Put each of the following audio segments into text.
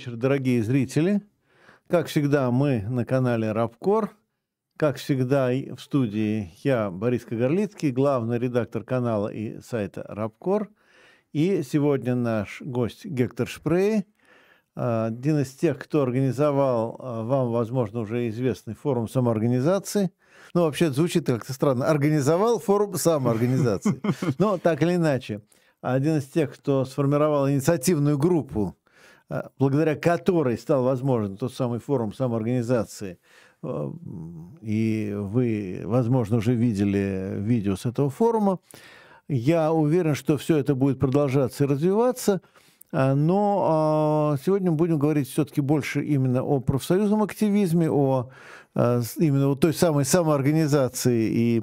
Вечер, дорогие зрители. Как всегда, мы на канале Рабкор. Как всегда, в студии я, Борис Кагарлицкий, главный редактор канала и сайта Рабкор. И сегодня наш гость Гектор Шпрей, один из тех, кто организовал вам, возможно, уже известный форум самоорганизации. Ну, вообще звучит как-то странно. Организовал форум самоорганизации. Но так или иначе, один из тех, кто сформировал инициативную группу благодаря которой стал возможен тот самый форум самоорганизации. Э, и вы, возможно, уже видели видео с этого форума. Я уверен, что все это будет продолжаться и развиваться. Э, но сегодня мы будем говорить все-таки больше именно о профсоюзном активизме, о именно вот той самой самоорганизации и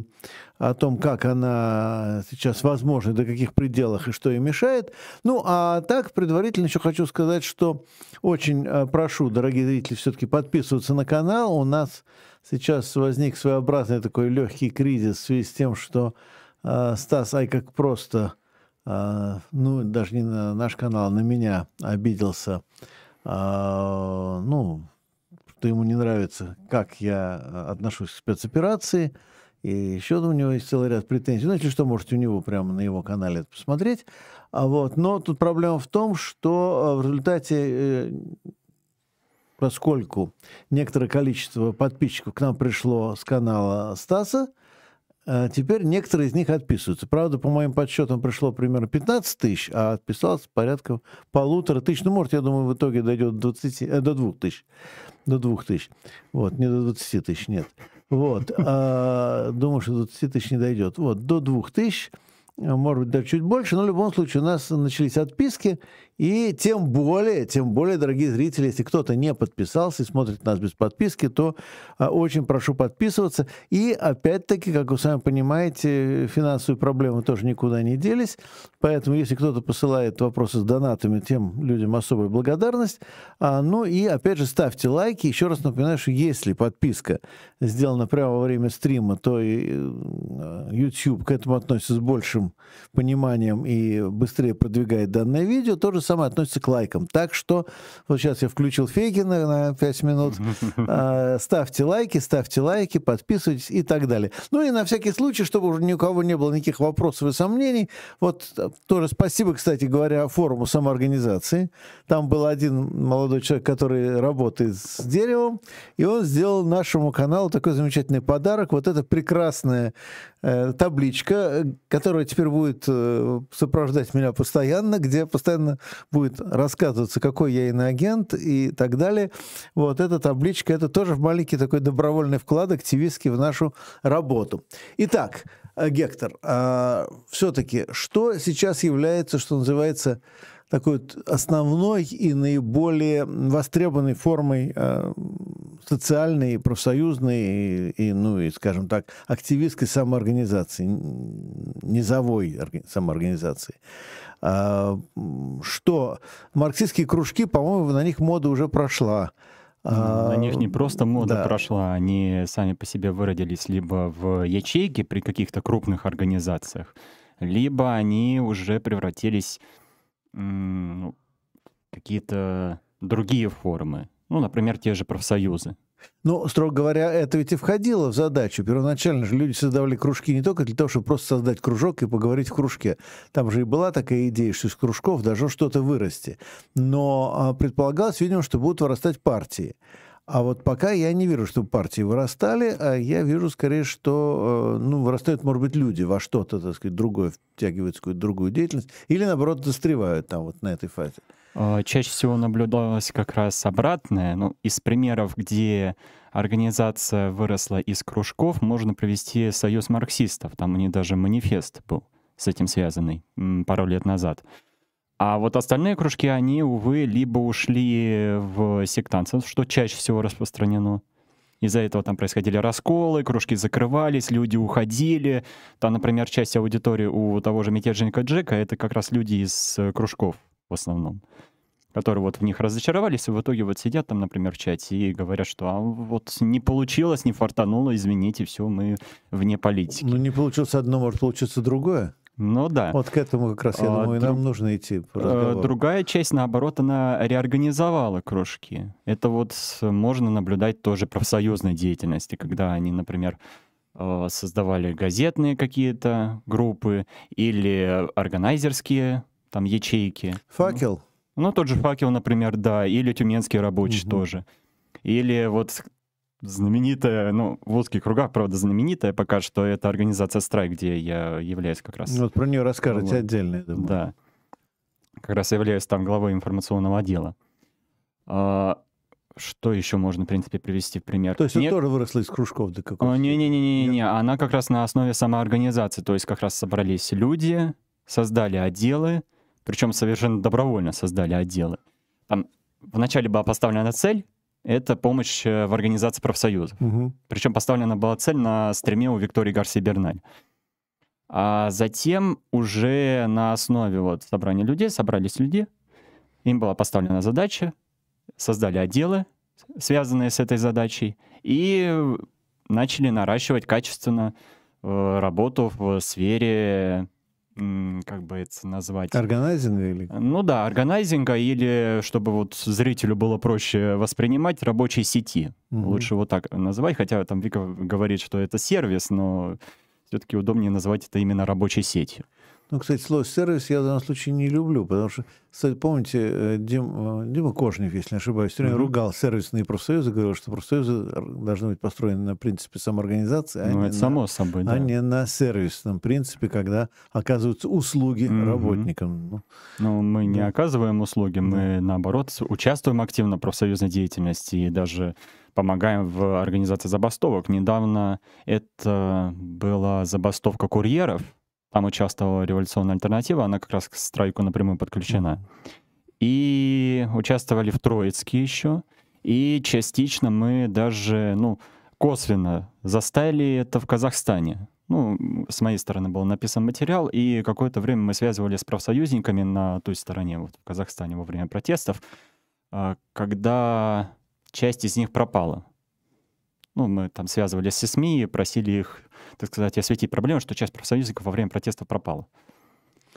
о том, как она сейчас возможна, до каких пределах и что ей мешает. Ну, а так, предварительно еще хочу сказать, что очень э, прошу, дорогие зрители, все-таки подписываться на канал. У нас сейчас возник своеобразный такой легкий кризис в связи с тем, что э, Стас, ай, как просто, э, ну, даже не на наш канал, на меня обиделся. Э, ну, что ему не нравится, как я э, отношусь к спецоперации – и еще у него есть целый ряд претензий. Ну, если что, можете у него прямо на его канале это посмотреть. А вот. Но тут проблема в том, что э, в результате, э, поскольку некоторое количество подписчиков к нам пришло с канала Стаса, э, Теперь некоторые из них отписываются. Правда, по моим подсчетам пришло примерно 15 тысяч, а отписалось порядка полутора тысяч. Ну, может, я думаю, в итоге дойдет до, 20, э, до 2 тысяч. До 2 тысяч. Вот, не до 20 тысяч, нет. Вот. А, думаю, что до 20 тысяч не дойдет. Вот, до 2 тысяч – может быть, даже чуть больше, но в любом случае у нас начались отписки, и тем более, тем более, дорогие зрители, если кто-то не подписался и смотрит нас без подписки, то а, очень прошу подписываться. И опять-таки, как вы сами понимаете, финансовые проблемы тоже никуда не делись, поэтому если кто-то посылает вопросы с донатами, тем людям особая благодарность. А, ну и опять же ставьте лайки. Еще раз напоминаю, что если подписка сделана прямо во время стрима, то и э, YouTube к этому относится с большим пониманием и быстрее продвигает данное видео, то же самое относится к лайкам. Так что вот сейчас я включил Фейгина на 5 минут. А, ставьте лайки, ставьте лайки, подписывайтесь и так далее. Ну и на всякий случай, чтобы уже ни у кого не было никаких вопросов и сомнений, вот тоже спасибо, кстати говоря, форуму самоорганизации. Там был один молодой человек, который работает с деревом, и он сделал нашему каналу такой замечательный подарок. Вот это прекрасная э, табличка, которая теперь будет э, сопровождать меня постоянно, где постоянно будет рассказываться, какой я иноагент и так далее. Вот эта табличка, это тоже маленький такой добровольный вклад активистский в нашу работу. Итак, э, Гектор, а все-таки что сейчас является, что называется, такой вот основной и наиболее востребованной формой э, социальной, профсоюзной и, и, ну, и, скажем так, активистской самоорганизации, низовой самоорганизации. А, что марксистские кружки, по-моему, на них мода уже прошла. На них не просто мода да. прошла, они сами по себе выродились либо в ячейки при каких-то крупных организациях, либо они уже превратились ну, какие-то другие формы. Ну, например, те же профсоюзы. Ну, строго говоря, это ведь и входило в задачу. Первоначально же люди создавали кружки не только для того, чтобы просто создать кружок и поговорить в кружке. Там же и была такая идея, что из кружков должно что-то вырасти. Но а, предполагалось, видимо, что будут вырастать партии. А вот пока я не вижу, чтобы партии вырастали, а я вижу скорее, что э, ну, вырастают, может быть, люди во что-то, так сказать, другое, втягиваются в какую-то другую деятельность, или, наоборот, застревают там вот на этой фазе. А, чаще всего наблюдалось как раз обратное. Ну, из примеров, где организация выросла из кружков, можно привести союз марксистов. Там у них даже манифест был с этим связанный пару лет назад. А вот остальные кружки, они, увы, либо ушли в сектантство, что чаще всего распространено. Из-за этого там происходили расколы, кружки закрывались, люди уходили. Там, например, часть аудитории у того же мятежника Джека — это как раз люди из э, кружков в основном, которые вот в них разочаровались, и в итоге вот сидят там, например, в чате и говорят, что а вот не получилось, не фартануло, извините, все, мы вне политики. Ну, не получилось одно, может получиться другое. Ну да. Вот к этому как раз, я а, думаю, друг... нам нужно идти э, Другая часть, наоборот, она реорганизовала кружки. Это вот можно наблюдать тоже профсоюзной деятельности, когда они, например, э, создавали газетные какие-то группы или органайзерские там ячейки. Факел? Ну, тот же факел, например, да, или тюменский рабочий угу. тоже. Или вот знаменитая, ну, в узких кругах, правда, знаменитая пока что, это организация «Страйк», где я являюсь как раз... Вот про нее расскажете вот. отдельно, я думаю. Да. Как раз являюсь там главой информационного отдела. А, что еще можно, в принципе, привести в пример? То есть Нет... тоже выросла из кружков до какого-то? Не-не-не, не, она как раз на основе самоорганизации, то есть как раз собрались люди, создали отделы, причем совершенно добровольно создали отделы. Там вначале была поставлена цель это помощь э, в организации профсоюзов. Угу. Причем поставлена была цель на стриме у Виктории Гарси Берналь. А затем уже на основе вот собрания людей, собрались люди, им была поставлена задача, создали отделы, связанные с этой задачей, и начали наращивать качественно э, работу в сфере как бы это назвать? Органайзинга или? Ну да, органайзинга или, чтобы вот зрителю было проще воспринимать, рабочей сети. Угу. Лучше вот так называть, хотя там Вика говорит, что это сервис, но все-таки удобнее назвать это именно рабочей сетью. Ну, кстати, слово «сервис» я в данном случае не люблю, потому что, кстати, помните, э, Дим, э, Дима Кожнев, если не ошибаюсь, все время mm-hmm. ругал сервисные профсоюзы, говорил, что профсоюзы должны быть построены на принципе самоорганизации, а, ну, не, это на, само собой, да. а не на сервисном принципе, когда оказываются услуги mm-hmm. работникам. Ну, ну мы да. не оказываем услуги, мы, наоборот, участвуем активно в профсоюзной деятельности и даже помогаем в организации забастовок. Недавно это была забастовка курьеров, там участвовала революционная альтернатива, она как раз к страйку напрямую подключена. И участвовали в Троицке еще. И частично мы даже, ну, косвенно застали это в Казахстане. Ну, с моей стороны был написан материал, и какое-то время мы связывались с профсоюзниками на той стороне, вот в Казахстане во время протестов, а, когда часть из них пропала. Ну, мы там связывались с СМИ, просили их так сказать, осветить проблему, что часть профсоюзников во время протеста пропала.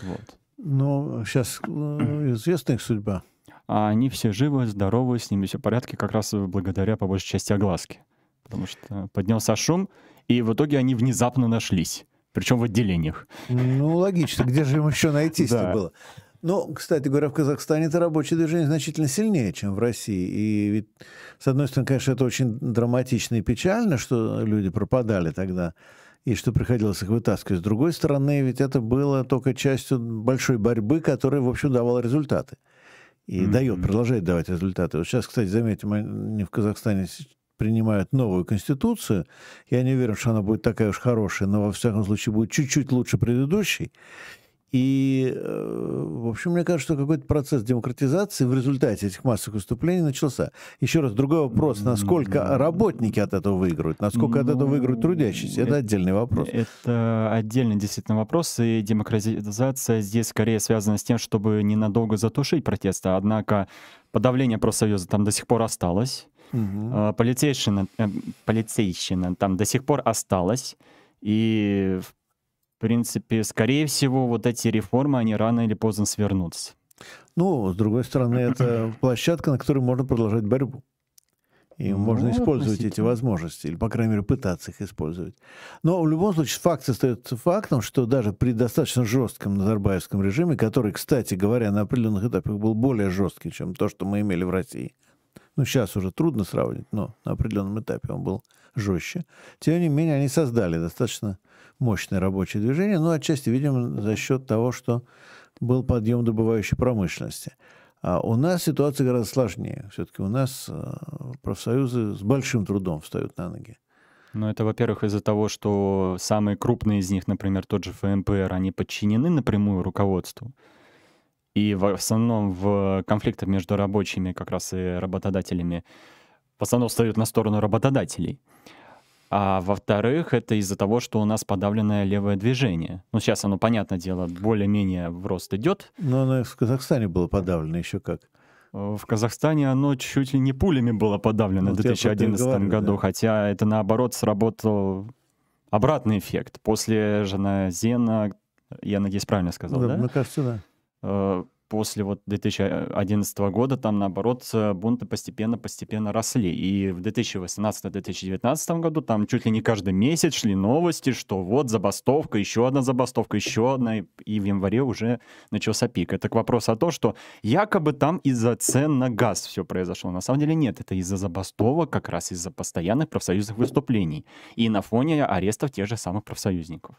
Вот. Ну, сейчас э, известна их судьба. А они все живы, здоровы, с ними все в порядке, как раз благодаря, по большей части, огласке. Потому что поднялся шум, и в итоге они внезапно нашлись. Причем в отделениях. Ну, логично. Где же им еще найтись-то было? Ну, кстати говоря, в Казахстане это рабочее движение значительно сильнее, чем в России. И ведь, с одной стороны, конечно, это очень драматично и печально, что люди пропадали тогда и что приходилось их вытаскивать. С другой стороны, ведь это было только частью большой борьбы, которая, в общем, давала результаты. И mm-hmm. дает, продолжает давать результаты. Вот сейчас, кстати, заметим, они в Казахстане принимают новую конституцию. Я не уверен, что она будет такая уж хорошая, но, во всяком случае, будет чуть-чуть лучше предыдущей. И, э, в общем, мне кажется, что какой-то процесс демократизации в результате этих массовых выступлений начался. Еще раз, другой вопрос, насколько работники от этого выиграют, насколько ну, от этого выиграют трудящиеся, это, это отдельный вопрос. Это отдельный действительно вопрос, и демократизация здесь скорее связана с тем, чтобы ненадолго затушить протесты, однако подавление профсоюза там до сих пор осталось, угу. полицейщина, э, полицейщина там до сих пор осталась, и в принципе, скорее всего, вот эти реформы, они рано или поздно свернутся. Ну, с другой стороны, это площадка, на которой можно продолжать борьбу. И ну, можно использовать эти возможности, или, по крайней мере, пытаться их использовать. Но в любом случае факт остается фактом, что даже при достаточно жестком назарбаевском режиме, который, кстати говоря, на определенных этапах был более жесткий, чем то, что мы имели в России, ну, сейчас уже трудно сравнить, но на определенном этапе он был жестче. Тем не менее, они создали достаточно мощное рабочее движение, ну, отчасти, видимо, за счет того, что был подъем добывающей промышленности. А у нас ситуация гораздо сложнее. Все-таки у нас э, профсоюзы с большим трудом встают на ноги. Ну, это, во-первых, из-за того, что самые крупные из них, например, тот же ФМПР, они подчинены напрямую руководству. И в основном в конфликтах между рабочими как раз и работодателями в основном встают на сторону работодателей. А во-вторых, это из-за того, что у нас подавленное левое движение. Ну, сейчас оно, понятное дело, более-менее в рост идет. Но оно в Казахстане было подавлено еще как. Э, в Казахстане оно чуть ли не пулями было подавлено ну, в 2011 говорю, году, да. хотя это, наоборот, сработал обратный эффект. После жена Зена, я надеюсь, правильно сказал, да? да? Мне кажется, да. После вот 2011 года там, наоборот, бунты постепенно-постепенно росли. И в 2018-2019 году там чуть ли не каждый месяц шли новости, что вот забастовка, еще одна забастовка, еще одна, и в январе уже начался пик. Это к вопросу о том, что якобы там из-за цен на газ все произошло. На самом деле нет, это из-за забастовок, как раз из-за постоянных профсоюзных выступлений и на фоне арестов тех же самых профсоюзников.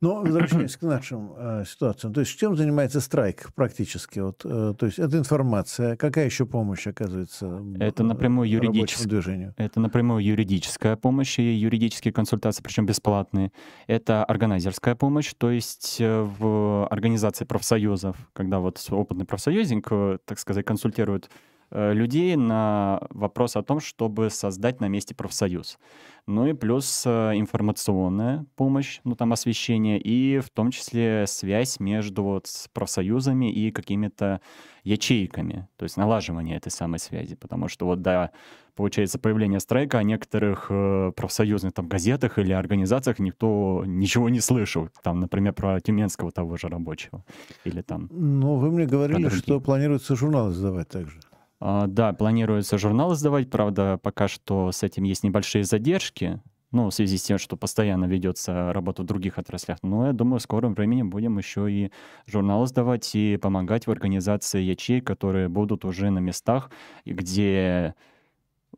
Но возвращаясь к нашим э, ситуациям, то есть чем занимается страйк практически? Вот, э, то есть это информация, какая еще помощь оказывается? Это напрямую юридическое движению. Это напрямую юридическая помощь и юридические консультации, причем бесплатные. Это органайзерская помощь, то есть э, в организации профсоюзов, когда вот опытный профсоюзник, э, так сказать, консультирует Э, людей на вопрос о том, чтобы создать на месте профсоюз. Ну и плюс э, информационная помощь, ну там освещение, и в том числе связь между вот с профсоюзами и какими-то ячейками, то есть налаживание этой самой связи. Потому что вот, да, получается, появление страйка о некоторых э, профсоюзных там газетах или организациях никто ничего не слышал. Там, например, про тюменского того же рабочего. Или там... Ну, вы мне говорили, что планируется журнал издавать также. А, да, планируется журнал издавать, правда, пока что с этим есть небольшие задержки, ну, в связи с тем, что постоянно ведется работа в других отраслях. Но я думаю, в скором времени будем еще и журнал издавать и помогать в организации ячеек, которые будут уже на местах, где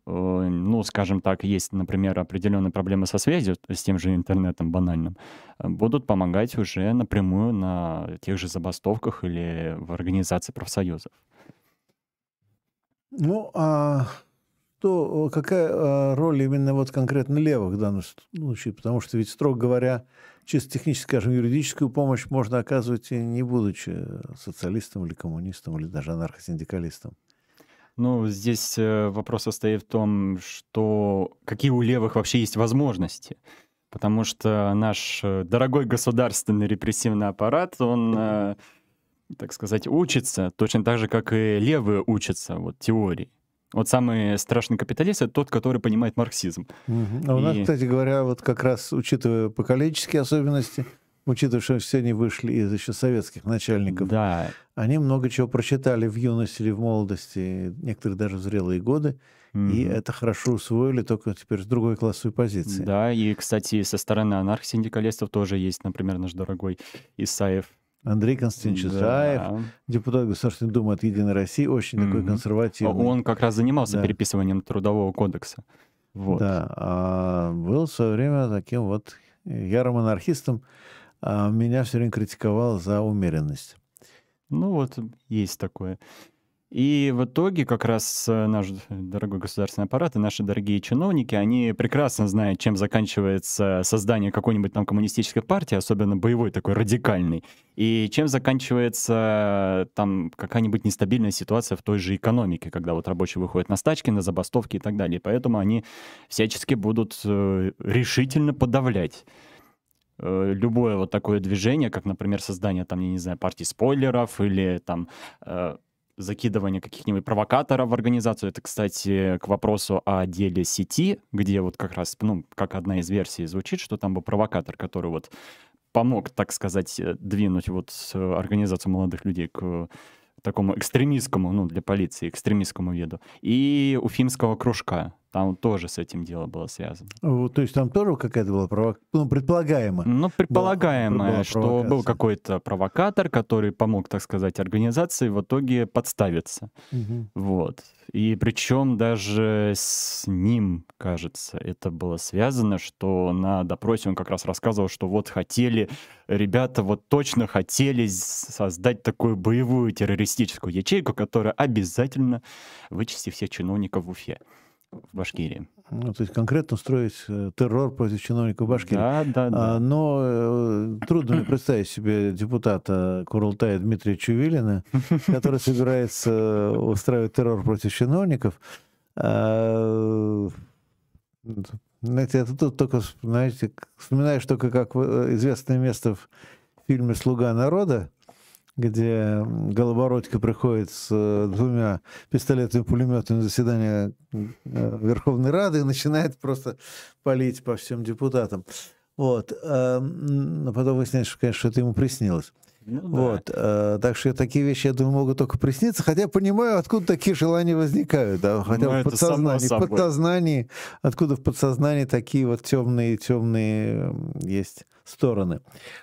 э, ну, скажем так, есть, например, определенные проблемы со связью, с тем же интернетом банальным, будут помогать уже напрямую на тех же забастовках или в организации профсоюзов. Ну, а то какая а, роль именно вот конкретно левых в данном случае? Потому что ведь, строго говоря, чисто технически, скажем, юридическую помощь можно оказывать и не будучи социалистом или коммунистом, или даже анархосиндикалистом. Ну, здесь э, вопрос состоит в том, что какие у левых вообще есть возможности. Потому что наш э, дорогой государственный репрессивный аппарат, он э, так сказать, учится точно так же, как и левые учатся вот, теории. Вот самый страшный капиталист — это тот, который понимает марксизм. Угу. А у нас, кстати говоря, вот как раз учитывая поколенческие особенности, учитывая, что все они вышли из еще советских начальников, да. они много чего прочитали в юности или в молодости, некоторые даже в зрелые годы, mm и это хорошо усвоили, только теперь с другой классовой позиции. Да, и, кстати, со стороны анархосиндикалистов тоже есть, например, наш дорогой Исаев, Андрей Константинович Исаев, да. депутат Государственной Думы от «Единой России», очень mm-hmm. такой консервативный. Он как раз занимался да. переписыванием Трудового кодекса. Вот. Да, а был в свое время таким вот ярым анархистом. А меня все время критиковал за умеренность. Ну вот, есть такое. И в итоге как раз э, наш дорогой государственный аппарат и наши дорогие чиновники, они прекрасно знают, чем заканчивается создание какой-нибудь там коммунистической партии, особенно боевой такой радикальный, и чем заканчивается там какая-нибудь нестабильная ситуация в той же экономике, когда вот рабочие выходят на стачки, на забастовки и так далее. поэтому они всячески будут э, решительно подавлять э, любое вот такое движение, как, например, создание там, я не знаю, партии спойлеров или там закидывание каких-нибудь провокаторов в организацию. Это, кстати, к вопросу о деле сети, где вот как раз, ну, как одна из версий звучит, что там был провокатор, который вот помог, так сказать, э, двинуть вот организацию молодых людей к такому экстремистскому, ну, для полиции, экстремистскому виду, и уфимского кружка. Там тоже с этим дело было связано. То есть там тоже какая-то была провокация, ну, предполагаемо. Ну, предполагаемое, была, что был какой-то провокатор, который помог, так сказать, организации в итоге подставиться. Угу. Вот. И причем даже с ним, кажется, это было связано, что на допросе он как раз рассказывал, что вот хотели, ребята вот точно хотели создать такую боевую террористическую ячейку, которая обязательно вычистит всех чиновников в Уфе в Башкирии. Ну, то есть конкретно устроить э, террор против чиновников Башкирии. Да, да, да. А, но э, трудно мне представить себе депутата Курултая Дмитрия Чувилина, который собирается устраивать террор против чиновников. А, знаете, это тут только, знаете, вспоминаешь только как э, известное место в фильме «Слуга народа», где Голобородько приходит с э, двумя пистолетами пулеметами на заседание э, Верховной Рады и начинает просто палить по всем депутатам. Вот. А потом выясняется, что, конечно, это ему приснилось. Ну, да. Вот, э, так что такие вещи, я думаю, могут только присниться, хотя понимаю, откуда такие желания возникают, да, хотя ну, в подсознании, в подсознании, откуда в подсознании такие вот темные, темные есть стороны.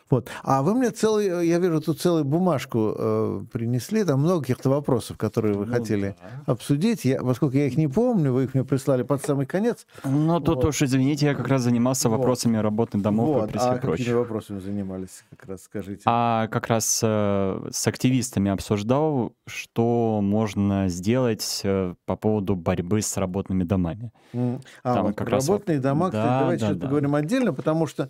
Вот. А вы мне целый, я вижу, тут целую бумажку э, принесли, там много каких-то вопросов, которые вы ну, хотели да. обсудить. Я, поскольку я их не помню, вы их мне прислали под самый конец. Ну, тут вот. уж, извините, я как раз занимался вот. вопросами работы домов вот. и а прочее. какими вопросами занимались, как раз скажите? А как раз э, с активистами обсуждал, что можно сделать э, по поводу борьбы с работными домами. А, там вот как работные раз... дома, да, кстати, давайте да, сейчас да. поговорим отдельно, потому что Э,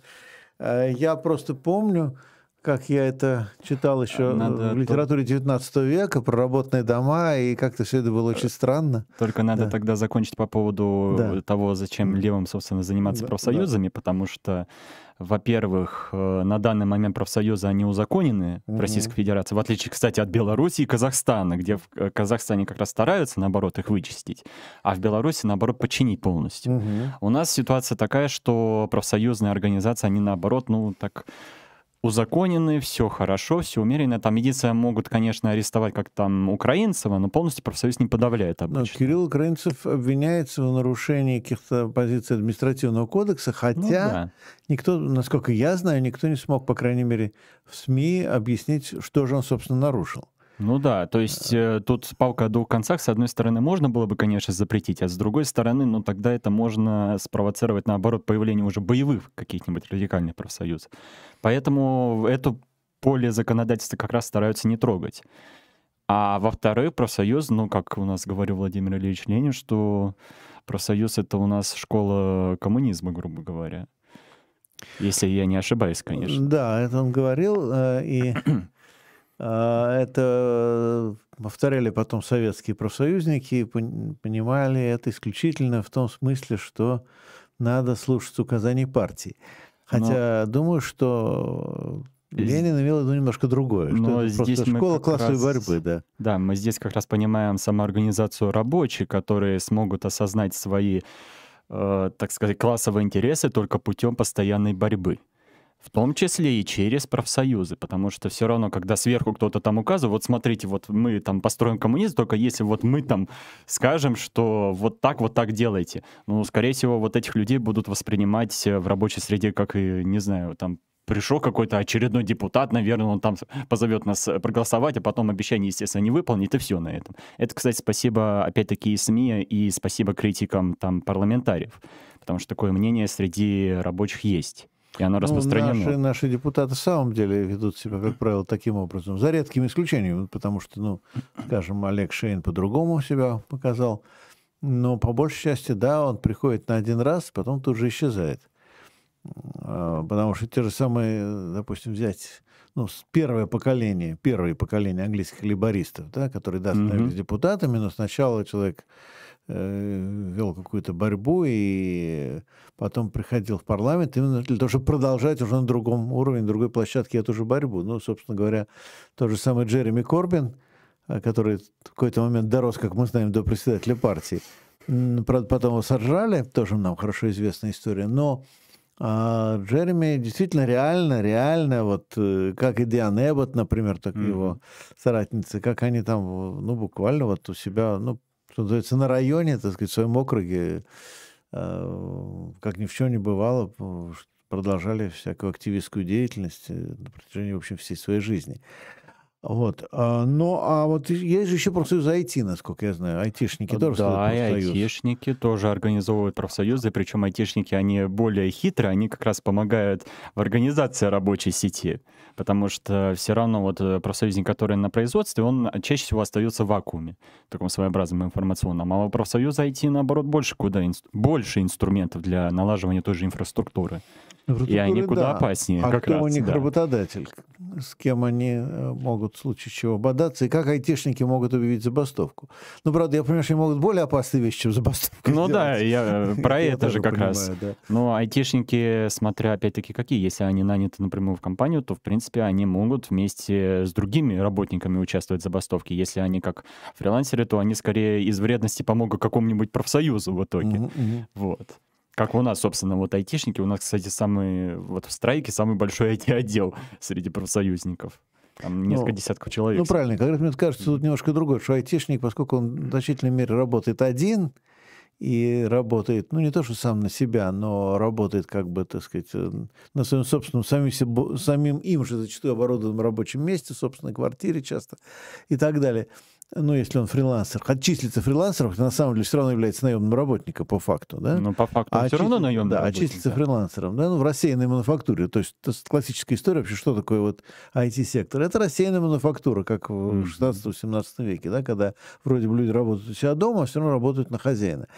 я просто помню, как я это читал еще надо в литературе 19 века про работные дома, и как-то все это было очень странно. Только надо да. тогда закончить по поводу да. того, зачем левым, собственно, заниматься профсоюзами, да. потому что во-первых, э, на данный момент профсоюзы, они узаконены в Российской Федерации, в отличие, кстати, от Беларуси и Казахстана, где в э, Казахстане как раз стараются, наоборот, их вычистить, а в Беларуси, наоборот, починить полностью. Угу. У нас ситуация такая, что профсоюзные организации, они, наоборот, ну, так узаконены, все хорошо, все умеренно. Там единственное, могут, конечно, арестовать как там Украинцева, но полностью профсоюз не подавляет обычно. Но Кирилл Украинцев обвиняется в нарушении каких-то позиций административного кодекса, хотя ну, да. никто, насколько я знаю, никто не смог, по крайней мере, в СМИ объяснить, что же он, собственно, нарушил. Ну да, то есть э, тут палка о двух концах. С одной стороны, можно было бы, конечно, запретить, а с другой стороны, ну тогда это можно спровоцировать, наоборот, появление уже боевых каких-нибудь радикальных профсоюзов. Поэтому это поле законодательства как раз стараются не трогать. А во-вторых, профсоюз, ну, как у нас говорил Владимир Ильич Ленин, что профсоюз — это у нас школа коммунизма, грубо говоря. Если я не ошибаюсь, конечно. Да, это он говорил, э, и это повторяли потом советские профсоюзники, понимали это исключительно в том смысле, что надо слушать указаний партии. Хотя Но... думаю, что Ленин имел в виду немножко другое. Но что здесь школа классовой раз, борьбы, да. Да, мы здесь как раз понимаем самоорганизацию рабочих, которые смогут осознать свои, э, так сказать, классовые интересы только путем постоянной борьбы. В том числе и через профсоюзы, потому что все равно, когда сверху кто-то там указывает, вот смотрите, вот мы там построим коммунизм, только если вот мы там скажем, что вот так, вот так делайте, ну, скорее всего, вот этих людей будут воспринимать в рабочей среде как, и, не знаю, там пришел какой-то очередной депутат, наверное, он там позовет нас проголосовать, а потом обещание, естественно, не выполнит, и все на этом. Это, кстати, спасибо, опять-таки, СМИ, и спасибо критикам там парламентариев, потому что такое мнение среди рабочих есть. И оно ну, распространено. Наши, наши депутаты в самом деле ведут себя, как правило, таким образом. За редкими исключениями, потому что, ну, скажем, Олег Шейн по-другому себя показал. Но по большей части, да, он приходит на один раз, потом тут же исчезает. А, потому что те же самые, допустим, взять ну, первое поколение, первое поколение английских либористов, да, которые, да, становились mm-hmm. депутатами, но сначала человек вел какую-то борьбу и потом приходил в парламент именно для того, чтобы продолжать уже на другом уровне, на другой площадке эту же борьбу. Ну, собственно говоря, тот же самый Джереми Корбин, э, который в какой-то момент дорос, как мы знаем, до председателя партии. Правда, потом его сожрали, тоже нам хорошо известная история, но А Джереми действительно реально, реально, вот э, как и Диан Эббот, например, так mm-hmm. его соратницы, как они там, ну, буквально вот у себя, ну, что называется, на районе, так сказать, в своем округе, э, как ни в чем не бывало, продолжали всякую активистскую деятельность э, на протяжении, в общем, всей своей жизни. Вот. А, ну, а вот есть же еще профсоюз IT, насколько я знаю. Айтишники тоже Да, и айтишники тоже организовывают профсоюзы, причем айтишники, они более хитрые, они как раз помогают в организации рабочей сети, потому что все равно вот э, профсоюзник, который на производстве, он чаще всего остается в вакууме, в таком своеобразном информационном. А у профсоюза IT, наоборот, больше, куда, больше инструментов для налаживания той же инфраструктуры. И они куда да. опаснее. А как кто раз, у них да. работодатель? С кем они э, могут в случае чего бодаться? И как айтишники могут объявить забастовку? Ну, правда, я понимаю, что они могут более опасные вещи, чем забастовку Ну да, я э, про это же как раз. Но айтишники, смотря опять-таки какие, если они наняты напрямую в компанию, то, в принципе, они могут вместе с другими работниками участвовать в забастовке. Если они как фрилансеры, то они скорее из вредности помогут какому-нибудь профсоюзу в итоге. Вот. Как у нас, собственно, вот айтишники. У нас, кстати, самый, вот в страйке самый большой IT-отдел среди профсоюзников. Там несколько ну, десятков человек. Ну, правильно. Как раз мне кажется, тут немножко другое, что айтишник, поскольку он в значительной мере работает один, и работает, ну, не то, что сам на себя, но работает, как бы, так сказать, э, на своем собственном, самим, самим им же зачастую оборудованном рабочем месте, собственной квартире часто и так далее ну, если он фрилансер, отчислится фрилансером, то на самом деле все равно является наемным работником по факту, да? Ну, по факту а все равно наемный Да, отчислится фрилансером, да, ну, в рассеянной мануфактуре. То есть это классическая история вообще, что такое вот IT-сектор. Это рассеянная мануфактура, как в 16-17 веке, да, когда вроде бы люди работают у себя дома, а все равно работают на хозяина.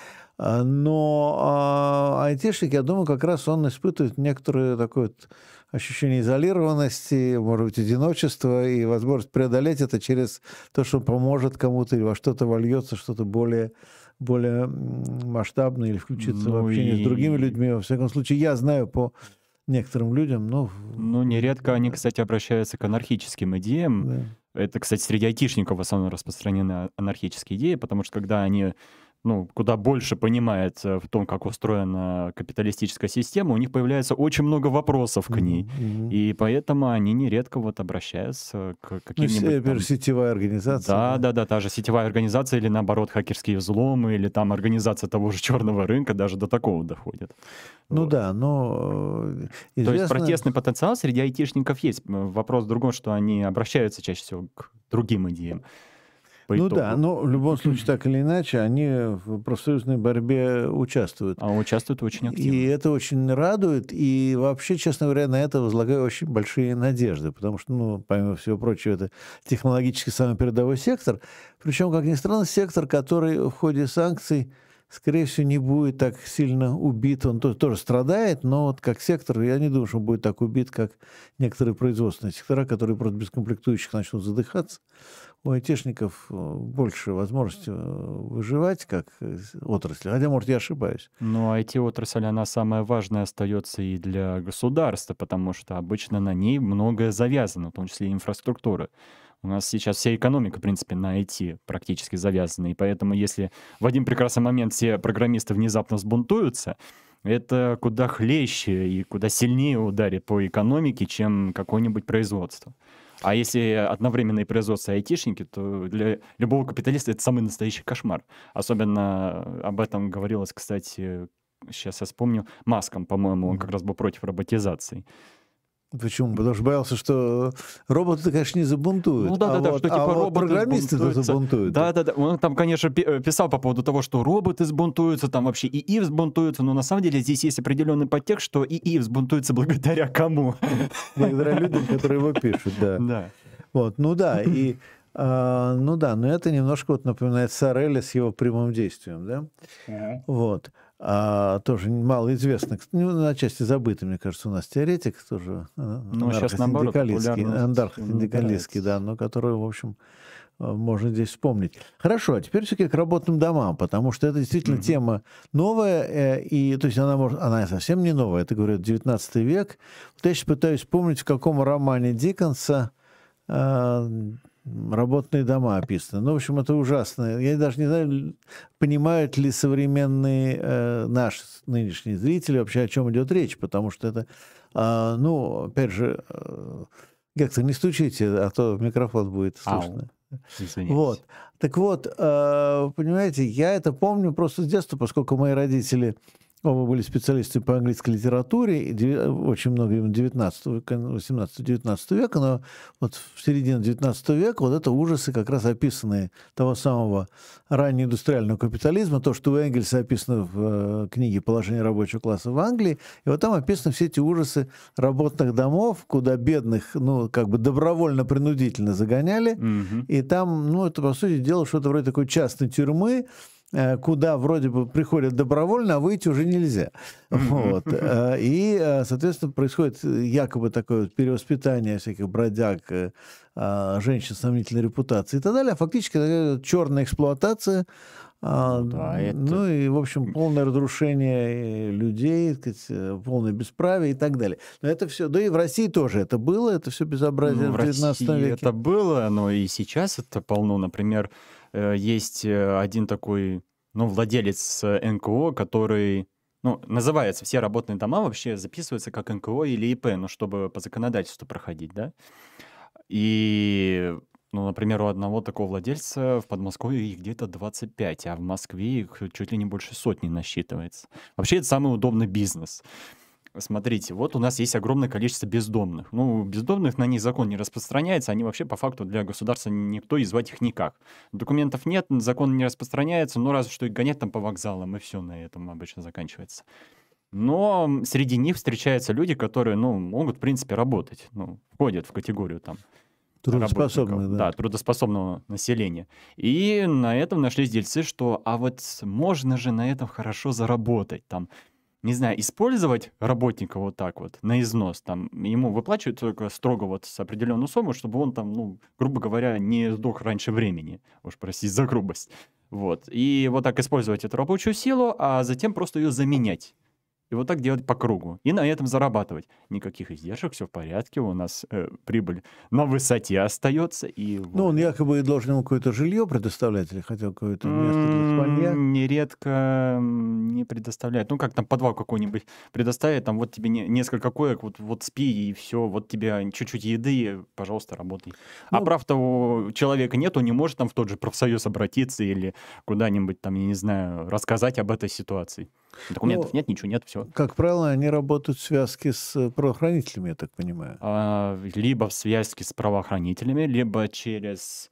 А, но а, айтишник, я думаю, как раз он испытывает некоторое такое вот ощущение изолированности, может быть, одиночества и возможность преодолеть это через то, что поможет кому-то или во что-то вольется, что-то более более масштабное или включиться ну в общение и... с другими людьми. Во всяком случае, я знаю по некоторым людям, ну... Ну, нередко они, кстати, обращаются к анархическим идеям. Да. Это, кстати, среди айтишников в основном распространены анархические идеи, потому что когда они ну, куда больше понимает э, в том, как устроена капиталистическая система, у них появляется очень много вопросов к ней. Mm-hmm. И поэтому они нередко вот обращаются к каким-нибудь... Ну, там... сетевая организация. Да, да, да, да, та же сетевая организация или, наоборот, хакерские взломы, или там организация того же черного рынка даже до такого доходит. Ну вот. да, но... Известно... То есть протестный потенциал среди айтишников есть. Вопрос в другом, что они обращаются чаще всего к другим идеям по ну да, но в любом случае, так или иначе, они в профсоюзной борьбе участвуют. А участвуют очень активно. И это очень радует. И вообще, честно говоря, на это возлагаю очень большие надежды. Потому что, ну, помимо всего прочего, это технологически самый передовой сектор. Причем, как ни странно, сектор, который в ходе санкций скорее всего, не будет так сильно убит. Он тоже, тоже страдает, но вот как сектор, я не думаю, что он будет так убит, как некоторые производственные сектора, которые просто без комплектующих начнут задыхаться у айтишников э, больше возможности э, выживать как э, отрасль. Хотя, может, я ошибаюсь. Но IT-отрасль, она самая важная остается и для государства, потому что обычно на ней многое завязано, в том числе и инфраструктура. У нас сейчас вся экономика, в принципе, на IT практически завязана. И поэтому, если в один прекрасный момент все программисты внезапно сбунтуются, это куда хлеще и куда сильнее ударит по экономике, чем какое-нибудь производство. А если одновременные производства айтишники, то для любого капиталиста это самый настоящий кошмар. Особенно об этом говорилось, кстати, сейчас я вспомню, Маском, по-моему, он как раз был против роботизации. Почему? Потому что боялся, что роботы, конечно, не забунтуют. Ну да, да, а да, вот, что типа а роботы программисты забунтуют. Да, да, да. Он там, конечно, э, писал по поводу того, что роботы сбунтуются, там вообще и ИИ взбунтуются, но на самом деле здесь есть определенный подтекст, что ИИ взбунтуется благодаря кому? Благодаря людям, которые его пишут, да. Да. Вот, ну да, и а, ну да, но это немножко вот напоминает Сорелли с его прямым действием, да? Вот а, тоже малоизвестный, ну, на части забытый, мне кажется, у нас теоретик тоже. Э, ну, наоборот, анархо-синдикалистский, да, но который, в общем, э, можно здесь вспомнить. Хорошо, а теперь все-таки к работным домам, потому что это действительно mm-hmm. тема новая, э, и, то есть она, может, она совсем не новая, это, говорят, 19 век. Вот я сейчас пытаюсь вспомнить, в каком романе Диккенса работные дома описаны. Ну, в общем, это ужасно. Я даже не знаю, понимают ли современные э, наши нынешние зрители вообще, о чем идет речь, потому что это, э, ну, опять же, э, Гектор, не стучите, а то микрофон будет слышно. Извините. Вот. Так вот, э, понимаете, я это помню просто с детства, поскольку мои родители Оба были специалисты по английской литературе, очень много именно 19, 18-19 века, но вот в середине 19 века вот это ужасы, как раз описанные того самого раннеиндустриального капитализма, то, что у Энгельса описано в э, книге «Положение рабочего класса в Англии», и вот там описаны все эти ужасы работных домов, куда бедных, ну, как бы добровольно-принудительно загоняли, Мгм. и там, ну, это, по сути дела, что-то вроде такой частной тюрьмы, куда вроде бы приходят добровольно, а выйти уже нельзя. Вот. Э, И, э, соответственно, происходит якобы такое перевоспитание всяких бродяг, э, а, женщин с сомнительной репутацией и так далее. А фактически черная эксплуатация, а, Ну да, это- ну и, в общем, полное разрушение э, людей, так сказать, э, полное бесправие и так далее. Но это все, да и в России тоже это было, это все безобразие Ну, в 19 России веке. это было, но и сейчас это полно. Например, э, есть э, один такой, ну, владелец э, НКО, который, ну, называется, все работные дома вообще записываются как НКО или ИП, ну, чтобы по законодательству проходить, да. И, ну, например, у одного такого владельца в Подмосковье их где-то 25, а в Москве их чуть ли не больше сотни насчитывается. Вообще, это самый удобный бизнес. Смотрите, вот у нас есть огромное количество бездомных. Ну, бездомных на них закон не распространяется, они вообще по факту для государства никто и звать их никак. Документов нет, закон не распространяется, ну разве что их гонять там по вокзалам, и все на этом обычно заканчивается. Но среди них встречаются люди, которые, ну, могут, в принципе, работать, ну, входят в категорию там Трудоспособные, работников, да. да, трудоспособного населения. И на этом нашлись дельцы, что а вот можно же на этом хорошо заработать, там, не знаю, использовать работника вот так вот на износ, там, ему выплачивают только строго вот с определенную сумму, чтобы он там, ну, грубо говоря, не сдох раньше времени, уж простите за грубость. Вот. И вот так использовать эту рабочую силу, а затем просто ее заменять. И вот так делать по кругу. И на этом зарабатывать. Никаких издержек, все в порядке. У нас э, прибыль на высоте остается. И Ну, он якобы должен ему какое-то жилье предоставлять или хотел какое-то место для спанья. М, Нередко не предоставляет. Ну, как там подвал какой-нибудь предоставит, там вот тебе не- несколько коек, вот, вот спи и все, вот тебе чуть-чуть еды, пожалуйста, работай. а Ну- прав-то у человека нет, он не может там в тот же профсоюз обратиться или куда-нибудь там, я не знаю, рассказать об этой ситуации. Документов Ну, нет, ничего нет, все. Как правило, они работают в связке с э, правоохранителями, я так понимаю. А, либо в связке с правоохранителями, либо через...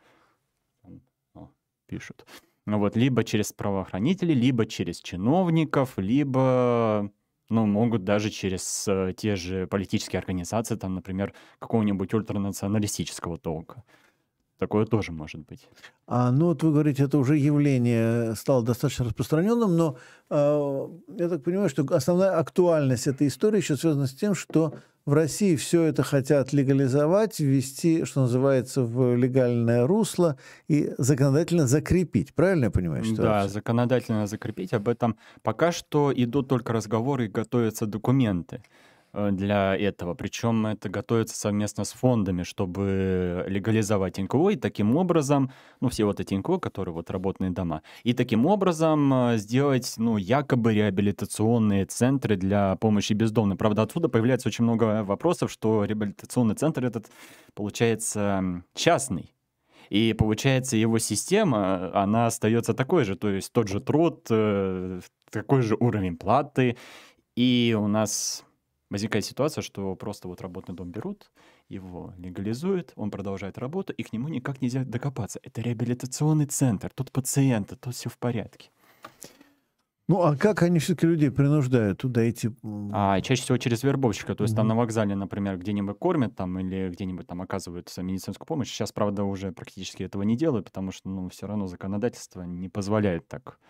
О, пишут. Ну вот, либо через правоохранителей, либо через чиновников, либо, ну, могут даже через э, те же политические организации, там, например, какого-нибудь ультранационалистического толка. Такое тоже может быть. А, ну, вот вы говорите, это уже явление стало достаточно распространенным, но э, я так понимаю, что основная актуальность этой истории еще связана с тем, что в России все это хотят легализовать, ввести, что называется, в легальное русло и законодательно закрепить. Правильно я понимаю Да, ситуацию? законодательно закрепить об этом. Пока что идут только разговоры и готовятся документы э, для этого. Причем это готовится совместно с фондами, чтобы легализовать НКО и таким образом, ну, все вот эти НКО, которые вот работные дома, и таким образом э, сделать, ну, якобы реабилитационные центры для помощи бездомным. Правда, отсюда появляется очень много вопросов, что реабилитационный центр этот, получается, частный. И получается, его система, она остается такой же, то есть тот же труд, э, такой же уровень платы. И у нас возникает ситуация, что просто вот работный дом берут, его легализуют, он продолжает работу, и к нему никак нельзя докопаться. Это реабилитационный центр, тут пациенты, тут все в порядке. Ну, а как они все-таки людей принуждают туда идти? А чаще всего через вербовщика. То есть там Мгм. на вокзале, например, где-нибудь кормят там или где-нибудь там оказывают медицинскую помощь. Сейчас, правда, уже практически этого не делают, потому что, ну, все равно законодательство не позволяет так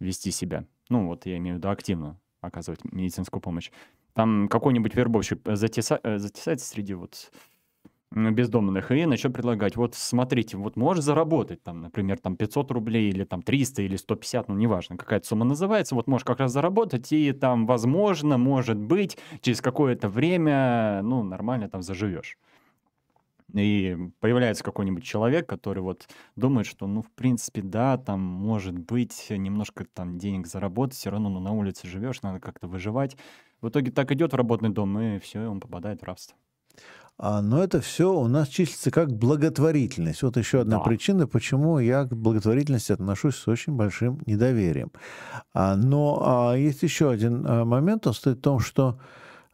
вести себя. Ну, вот я имею в виду активно оказывать медицинскую помощь. Там какой-нибудь вербовщик э, затеса- э, затесается среди вот бездомных и начнет предлагать, вот смотрите, вот можешь заработать там, например, там 500 рублей или там 300 или 150, ну неважно, какая-то сумма называется, вот можешь как раз заработать и там, возможно, может быть, через какое-то время, ну, нормально там заживешь. И появляется какой-нибудь человек, который вот думает, что, ну, в принципе, да, там, может быть, немножко там денег заработать, все равно ну, на улице живешь, надо как-то выживать. В итоге так идет в работный дом, и все, и он попадает в рабство. А, но это все у нас числится как благотворительность. Вот еще одна Да. причина, почему я к благотворительности отношусь с очень большим недоверием. А, но а, есть еще один а, момент, он стоит в том, что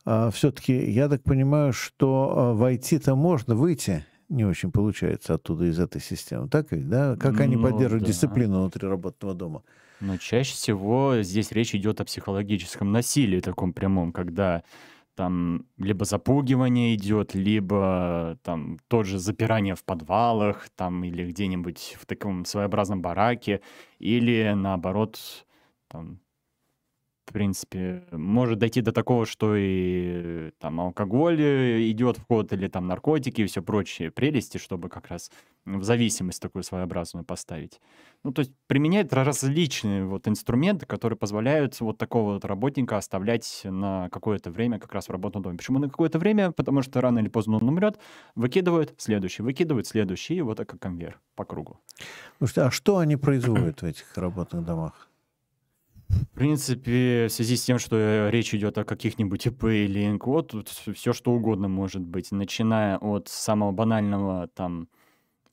все-таки я так понимаю, что а, войти-то можно, выйти не очень получается оттуда из этой системы. Так ведь, да? Как они Ну поддерживают да. дисциплину внутри работного дома? Но чаще всего здесь речь идет о психологическом насилии таком прямом, когда там либо запугивание идет, либо там тот же запирание в подвалах, там или где-нибудь в таком своеобразном бараке, или наоборот, там, в принципе, может дойти до такого, что и там алкоголь э, идет в ход, или там наркотики и все прочие прелести, чтобы как раз в зависимость такую своеобразную поставить. Ну, то есть применяет различные вот инструменты, которые позволяют вот такого вот работника оставлять на какое-то время как раз в работном доме. Почему на какое-то время? Потому что рано или поздно он умрет, выкидывают следующий, выкидывают следующий, и вот так конвейер по кругу. Слушайте, а что они производят в этих работных домах? В принципе, в связи с тем, что э, речь идет о каких-нибудь ИП или НКО, тут все что угодно может быть, начиная от самого банального там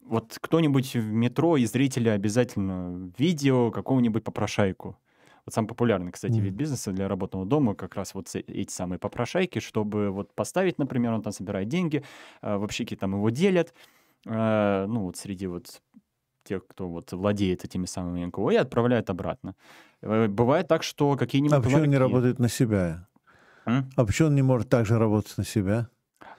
вот кто-нибудь в метро из зрителя обязательно видео какого-нибудь попрошайку. Вот самый популярный, кстати, Мгм. вид бизнеса для работного дома как раз вот с- эти самые попрошайки, чтобы вот поставить, например, он там собирает деньги, э, в общаге там его делят, э, ну вот среди вот тех, кто вот владеет этими самыми НКО, и отправляет обратно. Э, Бывает так, что какие-нибудь А почему он не работает на себя? М? А почему он не может также работать на себя?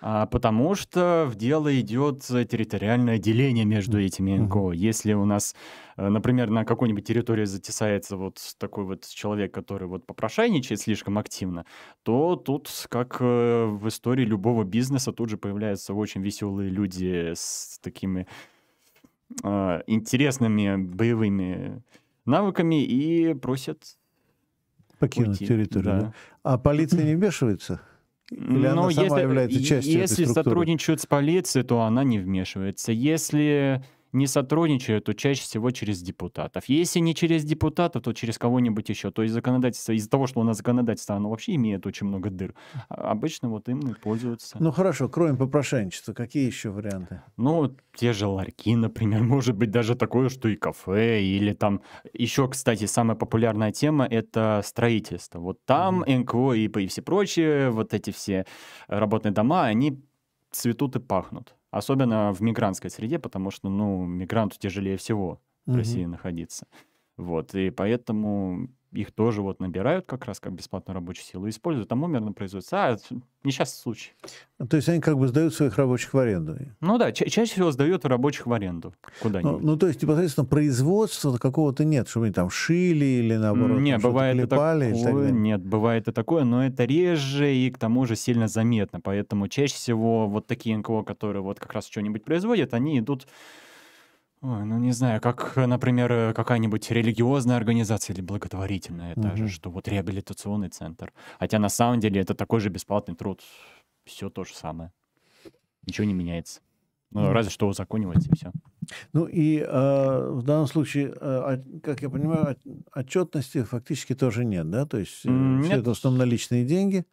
А, потому что в дело идет территориальное деление между этими. НКО. Если у нас, э, например, на какой-нибудь территории затесается вот такой вот человек, который вот попрошайничает слишком активно, то тут, как э, в истории любого бизнеса, тут же появляются очень веселые люди с такими интересными боевыми навыками и просят Покинуть уйти. территорию. да? Да. А полиция не вмешивается? Или она Ну, сама является и- частью этой Если структуры? сотрудничают с полицией, то она не вмешивается. Если не сотрудничают, то чаще всего через депутатов. Если не через депутатов, то через кого-нибудь еще. То есть законодательство, из-за того, что у нас законодательство, оно вообще имеет очень много дыр. а Обычно вот им и пользуются. Ну хорошо, кроме попрошайничества, какие еще варианты? Ну, те же ларьки, например, может быть даже такое, что и кафе, или там... Еще, кстати, самая популярная тема — это строительство. Вот там НКО и, и все прочие, вот эти все работные дома, они цветут и пахнут. Особенно в мигрантской среде, потому что, ну, мигранту тяжелее всего в Мгм. России находиться. Вот, и поэтому их тоже вот набирают как раз как бесплатную рабочую силу, используют, там умерно производится. А, несчастный случай. Ну, То есть они как бы сдают своих рабочих в аренду. Ну да, ча- чаще всего сдают рабочих в аренду Ну, куда-нибудь. ну, то есть непосредственно производства какого-то нет, чтобы они там шили или наоборот не, там бывает и клепали и так такое, далее. нет, бывает и такое, но это реже и к тому же сильно заметно, поэтому чаще всего вот такие НКО, которые вот как раз что-нибудь производят, они идут, ой, ну не знаю, как, например, э, какая-нибудь религиозная организация или благотворительная, даже, Мгм. что вот реабилитационный центр, хотя на самом деле это такой же бесплатный труд, все то же самое, ничего не меняется. Ну, Мгм. разве что узаконивается и все. Ну и э, в данном случае, э, как я понимаю, от- отчетности фактически тоже нет, да? То есть э, М, все нет. это в основном наличные деньги,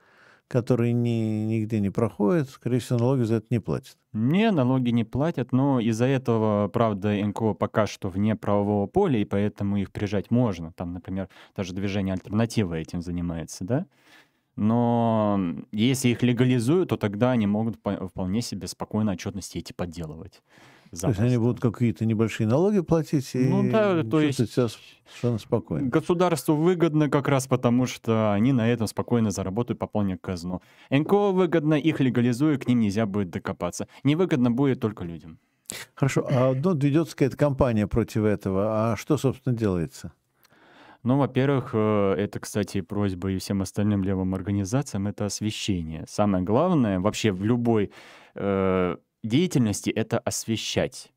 которые ни, нигде не проходят, скорее всего, налоги за это не платят. Не, налоги не платят, но из-за этого, правда, НКО пока что вне правового поля, и поэтому их прижать можно. Там, например, даже движение «Альтернатива» этим занимается, да? Но если их легализуют, то тогда они могут по- вполне себе спокойно отчетности эти подделывать. То есть они будут какие-то небольшие налоги платить и Ну да, то есть- себя совершенно спокойно. Государству выгодно как раз потому, что они на этом спокойно заработают, пополнят казну. НКО выгодно, их легализуют, к ним нельзя будет докопаться. Невыгодно будет только людям. Хорошо, а ну, ведется какая-то кампания против этого, а что, собственно, делается? Ну, во-первых, э, это, кстати, просьба и всем остальным левым организациям, это освещение. Самое главное вообще в любой э, деятельности — это освещать.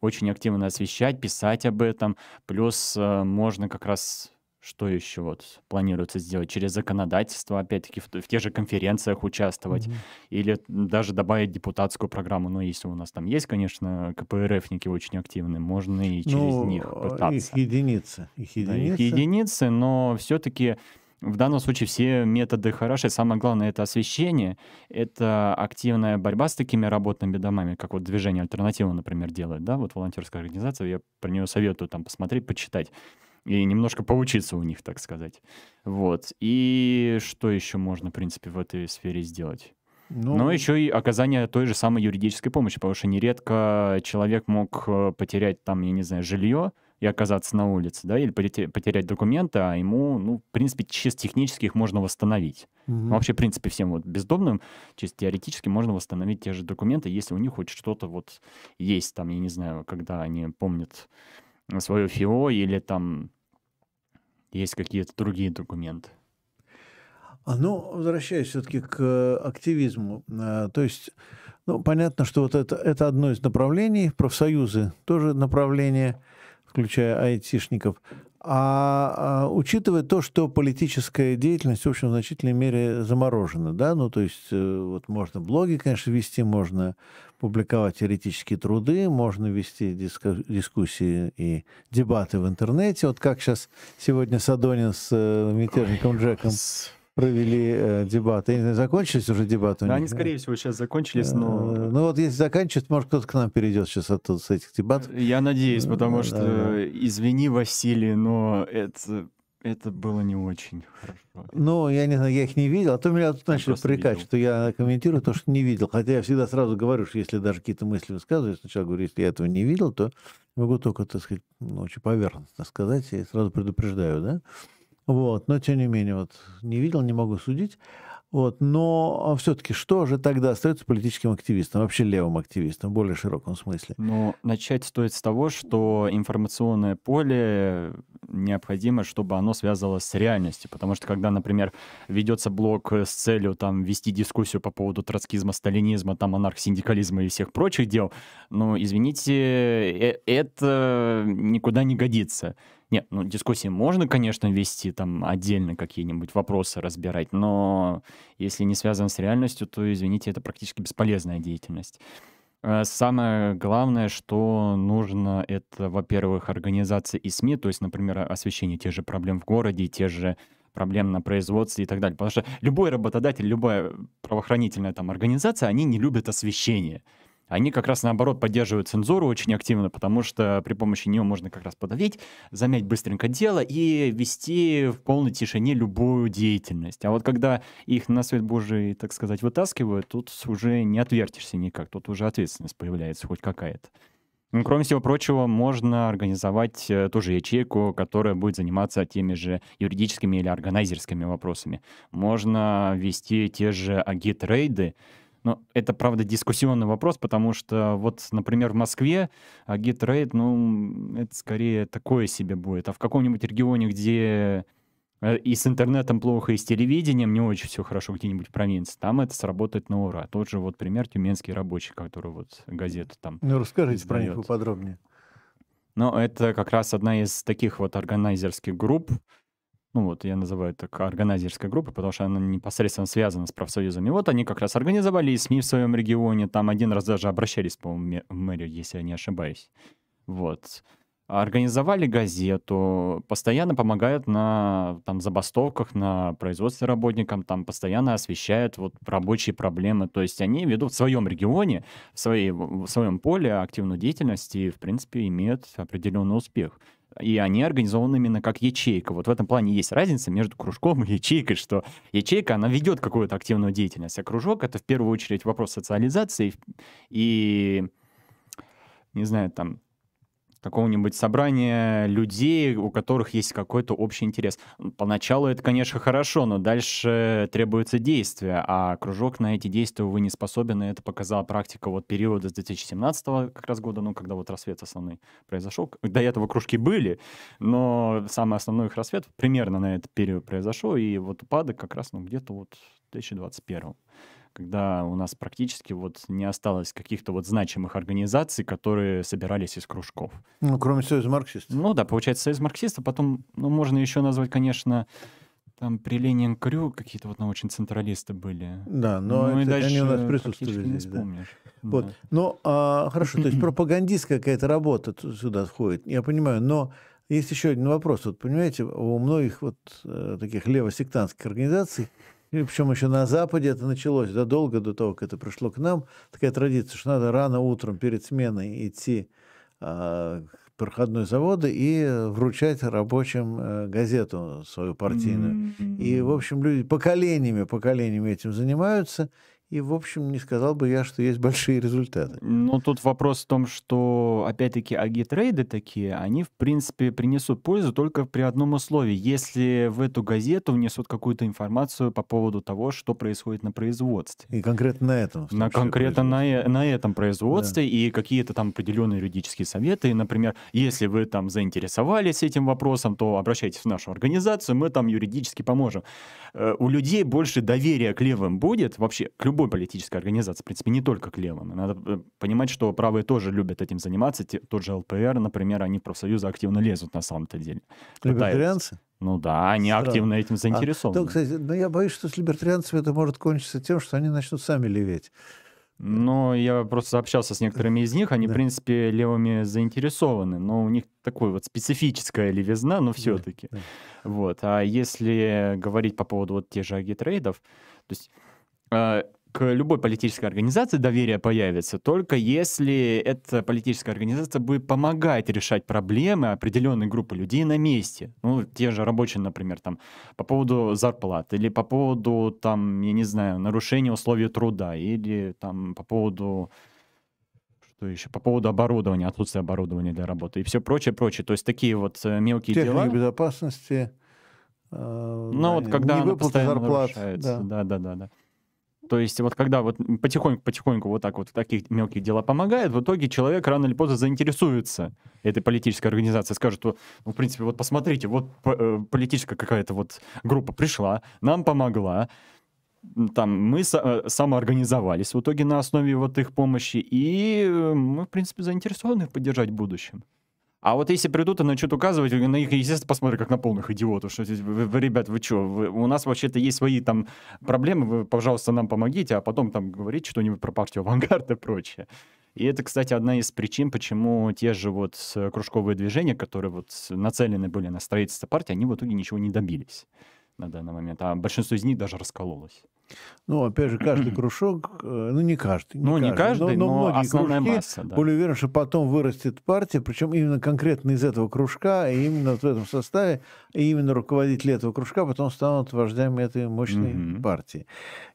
Очень активно освещать, писать об этом. Плюс э, можно как раз что еще вот планируется сделать? Через законодательство, опять-таки, в, в тех же конференциях участвовать, mm-hmm. или даже добавить депутатскую программу. Но если у нас там есть, конечно, КПРФники очень активные, можно и через ну, них пытаться. Их единицы. Их единицы. Да, их единицы, но все-таки в данном случае все методы хороши. Самое главное — это освещение, это активная борьба с такими работными домами, как вот движение «Альтернатива», например, делает, да, вот волонтерская организация, я про нее советую там посмотреть, почитать и немножко поучиться у них, так сказать. Вот. И что еще можно, в принципе, в этой сфере сделать? Ну... Но еще и оказание той же самой юридической помощи, потому что нередко человек мог э, потерять там, я не знаю, жилье и оказаться на улице, да, или потерять документы, а ему, ну, в принципе, чисто технически их можно восстановить. Угу. Ну, вообще, в принципе, всем вот бездомным чисто теоретически можно восстановить те же документы, если у них хоть что-то вот есть там, я не знаю, когда они помнят свое ФИО или там есть какие-то другие документы? А, ну, возвращаясь все-таки к э, активизму, э, то есть, ну, понятно, что вот это, это одно из направлений, профсоюзы тоже направление, включая айтишников. А, а учитывая то, что политическая деятельность, в общем, в значительной мере заморожена, да, ну, то есть, э, вот можно блоги, конечно, вести, можно публиковать теоретические труды, можно вести диску, дискуссии и дебаты в интернете. Вот как сейчас сегодня Садонин с э, мятежником Джеком провели э, дебаты. Знаю, закончились уже дебаты? Да, они, скорее всего, сейчас закончились, но... Э, ну вот если заканчивать, может, кто-то к нам перейдет сейчас оттуда с этих дебатов. Я надеюсь, потому что, да. извини, Василий, но это это было не очень хорошо. Ну, я не знаю, я их не видел, а то меня тут начали прикать, что я комментирую то, что не видел. Хотя я всегда сразу говорю, что если даже какие-то мысли высказываю, сначала говорю, если я этого не видел, то могу только, так сказать, ну, очень поверхностно сказать, и сразу предупреждаю, да? Вот, но тем не менее, вот не видел, не могу судить. Вот. Но все-таки что же тогда остается политическим активистом, вообще левым активистом в более широком смысле? Ну, начать стоит с того, что информационное поле необходимо, чтобы оно связывалось с реальностью. Потому что когда, например, ведется блог с целью там, вести дискуссию по поводу троцкизма, сталинизма, там, анархосиндикализма и всех прочих дел, ну, извините, э, это никуда не годится. Нет, ну дискуссии можно, конечно, вести, там отдельно какие-нибудь вопросы разбирать, но если не связано с реальностью, то, извините, это практически бесполезная деятельность. Э, самое главное, что нужно, это, во-первых, организация и СМИ, то есть, например, освещение тех же проблем в городе, те же проблем на производстве и так далее. Потому что любой работодатель, любая правоохранительная там организация, они не любят освещение они как раз наоборот поддерживают цензуру очень активно, потому что при помощи нее можно как раз подавить, замять быстренько дело и вести в полной тишине любую деятельность. А вот когда их на свет Божий, так сказать, вытаскивают, тут уже не отвертишься никак, тут уже ответственность появляется хоть какая-то. Ну, кроме всего прочего, можно организовать э, тоже ячейку, которая будет заниматься теми же юридическими или органайзерскими вопросами. Можно вести те же агит-рейды, но это, правда, дискуссионный вопрос, потому что вот, например, в Москве гитрейд, ну, это скорее такое себе будет. А в каком-нибудь регионе, где э, и с интернетом плохо, и с телевидением не очень все хорошо где-нибудь в провинции, там это сработает на ура. Тот же вот пример тюменский рабочий, который вот газету там Ну, расскажите издает. про них поподробнее. Ну, это как раз одна из таких вот органайзерских групп, ну вот я называю это органайзерской группой, потому что она непосредственно связана с профсоюзами. Вот они как раз организовали СМИ в своем регионе, там один раз даже обращались, по-моему, в мэрию, если я не ошибаюсь. Вот. Организовали газету, постоянно помогают на там, забастовках, на производстве работникам, там постоянно освещают вот рабочие проблемы. То есть они ведут в своем регионе, в, своей, в своем поле активную деятельность и, в принципе, имеют определенный успех и они организованы именно как ячейка. Вот в этом плане есть разница между кружком и ячейкой, что ячейка, она ведет какую-то активную деятельность, а кружок — это в первую очередь вопрос социализации и, не знаю, там, какого-нибудь собрания людей, у которых есть какой-то общий интерес. Поначалу это, конечно, хорошо, но дальше требуется действие, а кружок на эти действия, увы, не способен, и это показала практика вот периода с 2017 как раз года, ну, когда вот рассвет основной произошел. До этого кружки были, но самый основной их рассвет примерно на этот период произошел, и вот упадок как раз, ну, где-то вот в 2021 когда у нас практически вот не осталось каких-то вот значимых организаций, которые собирались из кружков. Ну, кроме Союза марксистов. Ну да, получается, Союз марксистов. Потом, ну, можно еще назвать, конечно, там при Ленин Крю какие-то вот научные централисты были. Да, но ну, и это, дальше они у нас присутствовали практически не здесь. Да. Вот. Да. Ну, а, хорошо, то есть пропагандистская какая-то работа сюда входит, я понимаю, но есть еще один вопрос. Вот, понимаете, у многих вот э, таких левосектантских организаций, и причем еще на Западе это началось, задолго до того, как это пришло к нам, такая традиция, что надо рано утром перед сменой идти а, к проходной завода и вручать рабочим э, газету свою партийную. И, в общем, люди поколениями, поколениями этим занимаются. И, в общем, не сказал бы я, что есть большие результаты. Ну, тут вопрос в том, что, опять-таки, агитрейды такие, они, в принципе, принесут пользу только при одном условии. Если в эту газету внесут какую-то информацию по поводу того, что происходит на производстве. И конкретно на этом. На конкретно на, на этом производстве и какие-то там определенные юридические советы. И, например, если вы там заинтересовались этим вопросом, то обращайтесь в нашу организацию, мы там юридически поможем. Э, У людей больше доверия к левым будет, вообще к любой политической организации, в принципе, не только к левым. Надо э, понимать, что правые тоже любят этим заниматься. Те- Тот же ЛПР, например, они в профсоюзы активно лезут на самом-то деле. Либертарианцы? Ну да, они Странно. активно этим А, заинтересованы. то, кстати, но я боюсь, что с либертарианцами это может кончиться тем, что они начнут сами леветь. Но я просто общался с некоторыми из них, они, Да. в принципе, левыми заинтересованы, но у них такой вот специфическая левизна, но все-таки. да. Вот. А если говорить по поводу вот тех же агитрейдов, то есть э, к любой политической организации доверие появится только если эта политическая организация будет помогать решать проблемы определенной группы людей на месте. Ну, те же рабочие, например, там, по поводу зарплат, или по поводу, там, я не знаю, нарушения условий труда, или там по поводу что еще? По поводу оборудования, отсутствия оборудования для работы и все прочее, прочее. То есть такие вот э, мелкие Техника дела. безопасности. э, Ну, да, вот когда не она постоянно зарплат. нарушается. да. Да, да, да, да. То есть вот когда вот потихоньку-потихоньку вот так вот в таких мелких дела помогает, в итоге человек рано или поздно заинтересуется этой политической организацией, скажет, ну, в принципе, вот посмотрите, вот э, политическая какая-то вот группа пришла, нам помогла, там мы э, самоорганизовались в итоге на основе вот их помощи, и э, мы, в принципе, заинтересованы поддержать в будущем. А вот если придут и начнут указывать, на них, естественно, посмотрят как на полных идиотов, что здесь, вы, вы, ребят, вы что, у нас вообще-то есть свои там проблемы, вы, пожалуйста, нам помогите, а потом там говорить что-нибудь про партию «Авангард» и прочее. И это, кстати, одна из причин, почему те же вот э, кружковые движения, которые вот нацелены были на строительство партии, они в итоге ничего не добились на данный момент, а большинство из них даже раскололось. Ну, опять же, каждый кружок, э, ну, не каждый. ну, не каждый, но, многие основная кружки масса, да. Более уверен, что потом вырастет партия, причем именно конкретно из этого кружка, и именно вот в этом составе, и именно руководители этого кружка потом станут вождями этой мощной Мгм. партии.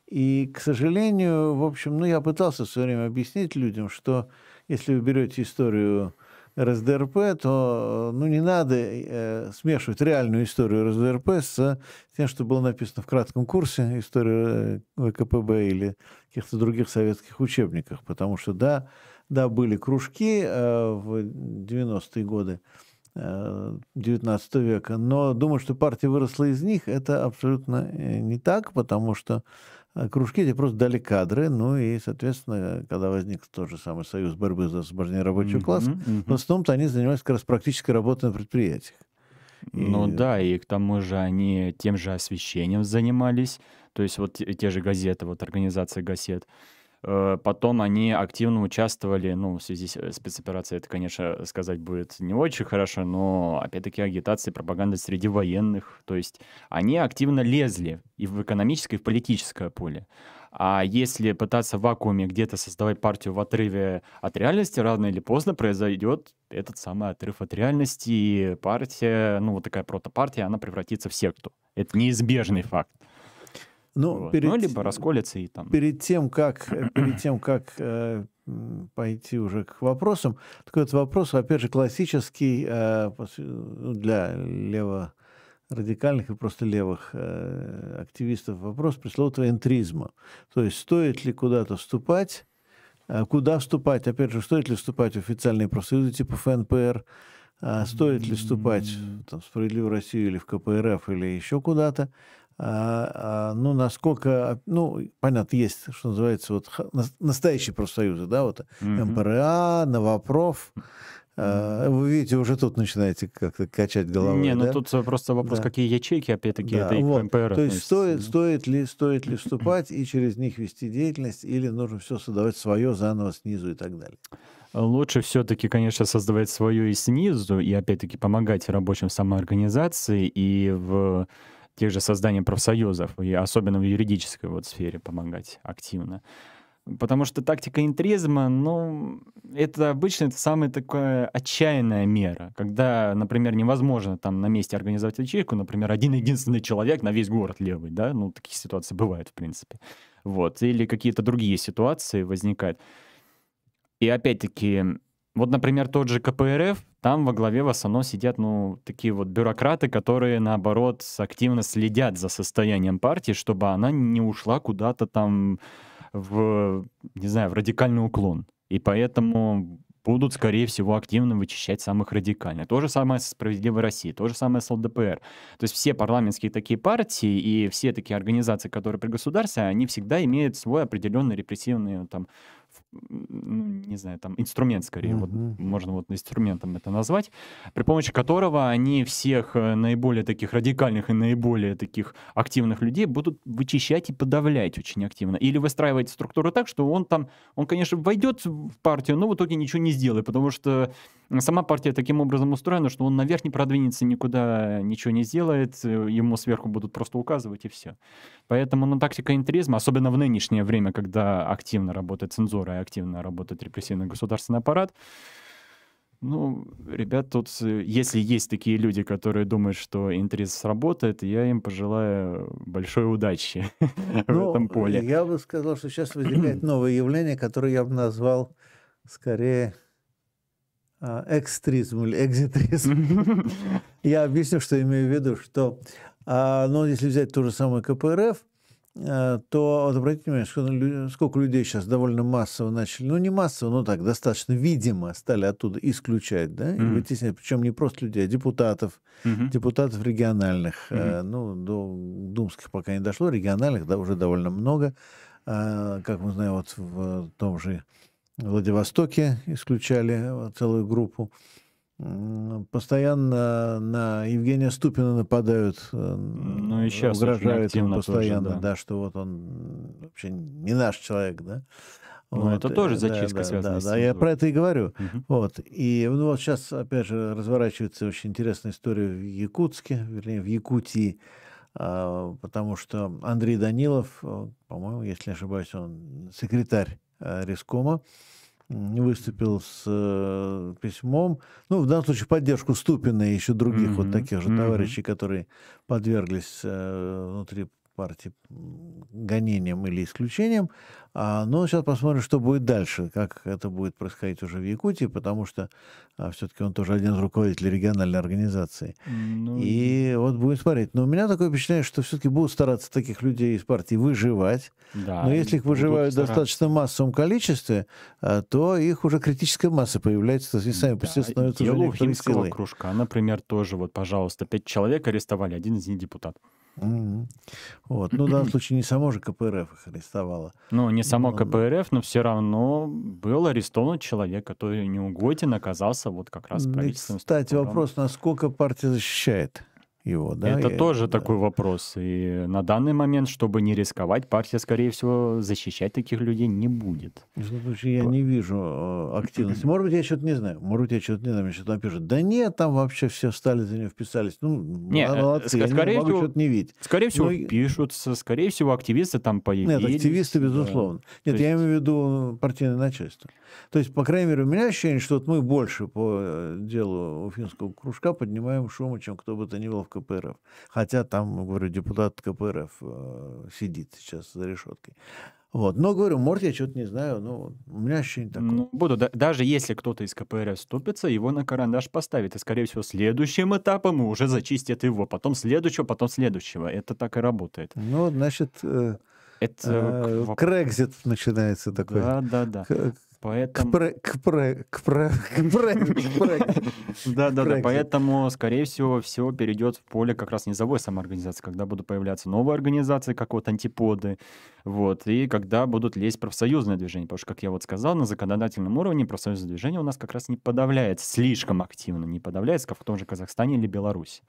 И, к сожалению, в общем, ну, я пытался в свое время объяснить людям, что если вы берете историю РСДРП, то ну, не надо э, смешивать реальную историю РСДРП с тем, что было написано в кратком курсе истории э, ВКПБ или каких-то других советских учебниках. Потому что, да, да были кружки э, в 90-е годы э, 19 века, но думаю, что партия выросла из них, это абсолютно э, не так, потому что э, кружки эти просто дали кадры, ну и, соответственно, когда возник тот же самый союз борьбы за освобождение рабочего Мгм, класса, мгм. в основном-то они занимались как раз практической работой на предприятиях. Ну И- да, и к тому же они тем же освещением занимались, то есть вот те, те же газеты, вот организация газет. Э, Потом они активно участвовали, ну, в связи с э, спецоперацией, это, конечно, сказать будет не очень хорошо, но, опять-таки, агитация пропаганда среди военных, то есть они активно лезли и в экономическое, и в политическое поле. А если пытаться в вакууме где-то создавать партию в отрыве от реальности, рано или поздно произойдет этот самый отрыв от реальности, и партия, ну, вот такая протопартия, она превратится в секту. Это неизбежный факт. Ну, Вот. перед, Ну, либо расколется и там... перед тем, как, э, перед тем, как э, пойти уже к вопросам, такой вот вопрос, опять же, классический э, пос- ну, для леворадикальных и просто левых э, активистов вопрос пресловутого энтризма. То есть стоит ли куда-то вступать, э, куда вступать, опять же, стоит ли вступать в официальные профсоюзы типа ФНПР, а стоит ли вступать там, в «Справедливую Россию» или в КПРФ или еще куда-то, ну, насколько, ну, понятно, есть, что называется, вот настоящие профсоюзы, да, вот mm-hmm. МПРА, Новопроф, а, вы видите, уже тут начинаете как-то качать головой. Не, ну да? тут просто вопрос, да. какие ячейки, опять-таки, да, это и вот. МПР. То есть стоит, стоит, ли, стоит ли вступать и через них вести деятельность, или нужно все создавать свое заново снизу и так далее? Лучше все-таки, конечно, создавать свое и снизу, и опять-таки помогать рабочим самоорганизации и в тех же созданием профсоюзов, и особенно в юридической вот сфере помогать активно. Потому что тактика интризма, ну, это обычно это самая такая отчаянная мера, когда, например, невозможно там на месте организовать ячейку, например, один-единственный человек на весь город левый, да, ну, такие ситуации бывают, в принципе. Вот, или какие-то другие ситуации возникают. И опять-таки, вот, например, тот же КПРФ, там во главе в основном сидят, ну, такие вот бюрократы, которые, наоборот, активно следят за состоянием партии, чтобы она не ушла куда-то там в, не знаю, в радикальный уклон. И поэтому будут, скорее всего, активно вычищать самых радикальных. То же самое с «Справедливой Россией», то же самое с ЛДПР. То есть все парламентские такие партии и все такие организации, которые при государстве, они всегда имеют свой определенный репрессивный там, ну, не знаю, там инструмент скорее, uh-huh. вот можно вот инструментом это назвать, при помощи которого они всех э, наиболее таких радикальных и наиболее таких активных людей будут вычищать и подавлять очень активно. Или выстраивать структуру так, что он там, он, конечно, войдет в партию, но в итоге ничего не сделает, потому что сама партия таким образом устроена, что он наверх не продвинется, никуда ничего не сделает, э, ему сверху будут просто указывать и все. Поэтому ну, тактика интризма, особенно в нынешнее время, когда активно работает цензура и активно работает репрессивный государственный аппарат, ну, ребят, тут, э, если есть такие люди, которые думают, что интриз сработает, я им пожелаю большой удачи в ну, этом поле. Я бы сказал, что сейчас возникает новое явление, которое я бы назвал скорее а, экстризм или экзитризм. Я объясню, что имею в виду, что, а, ну, если взять ту же самую КПРФ, то вот обратите внимание, сколько людей сейчас довольно массово начали, ну не массово, но так, достаточно видимо стали оттуда исключать, да, и вытеснять, причем не просто людей, а депутатов, депутатов региональных, ну, до думских пока не дошло, региональных, да, уже довольно много, как мы знаем, вот в том же Владивостоке исключали целую группу. Постоянно на Евгения Ступина нападают, э, ну, и сейчас угрожают ему постоянно, тоже, да. да, что вот он вообще не наш человек, да. Ну, вот. это тоже зачистка да, связана да, с Да, я про это и говорю. Угу. Вот. И ну, вот сейчас, опять же, разворачивается очень интересная история в Якутске, вернее, в Якутии, а, потому что Андрей Данилов, э, по-моему, если не ошибаюсь, он секретарь Э, Рискома выступил с э, письмом, ну, в данном случае поддержку Ступина и еще других mm-hmm. вот таких же mm-hmm. товарищей, которые подверглись э, внутри партии гонением или исключением. А, но сейчас посмотрим, что будет дальше, как это будет происходить уже в Якутии, потому что а, все-таки он тоже один из руководителей региональной организации. Ну... И вот будем смотреть. Но у меня такое впечатление, что все-таки будут стараться таких людей из партии выживать. Да, но если их выживают в достаточно массовом количестве, а, то их уже критическая масса появляется, то есть они сами да, по себе становятся уже кружка, например, тоже, вот, пожалуйста, пять человек арестовали, один из них депутат. Вот. Ну, в данном случае не само же КПРФ их арестовало. Ну, не само КПРФ, но все равно был арестован человек, который неугоден оказался вот как раз правительственным Кстати, вопрос, насколько партия защищает его, да? Это и, тоже да. такой вопрос. И на данный момент, чтобы не рисковать, партия, скорее всего, защищать таких людей не будет. В этом случае я не вижу э, активности. Может быть, я что-то не знаю. Может быть, я что-то не знаю. Мне что-то напишут. Да нет, там вообще все встали за нее, вписались. Ну, не, молодцы. Э, скорее я не могу что-то не видеть. Скорее всего, Но... пишутся. Скорее всего, активисты там появились. Нет, активисты, безусловно. Да. Нет, есть... я имею в виду партийное начальство. То есть, по крайней мере, у меня ощущение, что вот мы больше по э, делу Уфимского кружка поднимаем шума, чем кто бы то ни был в КПРФ. Хотя там, говорю, депутат КПРФ э, сидит сейчас за решеткой. Вот. Но, говорю, может, я что-то не знаю, но у меня ощущение такое. Ну, буду. Да, даже если кто-то из КПРФ ступится, его на карандаш поставит. И, скорее всего, следующим этапом уже зачистят его. Потом следующего, потом следующего. Это так и работает. Ну, значит, э, это э, Крекзит начинается такой. Да, да, да. Поэтому... К, про... к, про... к, про... к проекту. Да, да, да. проекте. Поэтому, скорее всего, все перейдет в поле как раз низовой самоорганизации, когда будут появляться новые организации, как вот антиподы, вот, и когда будут лезть профсоюзные движения. Потому что, как я вот сказал, на законодательном уровне профсоюзное движение у нас как раз не подавляется слишком активно, не подавляется, как в том же Казахстане или Беларуси.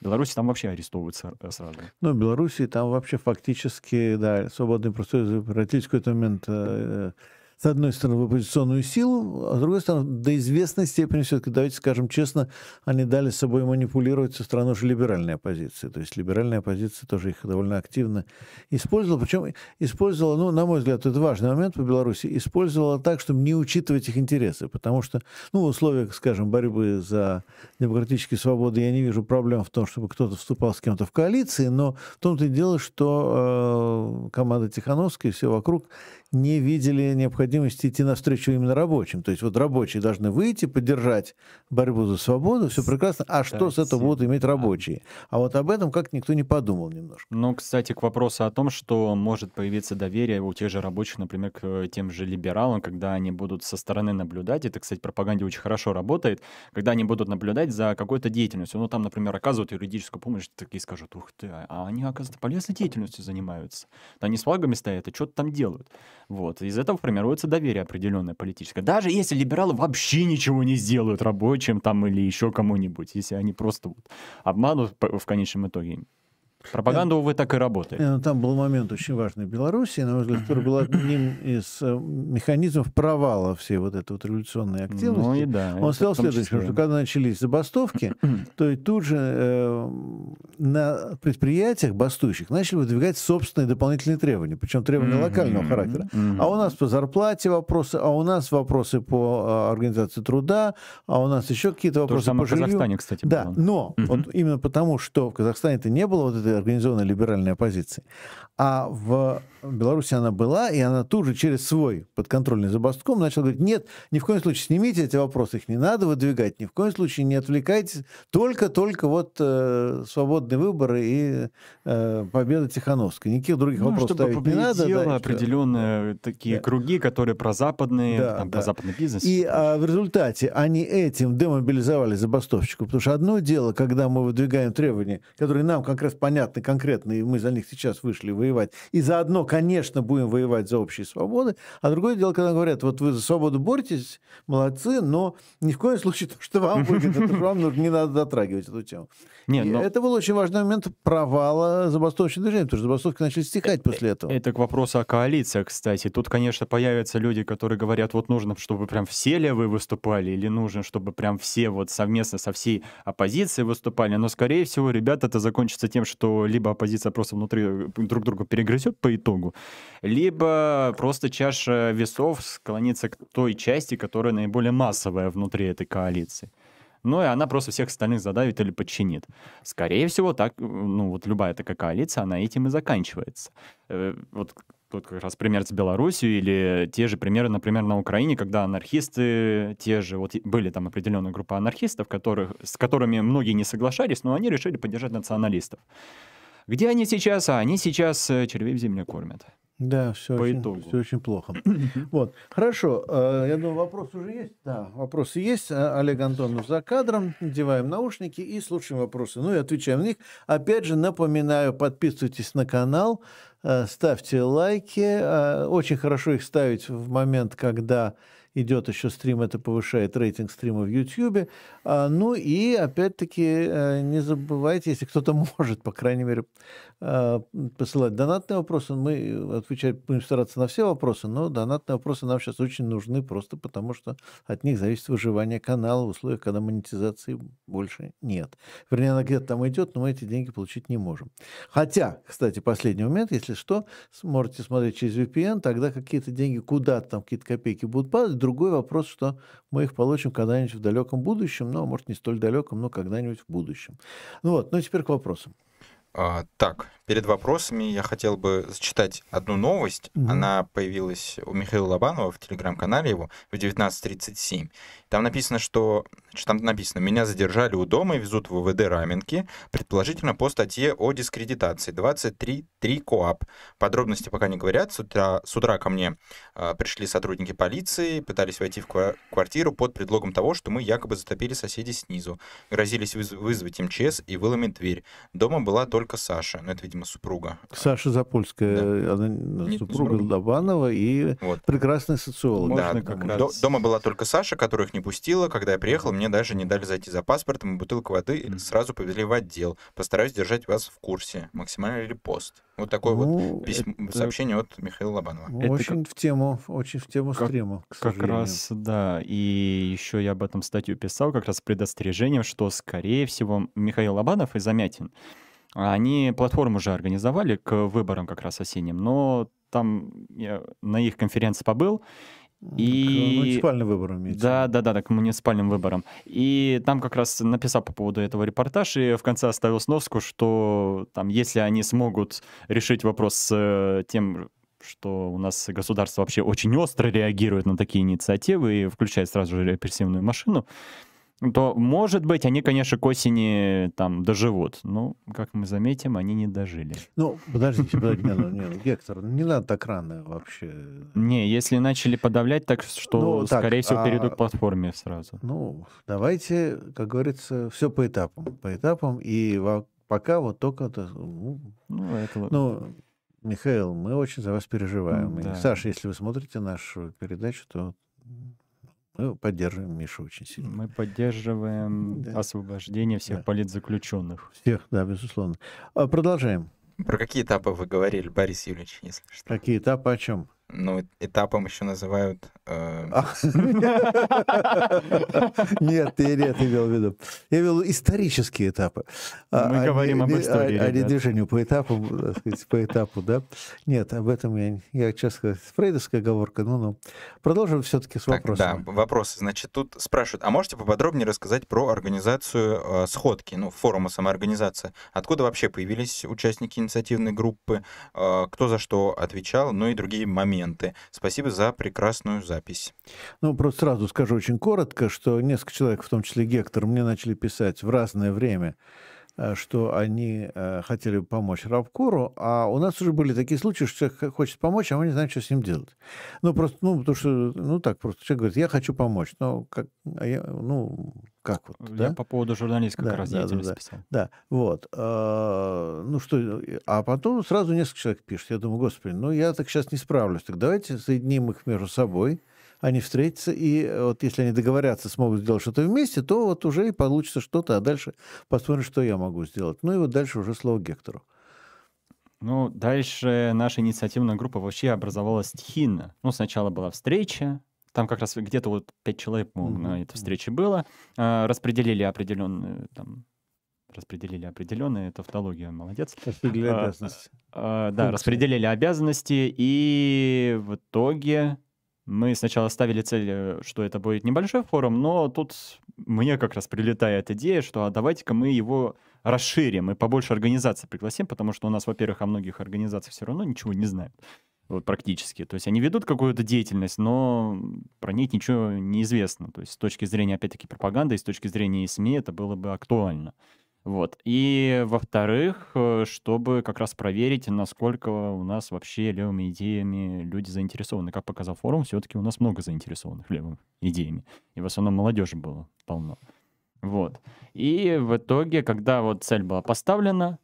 В Беларуси там вообще арестовывают э, сразу. Ну, в Беларуси там вообще фактически, да, свободные профсоюзы превратились в какой-то момент э, с одной стороны, в оппозиционную силу, а с другой стороны, до известной степени все-таки, давайте скажем честно, они дали с собой манипулировать со стороны уже либеральной оппозиции. То есть либеральная оппозиция тоже их довольно активно использовала. Причем использовала, ну, на мой взгляд, это важный момент по Беларуси, использовала так, чтобы не учитывать их интересы. Потому что, ну, в условиях, скажем, борьбы за демократические свободы я не вижу проблем в том, чтобы кто-то вступал с кем-то в коалиции, но в том-то и дело, что э, команда Тихановская и все вокруг не видели необходимости идти навстречу именно рабочим. То есть вот рабочие должны выйти, поддержать борьбу за свободу, все прекрасно. А что с этого будут иметь рабочие? А вот об этом как никто не подумал немножко. Ну, кстати, к вопросу о том, что может появиться доверие у тех же рабочих, например, к тем же либералам, когда они будут со стороны наблюдать, это, кстати, пропаганде очень хорошо работает, когда они будут наблюдать за какой-то деятельностью. Ну, там, например, оказывают юридическую помощь, такие скажут, ух ты, а они, оказывается, полезной деятельностью занимаются. Они с флагами стоят и что-то там делают. Вот. Из этого формируется доверие определенное политическое. Даже если либералы вообще ничего не сделают рабочим там или еще кому-нибудь, если они просто вот обманут в конечном итоге. Пропаганда, увы, так и работает. Э, Там был момент очень важный в Беларуси, на мой взгляд, который был одним из э, механизмов провала всей вот этой вот революционной активности. Ну и да. Он это сказал в следующее, что когда начались забастовки, то и тут же э, на предприятиях бастующих начали выдвигать собственные дополнительные требования, причем требования локального характера. А у нас по зарплате вопросы, а у нас вопросы по а, организации труда, а у нас еще какие-то То же вопросы самое по в жилью. Казахстане, кстати, Да, но вот именно потому, что в Казахстане-то не было вот этой организованной либеральной оппозиции, а в Беларуси она была, и она тут же через свой подконтрольный забастком начала говорить, нет, ни в коем случае снимите эти вопросы, их не надо выдвигать, ни в коем случае не отвлекайтесь, только-только вот э, свободные выборы и э, победа Тихановской. Никаких других Ну, вопросов чтобы ставить не надо. да, и всё. определенные такие Да. круги, которые прозападные, Да, там, да. прозападный бизнес. И а, в результате они этим демобилизовали забастовщиков. Потому что одно дело, когда мы выдвигаем требования, которые нам как раз понятны конкретно, и мы за них сейчас вышли воевать, и заодно, конечно, будем воевать за общие свободы. А другое дело, когда говорят, вот вы за свободу боретесь, молодцы, но ни в коем случае то, что вам выгодно, то, вам нужно, не надо затрагивать эту тему. Не, И но- Это был очень важный момент провала забастовочного движения, потому что забастовки начали стихать после этого. Это к вопросу о коалициях, кстати. Тут, конечно, появятся люди, которые говорят, вот нужно, чтобы прям все левые выступали, или нужно, чтобы прям все вот совместно со всей оппозицией выступали. Но, скорее всего, ребят, это закончится тем, что либо оппозиция просто внутри э, друг друга перегрызет по итогу, либо просто чаша весов склонится к той части, которая наиболее массовая внутри этой коалиции. Ну, и она просто всех остальных задавит или подчинит. Скорее всего, так, ну, вот любая такая коалиция, она этим и заканчивается. Э, Вот тут как раз пример с Белоруссией или те же примеры, например, на Украине, когда анархисты, те же, вот были там определенная группа анархистов, которых, с которыми многие не соглашались, но они решили поддержать националистов. Где они сейчас? А они сейчас э, червей в земле кормят. Да, все По очень, итогу. всё очень плохо. Вот, хорошо. э, Я думаю, вопрос уже есть. Да, вопросы есть. А, Олег Антонов за кадром. Надеваем наушники и слушаем вопросы. Ну и отвечаем на них. Опять же, напоминаю, подписывайтесь на канал, э, ставьте лайки. Э, Очень хорошо их ставить в момент, когда идет еще стрим, это повышает рейтинг стрима в YouTube. А, Ну и, опять-таки, э, не забывайте, если кто-то может, по крайней мере, э, посылать донатные вопросы. Мы отвечать будем стараться на все вопросы, но донатные вопросы нам сейчас очень нужны, просто потому что от них зависит выживание канала в условиях, когда монетизации больше нет. Вернее, она где-то там идет, но мы эти деньги получить не можем. Хотя, кстати, последний момент, если что, сможете смотреть через VPN, тогда какие-то деньги куда-то там, какие-то копейки будут падать. Другой вопрос, что мы их получим когда-нибудь в далеком будущем, но, может, не столь далеком, но когда-нибудь в будущем. Ну вот, ну теперь к вопросам. А, так, перед вопросами я хотел бы зачитать одну новость. Мгм. Она появилась у Михаила Лобанова в телеграм-канале его в 19.37. Там написано, что... Там написано, меня задержали у дома и везут в ВВД Раменки, предположительно по статье о дискредитации 23.3 КОАП. Подробности пока не говорят. С утра, с утра ко мне а, пришли сотрудники полиции, пытались войти в ква- квартиру под предлогом того, что мы якобы затопили соседей снизу. Грозились выз- вызвать МЧС и выломить дверь. Дома была только Саша, ну это, видимо, супруга. Саша Запольская, она Не- супруга. Лобанова и Вот. прекрасный социолог. Можно Да, как до- раз- дома была только Саша, которая их не пустила. Когда я приехал, мне даже не дали зайти за паспортом и бутылку воды, и Мгм. сразу повезли в отдел. Постараюсь держать вас в курсе. Максимальный репост. Вот такое вот Ну, письмо, это- сообщение от Михаила Лобанова. Это очень в тему, очень в тему Как- стрима, к Как сожалению. раз, да. И еще я об этом статью писал, как раз с предостережением, что, скорее всего, Михаил Лобанов и Замятин, они платформу уже организовали к выборам как раз осенним, но там я на их конференции побыл, К и- муниципальным выборам имеется. да, да, да, да, к муниципальным выборам. И там как раз написал по поводу этого репортаж, и в конце оставил сноску, что там, если они смогут решить вопрос с э, тем, что у нас государство вообще очень остро реагирует на такие инициативы и включает сразу же репрессивную машину, то, может быть, они, конечно, к осени там доживут. Но, как мы заметим, они не дожили. Ну, подождите, подождите, не, ну, не, ну, Гектор, не надо так рано вообще. Не, если начали подавлять, так что, Ну, так, скорее всего, а- перейдут к платформе сразу. Ну, давайте, как говорится, все по этапам. По этапам, и пока вот только... Ну, Ну, это... ну, Михаил, мы очень за вас переживаем. И, Да. Саша, если вы смотрите нашу передачу, то мы поддерживаем Мишу очень сильно. Мы поддерживаем Да. освобождение всех Да. политзаключенных. Всех, да, безусловно. А, Продолжаем. Про какие этапы вы говорили, Борис Юрьевич, если что? Какие этапы, о чем? Ну, этапом еще называют... э, А. Нет, ты нет, имел в виду. Я имел в виду исторические этапы. А- Мы а говорим об истории, А не ребят. движению по сказать, по этапу, да? Нет, об этом я... Я, честно сказать, фрейдовская оговорка, ну-ну. Продолжим все-таки с Так, да, вопросом. вопросы. Значит, тут спрашивают, а можете поподробнее рассказать про организацию э, сходки, ну, форума самоорганизация? Откуда вообще появились участники инициативной группы? Э, кто за что отвечал? Ну и другие моменты. Спасибо за прекрасную запись. Ну, просто сразу скажу очень коротко, что несколько человек, в том числе Гектор, мне начали писать в разное время, э, что они э, хотели помочь Равкуру, а у нас уже были такие случаи, что человек хочет помочь, а мы не знаем, что с ним делать. Ну, просто, ну, потому что, ну, так просто, человек говорит, я хочу помочь, ну, как, а я, ну, как вот, Я да? по поводу журналистской Да, как раз да, да, деятельности да. писал. Да, вот. э, Ну что, э, а потом сразу несколько человек пишет. Я думаю, господи, ну я так сейчас не справлюсь. Так давайте соединим их между собой, они встретятся, и э, вот если они договорятся, смогут сделать что-то вместе, то вот уже и получится что-то, а дальше посмотрим, что я могу сделать. Ну и вот дальше уже слово Гектору. Ну, дальше наша инициативная группа вообще образовалась стихийно. Ну, сначала была встреча, там как раз где-то вот пять человек, Мгм, на этой встрече было. А, Распределили определенные там распределили определенные, тавтология, молодец. Распределили А, обязанности. А, Да, Функции. распределили обязанности, и в итоге мы сначала ставили цель, э, что это будет небольшой форум, но тут мне как раз прилетает идея, что а давайте-ка мы его расширим и побольше организаций пригласим, потому что у нас, во-первых, о многих организациях все равно ничего не знают. Вот практически. То есть они ведут какую-то деятельность, но про них ничего не известно. То есть с точки зрения, опять-таки, пропаганды и с точки зрения СМИ это было бы актуально. Вот. И, во-вторых, э, чтобы как раз проверить, насколько у нас вообще левыми идеями люди заинтересованы. Как показал форум, все-таки у нас много заинтересованных левыми идеями. И в основном молодежи было полно. Вот. И в итоге, когда вот цель была поставлена,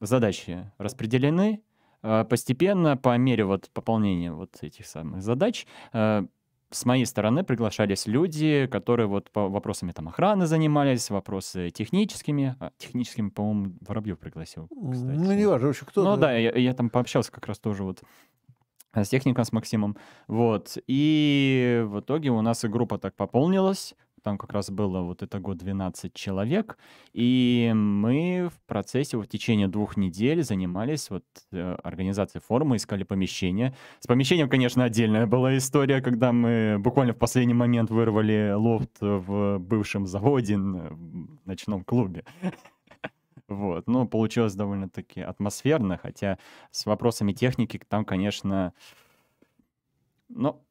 задачи распределены, постепенно по мере вот пополнения вот этих самых задач э, с моей стороны приглашались люди, которые вот по вопросами там охраны занимались, вопросы техническими. А, техническими, по-моему, Воробьев пригласил, кстати. Ну, не важно, вообще кто Ну да, я, я там пообщался как раз тоже вот э, с техником, с Максимом. Вот. И в итоге у нас и группа так пополнилась. Там как раз было вот это год 12 человек. И мы в процессе, вот в течение двух недель занимались вот э, организацией форума, искали помещение. С помещением, конечно, отдельная была история, когда мы буквально в последний момент вырвали лофт в бывшем заводе, в ночном клубе. Вот. Ну, получилось довольно-таки атмосферно, хотя с вопросами техники там, конечно... Ну,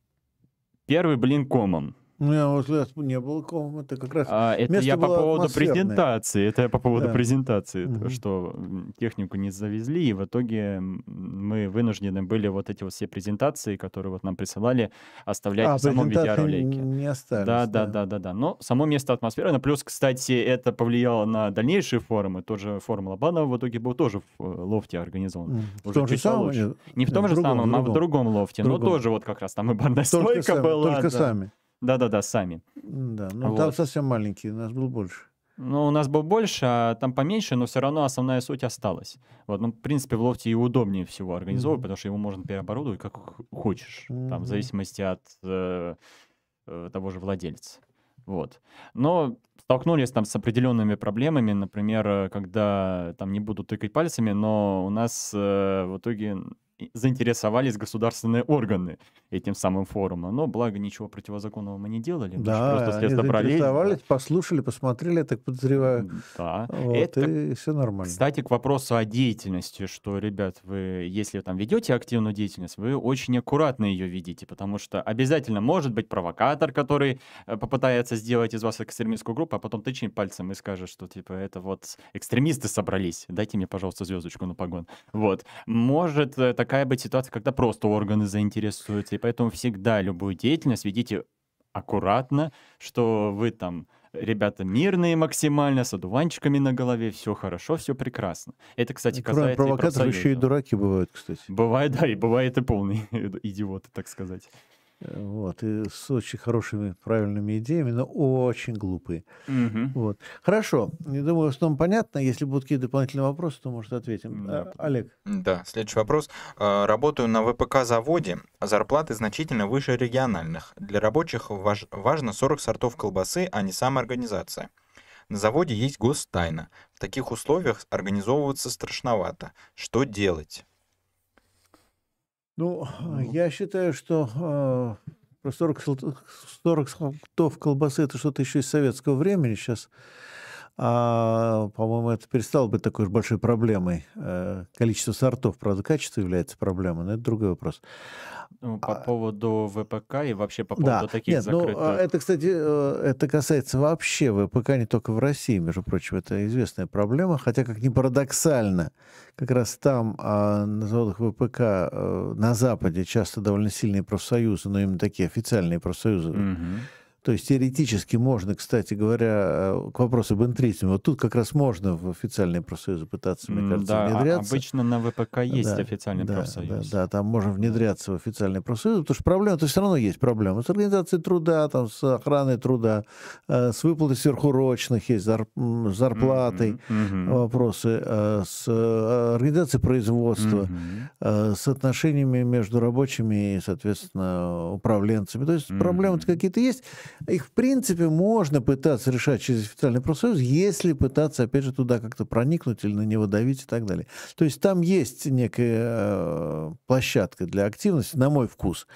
первый блин комом. Ну, я вот взгляд, не было ком, это как раз... А, это я по поводу презентации. Это я по поводу Да. презентации, то, Мгм. что технику не завезли, и в итоге мы вынуждены были вот эти вот все презентации, которые вот нам присылали, оставлять а, в самом видеоролике. не остались. Да, да, да, да, да. Но само место атмосферно. Плюс, кстати, это повлияло на дальнейшие форумы. Тот же форум Лобанова в итоге был тоже в э, лофте организован. В Уже том же самом? Не в том в же другом, самом, в а в другом. лофте. Но тоже вот как раз там и барная стойка была. Только да. сами. Да-да-да, сами. Да, ну там Вот. совсем маленький, у нас был больше. Ну, у нас был больше, а там поменьше, но все равно основная суть осталась. Вот, ну, в принципе, в лофте и удобнее всего организовывать, Мгм. потому что его можно переоборудовать как хочешь, там, Мгм. в зависимости от э, э, того же владельца. Вот. Но столкнулись там с определенными проблемами, например, э, когда там не буду тыкать пальцами, но у нас э, в итоге заинтересовались государственные органы этим самым форумом. Но, благо, ничего противозаконного мы не делали. Да, просто они след добрались, да. заинтересовались, послушали, посмотрели, я так подозреваю. Да. Вот, Это и все нормально. кстати, к вопросу о деятельности, что, ребят, вы, если там ведете активную деятельность, вы очень аккуратно ее ведите, потому что обязательно может быть провокатор, который э, попытается сделать из вас экстремистскую группу, а потом тычнет пальцем и скажет, что типа это вот экстремисты собрались, дайте мне, пожалуйста, звездочку на погон. Вот. Может э, такая быть ситуация, когда просто органы заинтересуются, и поэтому всегда любую деятельность ведите аккуратно, что вы там ребята мирные максимально, с одуванчиками на голове, все хорошо, все прекрасно. Это, кстати, Кроме касается и провокаторов еще и дураки бывают, кстати. Бывает, да, и бывает и полные идиоты, так сказать. Вот, и с очень хорошими, правильными идеями, но очень глупые. Мгм. Вот. Хорошо. Я думаю, в основном понятно. Если будут какие-то дополнительные вопросы, то, может, ответим. Да, А, Олег. Да, следующий вопрос. А, Работаю на ВПК-заводе, а зарплаты значительно выше региональных. Для рабочих важ- важно 40 сортов колбасы, а не сама организация. На заводе есть гостайна. В таких условиях организовываться страшновато. Что делать? Ну, я считаю, что э, про 40, сорт- 40 сортов колбасы это что-то еще из советского времени сейчас. А, по-моему, это перестало быть такой уж большой проблемой. Э, количество сортов, правда, качество является проблемой, но это другой вопрос. Ну, по А- поводу ВПК и вообще по поводу Да, таких нет, ну, закрытых... а это, кстати, э, это касается вообще ВПК не только в России, между прочим, это известная проблема, хотя, как ни парадоксально, как раз там, а, на заводах ВПК э, на Западе часто довольно сильные профсоюзы, но именно такие официальные профсоюзы. Мгм. То есть теоретически можно, кстати говоря, э, к вопросу об интризме, вот тут как раз можно в официальные профсоюзы пытаться, мне кажется, да, а- внедряться. обычно на ВПК есть Да, официальный да, профсоюз. Да, да, там можно внедряться в официальный профсоюз, потому что проблема, то все равно есть проблема с организацией труда, там, с охраной труда, э, с выплатой сверхурочных, есть зар- м, с зарплатой мгм, вопросы, э, с организацией производства, э, с отношениями между рабочими и, соответственно, управленцами. То есть проблемы Мгм. какие-то есть. Их, в принципе, можно пытаться решать через официальный профсоюз, если пытаться, опять же, туда как-то проникнуть или на него давить и так далее. То есть там есть некая э, площадка для активности, на мой вкус.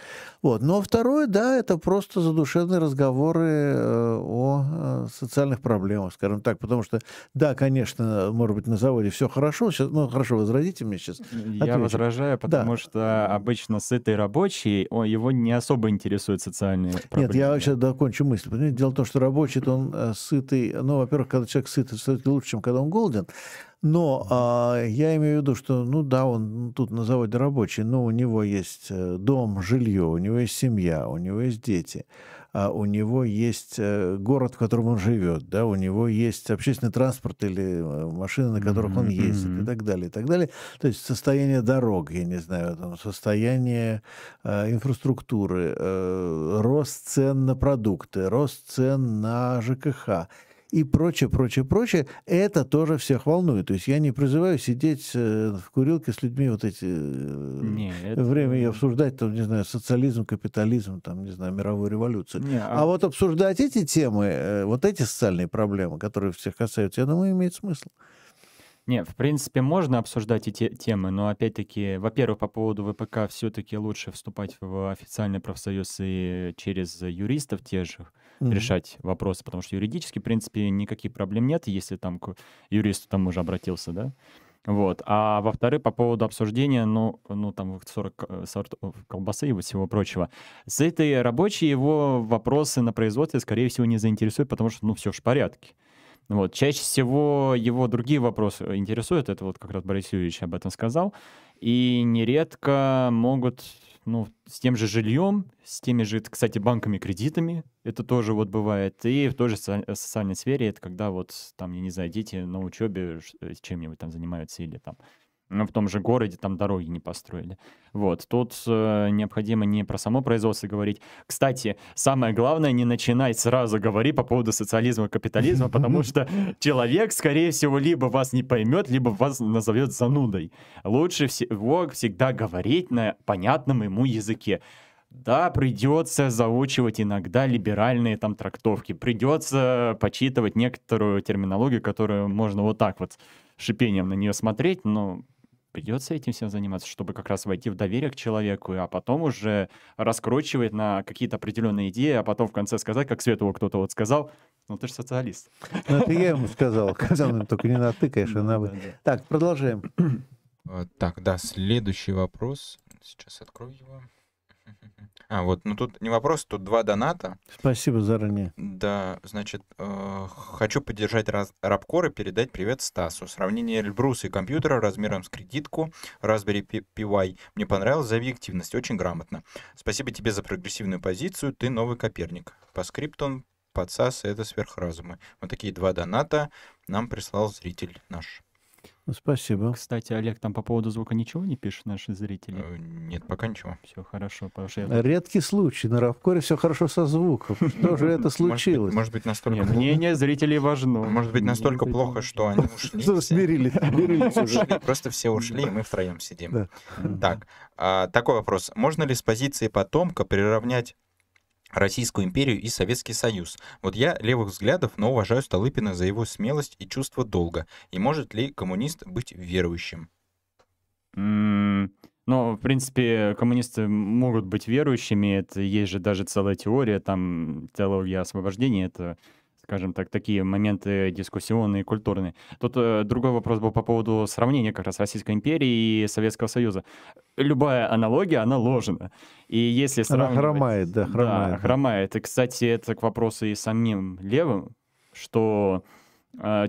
Вот. Но второе, да, это просто задушевные разговоры э, о э, социальных проблемах, скажем так. Потому что, да, конечно, может быть, на заводе все хорошо. Сейчас, ну, хорошо, возразите мне сейчас. Я Отвечу. возражаю, потому что обычно сытый рабочий, о, его не особо интересуют социальные проблемы. Нет, я сейчас докончу мысль. Понимаете, дело в том, что рабочий, то он э, сытый. Ну, во-первых, когда человек сытый, все-таки лучше, чем когда он голоден. Но а, я имею в виду, что, ну да, он тут на заводе рабочий, но у него есть э, дом, жилье, у него есть семья, у него есть дети, а у него есть э, город, в котором он живет, да, у него есть общественный транспорт или э, машины, на которых он ездит и мгм. так далее, и так далее. То есть состояние дорог, я не знаю, там, состояние э, инфраструктуры, э, рост цен на продукты, рост цен на ЖКХ и прочее, прочее, прочее, это тоже всех волнует. То есть я не призываю сидеть э, в курилке с людьми вот эти э, Не, это- время и обсуждать, там, не знаю, социализм, капитализм, там, не знаю, мировую революцию. Не, А вот обсуждать эти темы, э, вот эти социальные проблемы, которые всех касаются, я думаю, имеет смысл. Не, в принципе, можно обсуждать эти темы, но опять-таки, во-первых, по поводу ВПК все-таки лучше вступать в официальный профсоюз и через юристов те же Мгм. решать вопросы, потому что юридически, в принципе, никаких проблем нет, если там к юристу там уже обратился, да. Вот. А во-вторых, по поводу обсуждения, ну, ну там 40 э, сортов колбасы и всего прочего. С этой рабочей его вопросы на производстве, скорее всего, не заинтересуют, потому что, ну, все в порядке. Вот. Чаще всего его другие вопросы интересуют, это вот как раз Борис Юрьевич об этом сказал, и нередко могут, ну, с тем же жильем, с теми же, кстати, банками, кредитами, это тоже вот бывает, и в той же со- социальной сфере, это когда вот там, я не знаю, дети на учебе э, чем-нибудь там занимаются или там в том же городе там дороги не построили. Вот, тут э, необходимо не про само производство говорить. Кстати, самое главное, не начинать сразу говорить по поводу социализма и капитализма, потому что человек, скорее всего, либо вас не поймет, либо вас назовет занудой. Лучше всего всегда говорить на понятном ему языке. Да, придется заучивать иногда либеральные там трактовки, придется почитывать некоторую терминологию, которую можно вот так вот шипением на нее смотреть, но придется этим всем заниматься, чтобы как раз войти в доверие к человеку, а потом уже раскручивать на какие-то определенные идеи, а потом в конце сказать, как Светову кто-то вот сказал, ну ты же социалист. Ну, это я ему сказал. Сказал, ну, только не на ты, конечно, а на вы. Да-да-да. Так, продолжаем. Э, Так, да, следующий вопрос. Сейчас открою его. А, вот, ну тут не вопрос, тут два доната. Спасибо заранее. Да, значит, э, хочу поддержать раз- Рабкор и передать привет Стасу. Сравнение Эльбруса и компьютера размером с кредитку Raspberry Pi Pi мне понравилось за объективность, очень грамотно. Спасибо тебе за прогрессивную позицию, ты новый Коперник. По скриптам подсас это сверхразумы. Вот такие два доната нам прислал зритель наш. Ну, Спасибо. Кстати, Олег, там по поводу звука ничего не пишут наши зрители? Э, Нет, пока ничего. Все хорошо, потому что я... Редкий случай. На Равкоре все хорошо со звуком. Что же это Может быть- случилось? Может быть, настолько Не, плохо. мнение зрителей важно. Может быть, настолько плохо, что они ушли. Все. смирились, смирились уже. Ушли, Просто все ушли, и мы втроем сидим. Да. Так, а, такой вопрос. Можно ли с позиции потомка приравнять Российскую империю и Советский Союз? Вот я левых взглядов, но уважаю Столыпина за его смелость и чувство долга. И может ли коммунист быть верующим? Ну, в принципе, коммунисты могут быть верующими, это есть же даже целая теория, там, теология освобождения, это, скажем так, такие моменты дискуссионные культурные. Тут э, другой вопрос был по поводу сравнения как раз Российской империи и Советского Союза. Любая аналогия, она ложена. И если Она сравнивать... хромает, да, хромает. Да, хромает. И, кстати, это к вопросу и самим левым, что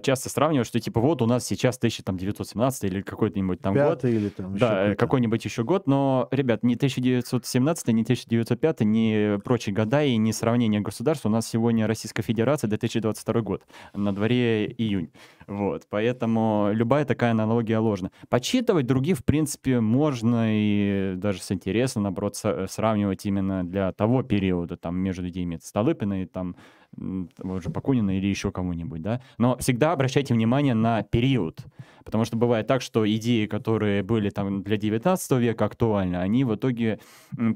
часто сравнивают, что типа вот у нас сейчас 1917 или какой-нибудь там год, Пятый или там да, какой-то. какой-нибудь еще год, но, ребят, ни 1917, ни 1905, ни прочие года и ни сравнение государств. У нас сегодня Российская Федерация, 2022 год, на дворе июнь. Вот, поэтому любая такая аналогия ложна. Почитывать других, в принципе, можно и даже с интересом, наоборот, со- сравнивать именно для того периода, там, между идеями Столыпина и там м, того же Бакунина или еще кому-нибудь, да. Но всегда обращайте внимание на период, потому что бывает так, что идеи, которые были там для 19 века актуальны, они в итоге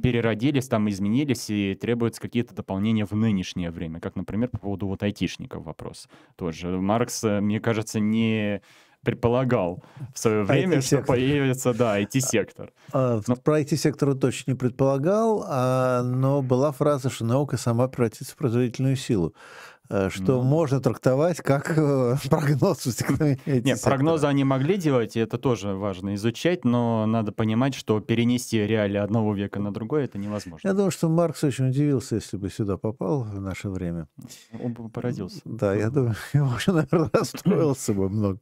переродились, там изменились и требуются какие-то дополнения в нынешнее время, как, например, по поводу вот айтишников вопрос тоже. Маркс, э, мне кажется, не предполагал в свое время, что появится, да, IT-сектор. А, Ну. Про IT-сектор он точно не предполагал, а, но была фраза, что наука сама превратится в производительную силу, э, что Ну. можно трактовать как э, прогноз Нет, прогнозы они могли делать, и это тоже важно изучать, но надо понимать, что перенести реалии одного века на другой это невозможно. Я думаю, что Маркс очень удивился, если бы сюда попал в наше время. Он бы поразился. Да, я думаю, уже, наверное, расстроился бы много.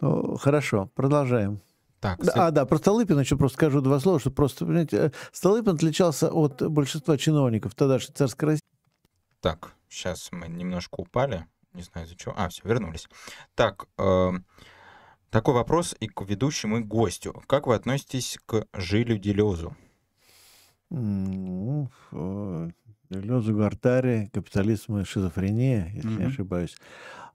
Ну, хорошо, продолжаем. Так, Да, А, да, про Столыпина еще просто скажу два слова, что просто, понимаете, Столыпин отличался от большинства чиновников тогдашней царской России. так, сейчас мы немножко упали. Не знаю из-за чего. А, все, вернулись. Так, э, такой вопрос и к ведущему, и к гостю. Как вы относитесь к Жилю Делезу? Делезу Гартари, «Капитализм и шизофрения», если не Мгм. ошибаюсь.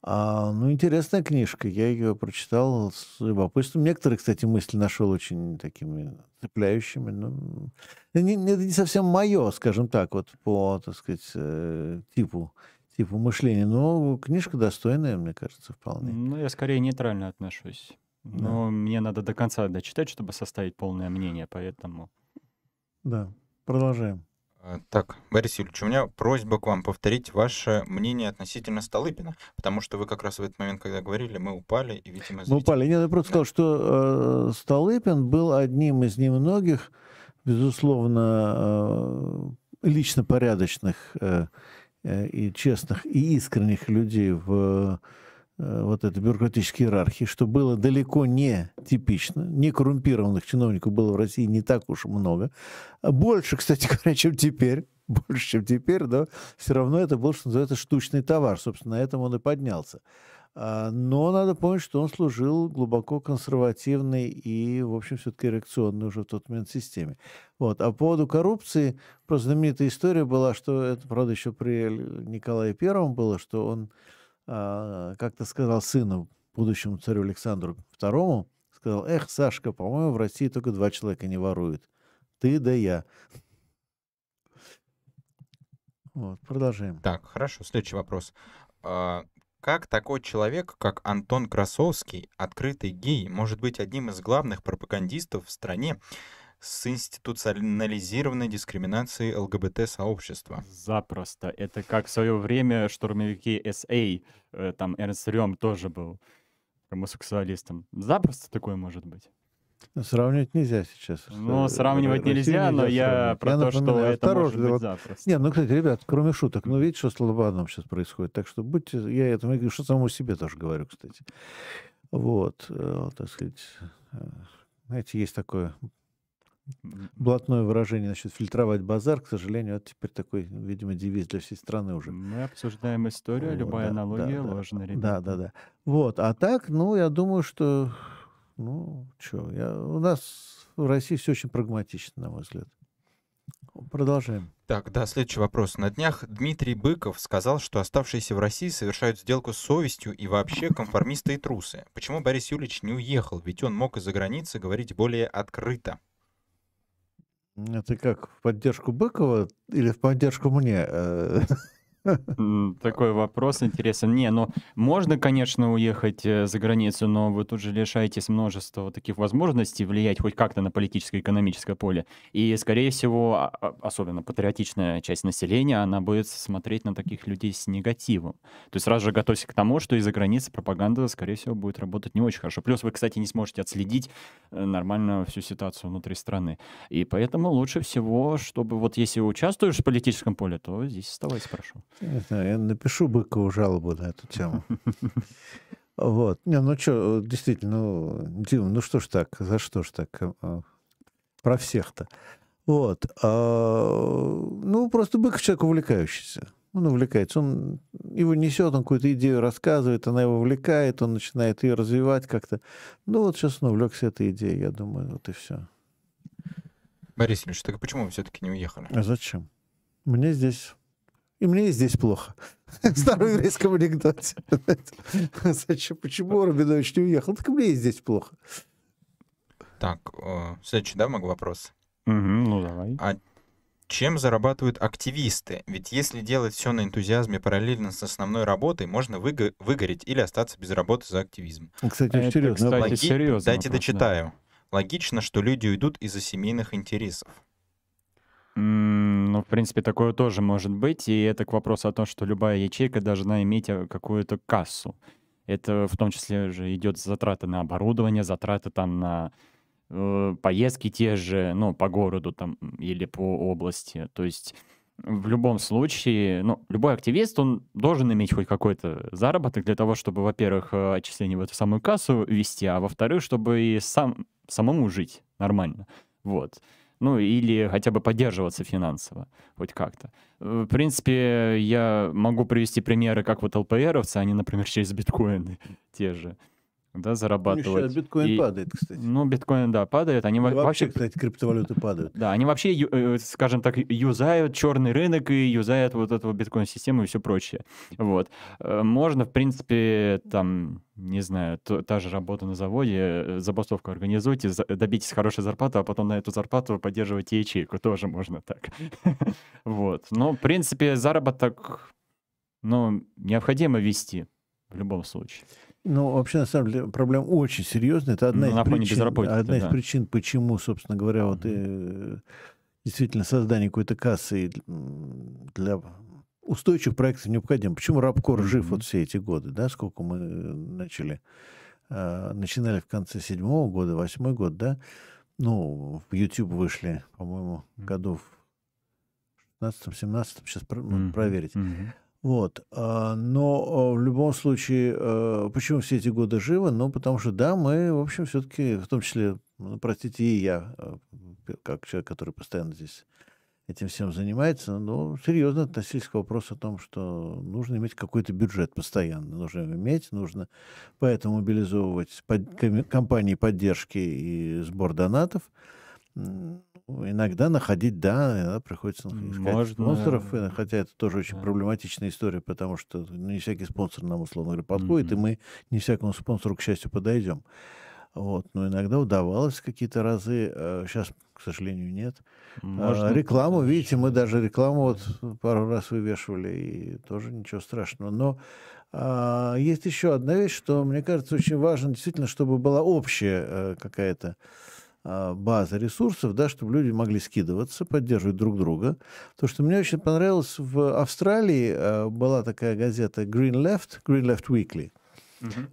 А, ну, интересная книжка, я ее прочитал с любопытством. Некоторые, кстати, мысли нашел очень такими цепляющими. Ну, не, не- это не совсем мое, скажем так, вот по, так сказать, э, типу, типу мышления. Но книжка достойная, мне кажется, вполне. Ну, я скорее нейтрально отношусь. Но мне надо до конца дочитать, чтобы составить полное мнение, поэтому... Да, продолжаем. А, Так, Борис Юрьевич, у меня просьба к вам повторить ваше мнение относительно Столыпина, потому что вы как раз в этот момент, когда говорили, мы упали, и, видимо, Мы упали. Нет, я просто сказал, что э, Столыпин был одним из немногих, безусловно, э, лично порядочных э, э, и честных, и искренних людей в э, вот этой бюрократической иерархии, что было далеко не типично. Не коррумпированных чиновников было в России не так уж много. А Больше, кстати говоря, чем теперь. Больше, чем теперь, но все равно это был, что называется, штучный товар. Собственно, на этом он и поднялся. А, Но надо помнить, что он служил глубоко консервативной и, в общем, все-таки реакционной уже в тот момент системе. Вот. А по поводу коррупции, просто знаменитая история была, что это, правда, еще при Николае Первом было, что он а, как-то сказал сыну, будущему царю Александру II, сказал, эх, Сашка, по-моему, в России только два человека не воруют. Ты да я. Вот, продолжаем. Так, хорошо, следующий вопрос. А, Как такой человек, как Антон Красовский, открытый гей, может быть одним из главных пропагандистов в стране с институционализированной дискриминацией ЛГБТ-сообщества? Запросто. Это как в свое время штурмовики СА, э, там Эрнст Рем тоже был гомосексуалистом. Запросто такое может быть. Сравнивать нельзя сейчас. Ну, сравнивать Россию нельзя, но я сравнивать. про то, что напоминаю, это может осторожно, быть вот запросто. Не, ну, кстати, ребят, кроме шуток, ну, видите, что с Лобановым сейчас происходит. Так что будьте, я это говорю, что самому себе тоже говорю, кстати. Вот, э, так сказать, э, знаете, есть такое блатное выражение, значит, фильтровать базар, к сожалению, это теперь такой, видимо, девиз для всей страны уже. Мы обсуждаем историю, Вот, любая да, аналогия да, да. ложна, Да, ребята. да, да. Вот, а так, ну, я думаю, что, ну, что, я, у нас в России все очень прагматично, на мой взгляд. Продолжаем. Так, да, следующий вопрос. На днях Дмитрий Быков сказал, что оставшиеся в России совершают сделку с совестью и вообще конформисты и трусы. Почему Борис Юлич не уехал? Ведь он мог из-за границы говорить более открыто. Это как, в поддержку Быкова или в поддержку мне? Такой вопрос интересен. Не, ну, можно, конечно, уехать э, за границу, но вы тут же лишаетесь множества таких возможностей влиять хоть как-то на политическое и экономическое поле. И, скорее всего, а- а- особенно патриотичная часть населения, она будет смотреть на таких людей с негативом. То есть сразу же готовься к тому, что из-за границы пропаганда, скорее всего, будет работать не очень хорошо. Плюс вы, кстати, не сможете отследить э, нормально всю ситуацию внутри страны. И поэтому лучше всего, чтобы вот если участвуешь в политическом поле, то здесь оставайся, прошу. Не знаю, я напишу Быкову жалобу на эту тему. Вот. Не, ну что, действительно, ну, Дим, ну что ж так, за что ж так? э, Про всех-то. Вот. А, Ну, просто Быков человек увлекающийся. Он увлекается. Он его несет, он какую-то идею рассказывает, она его увлекает, он начинает ее развивать как-то. Ну, вот сейчас он увлекся этой идеей, я думаю, вот и все. Борис Юлич, так почему вы все-таки не уехали? А зачем? Мне здесь... И мне и здесь плохо. В старом еврейском анекдоте. Зачем? Почему Рабинович не уехал? Так мне и здесь плохо. Так, э, следующий, да, могу вопрос? Ну давай. Чем зарабатывают активисты? Ведь если делать все на энтузиазме параллельно с основной работой, можно выго- выгореть или остаться без работы за активизм. Кстати, Это, серьезно. кстати, Логи- серьезный Дайте вопрос, да. дочитаю. Логично, что люди уйдут из-за семейных интересов. Ну, в принципе, такое тоже может быть. И это к вопросу о том, что любая ячейка должна иметь э, какую-то кассу. Это в том числе же идет затраты на оборудование, затраты там на э, поездки те же, ну, по городу там или по области. То есть в любом случае, ну, любой активист, он должен иметь хоть какой-то заработок для того, чтобы, во-первых, э, отчисление в эту самую кассу вести, а во-вторых, чтобы и сам, самому жить нормально. Вот. Ну, или хотя бы поддерживаться финансово, хоть как-то. В принципе, я могу привести примеры, как вот ЛПРовцы, они, например, через биткоины те же, да, зарабатывают. Сейчас биткоин И- падает, кстати. Ну, биткоин, да, падает. Они вообще, вообще, кстати, криптовалюты падают. да, они вообще, э, скажем так, юзают черный рынок и юзают вот эту биткоин-систему и все прочее. Вот. Э, Можно, в принципе, там, не знаю, то- та же работа на заводе, э, забастовку организуйте, за- добитесь хорошей зарплаты, а потом на эту зарплату поддерживайте ячейку. Тоже можно так. Вот. Но, в принципе, заработок, ну, необходимо вести в любом случае. Ну, вообще, на самом деле, проблема очень серьезная. Это одна, Ну, на из, причин, одна из да. причин, почему, собственно говоря, вот э, действительно создание какой-то кассы для устойчивых проектов необходимо. Почему Рабкор жив вот все эти годы, да, сколько мы э, начали, э, начинали в конце седьмого года, восьмой год, да, ну, в YouTube вышли, по-моему, Мгм. году в 16-17, сейчас проверить. Вот. а, Но а, в любом случае, э, почему все эти годы живы? Ну, потому что, да, мы, в общем, все-таки, в том числе, ну, простите, и я, как человек, который постоянно здесь этим всем занимается, ну, серьезно относились к вопросу о том, что нужно иметь какой-то бюджет постоянно. Нужно иметь, нужно поэтому мобилизовывать под- компании поддержки и сбор донатов. Иногда находить, да, иногда приходится искать Можно- спонсоров, э, хотя это тоже очень Да. проблематичная история, потому что не всякий спонсор нам, условно говоря, подходит, и Мгм. мы не всякому спонсору, к счастью, подойдем. Вот. Но иногда удавалось какие-то разы, сейчас, к сожалению, нет. А, Можно рекламу, даже- видите, мы даже рекламу вот пару раз вывешивали, и тоже ничего страшного. Но а, есть еще одна вещь, что, мне кажется, очень важно действительно, чтобы была общая э, какая-то а, база ресурсов, да, чтобы люди могли скидываться, поддерживать друг друга. То, что мне очень понравилось, в Австралии э, была такая газета Green Left, Green Left Weekly.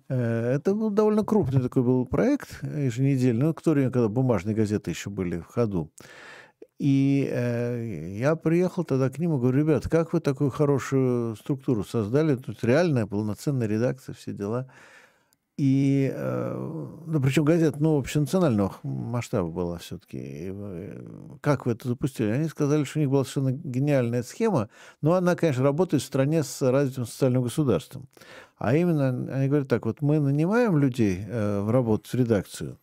Э, Это был довольно крупный такой был проект еженедельный, ну, который, когда бумажные газеты еще были в ходу. И э, я приехал тогда к ним и говорю, ребят, как вы такую хорошую структуру создали? Тут реальная, полноценная редакция, все дела. И, э, ну, причем газета, ну, общенационального масштаба была все-таки. Как вы это запустили? Они сказали, что у них была совершенно гениальная схема, но она, конечно, работает в стране с развитым социальным государством. А именно, они говорят так, вот мы нанимаем людей э, в работу, в редакцию,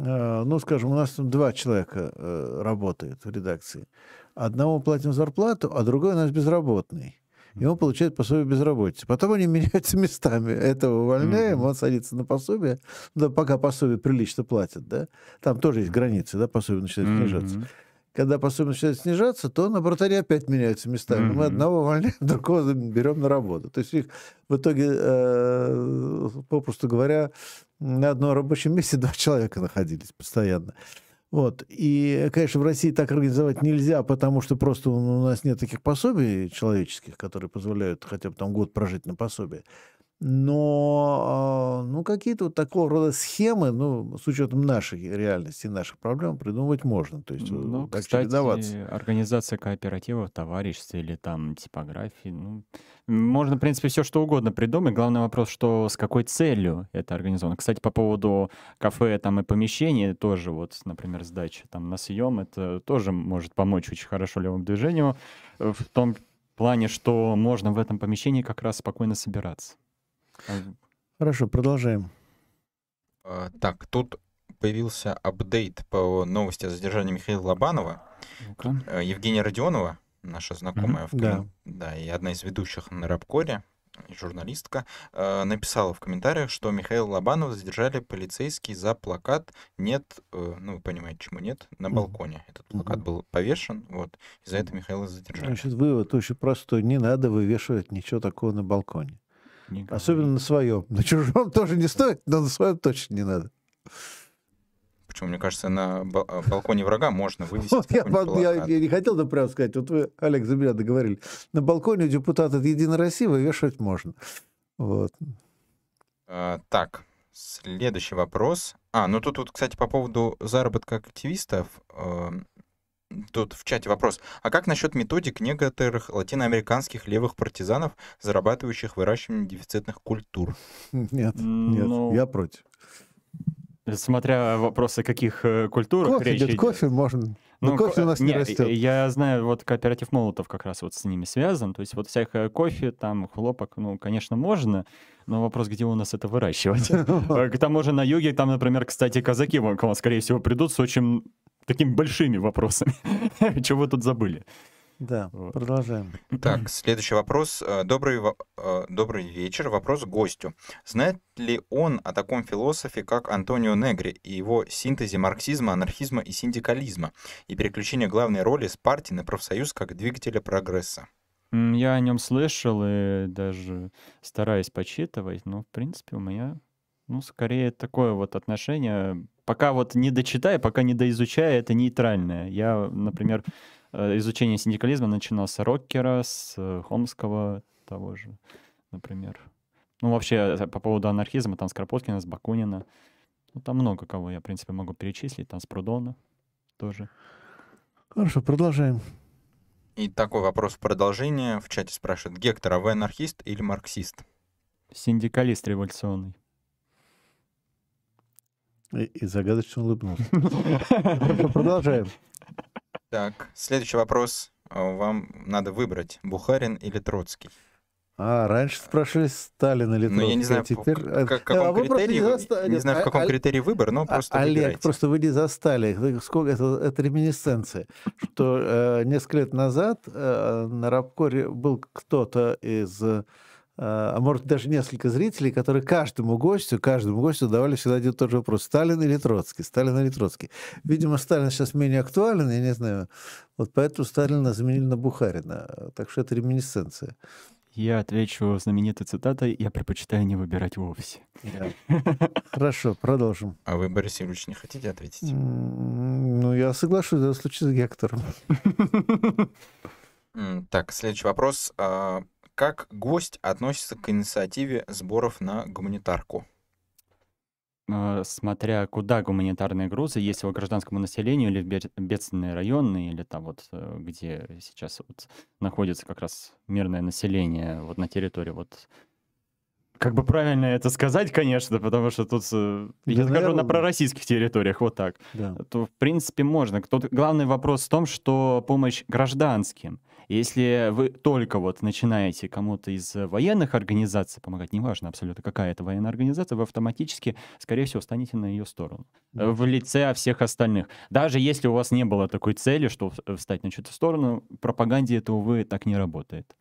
Э, ну, скажем, у нас там два человека э, работает в редакции. Одному платим зарплату, а другой у нас безработный. И он получает пособие безработицы. Потом они меняются местами. Этого увольняем, он садится на пособие, да, пока пособие прилично платят, да. Там тоже есть границы, да, пособие начинает снижаться. Когда пособие начинает снижаться, то наоборот они опять меняются местами. Мы Мгм. одного увольняем, другого берем на работу. То есть их в итоге, э, попросту говоря, на одном рабочем месте два человека находились постоянно. Вот. И, конечно, в России так организовать нельзя, потому что просто у нас нет таких пособий человеческих, которые позволяют хотя бы там год прожить на пособие. Но, а, ну, какие-то вот такого рода схемы, ну, с учетом нашей реальности, наших проблем, придумывать можно. То есть Ну, так кстати, чередоваться. организация кооперативов, товариществ или там типографии, ну, можно, в принципе, все что угодно придумать. Главный вопрос, что с какой целью это организовано. Кстати, по поводу кафе там и помещений тоже, вот, например, сдача там на съем, это тоже может помочь очень хорошо левому движению э, в том плане, что можно в этом помещении как раз спокойно собираться. Хорошо, продолжаем. А, Так, тут появился апдейт по новости о задержании Михаила Лобанова. Э, Евгения Родионова, наша знакомая, в Да. да, и одна из ведущих на Рабкоре, журналистка, э, написала в комментариях, что Михаила Лобанова задержали полицейские за плакат «Нет», э, ну, вы понимаете, почему «нет», на балконе. Этот плакат Мгм. был повешен, вот, и за это Михаила задержали. Значит, вывод очень простой. Не надо вывешивать ничего такого на балконе. Не Особенно говори. на своем. На чужом тоже не стоит, но на своем точно не надо. Почему, мне кажется, на э, балконе врага можно вывесить Вот я, я- я не хотел да прямо сказать. Вот вы, Олег, за меня договорили. На балконе у депутата от Единой России вывешивать можно. Вот. А, так, следующий вопрос. А, ну тут вот, кстати, по поводу заработка активистов. Тут в чате вопрос. А как насчет методик некоторых латиноамериканских левых партизанов, зарабатывающих выращиванием дефицитных культур? Нет, нет, Ну, я против. Смотря вопросы каких э, культурах Кофе речь идет, идет. кофе можно. Но кофе ко- у нас не растет. Я знаю, вот кооператив Молотов как раз вот с ними связан. То есть вот всякое кофе, там, хлопок, ну, конечно, можно, но вопрос, где у нас это выращивать. Э, К тому же на юге, там, например, кстати, казаки, вам, скорее всего, придут с очень такими большими вопросами. Чего вы тут забыли? Да, Вот. продолжаем. Так, следующий вопрос. Э, Добрый, э, добрый вечер. Вопрос гостю. Знает ли он о таком философе, как Антонио Негри и его синтезе марксизма, анархизма и синдикализма и переключение главной роли с партии на профсоюз как двигателя прогресса? Я о нем слышал и даже стараюсь почитывать, но, в принципе, у меня, ну, скорее такое вот отношение. Пока вот не дочитаю, пока не доизучаю, это нейтральное. Я, например, э, изучение синдикализма начинал с Роккера, с э, Хомского того же, например. Ну, вообще, э, по поводу анархизма, там с Кропоткина, с Бакунина. Ну, там много кого я, в принципе, могу перечислить. Там с Прудона тоже. Хорошо, продолжаем. И такой вопрос в продолжение. В чате спрашивает Гектор, а вы анархист или марксист? Синдикалист революционный. И, и загадочно улыбнулся. Продолжаем. Так, следующий вопрос. А, Вам надо выбрать, Бухарин или Троцкий. А, раньше спрашивали Сталин или Ну, я не Троцкий, знаю, а теперь... в к- э, каком а вы просто критерии, не вы- застали. не знаю, в А- каком а- критерии выбор, но А- просто Олег, выбирайте. просто вы не застали. Вы Сколько это, это реминесценция. Что э, несколько лет назад э, на Рабкоре был кто-то из, э, а может даже несколько зрителей, которые каждому гостю, каждому гостю давали всегда один и тот же вопрос. Сталин или Троцкий? Сталин или Троцкий? Видимо, Сталин сейчас менее актуален, я не знаю. Вот поэтому Сталина заменили на Бухарина. Так что это реминесценция. Я отвечу знаменитой цитатой «Я предпочитаю не выбирать вовсе». Хорошо, продолжим. А вы, Борис Юрьевич, не хотите ответить? Ну, я соглашусь, в случае с Гектором. Так, следующий вопрос. Как гость относится к инициативе сборов на гуманитарку? Э, Смотря куда гуманитарные грузы, если по гражданскому населению или в бед- бедственные районы, или там вот, э, где сейчас вот находится как раз мирное население вот на территории вот как бы правильно это сказать, конечно, потому что тут, э, я Да, скажу, на наверное. пророссийских территориях, вот так. Да. то в принципе можно. Тут главный вопрос в том, что помощь гражданским. Если вы только вот начинаете кому-то из э, военных организаций помогать, неважно абсолютно какая это военная организация, вы автоматически, скорее всего, станете на ее сторону. э, Да. В лице всех остальных. Даже если у вас не было такой цели, что в- встать на чью-то сторону, пропаганде это, увы, так не работает.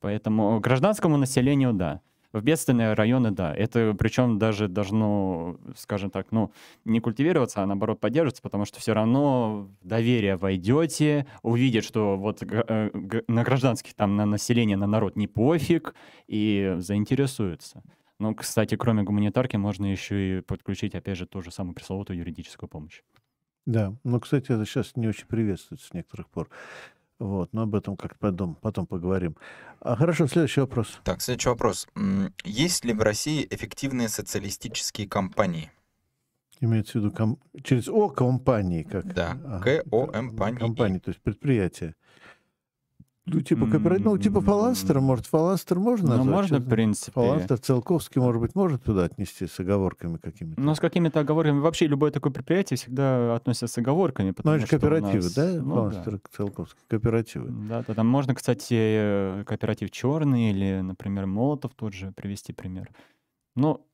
Поэтому гражданскому населению, да. В бедственные районы, да. Это причем даже должно, скажем так, ну, не культивироваться, а наоборот поддерживаться, потому что все равно в доверие войдете, увидят, что вот э, на гражданских, там, на население, на народ не пофиг, и заинтересуются. Ну, кстати, кроме гуманитарки, можно еще и подключить, опять же, ту же самую пресловутую юридическую помощь. Да, ну, кстати, это сейчас не очень приветствуется с некоторых пор. Вот, но об этом как потом, потом поговорим. А, хорошо, следующий вопрос. Так, следующий вопрос. Есть ли в России эффективные социалистические компании? Имеется в виду ком- через О компании, как? Да, А, КОМпании. Компании, то есть предприятия. Ну, типа кооператив, ну, типа фаланстера, может, фаланстер можно Ну, назвать? можно, Что в принципе. Фаланстер, Целковский, может быть, может туда отнести с оговорками какими-то? Но с какими-то оговорками. Вообще любое такое предприятие всегда относится с оговорками. Ну, это кооперативы, нас- да? Ну, да. Фаланстер, Целковский, кооперативы. Да, да, там можно, кстати, кооператив черный или, например, Молотов тот же привести пример. Ну,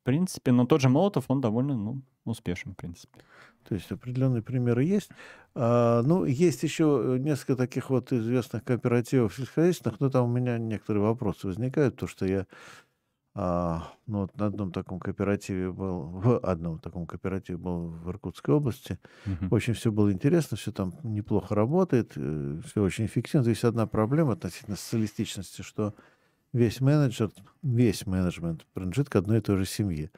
в принципе, но тот же Молотов, он довольно, ну, успешен, в принципе. То есть определенные примеры есть. А, ну, есть еще несколько таких вот известных кооперативов сельскохозяйственных, но там у меня некоторые вопросы возникают, потому что я а, ну, вот на одном таком кооперативе был, в одном таком кооперативе был в Иркутской области. Мгм. Очень все было интересно, все там неплохо работает, все очень эффективно. Здесь одна проблема относительно социалистичности, что весь менеджер, весь менеджмент принадлежит к одной и той же семье.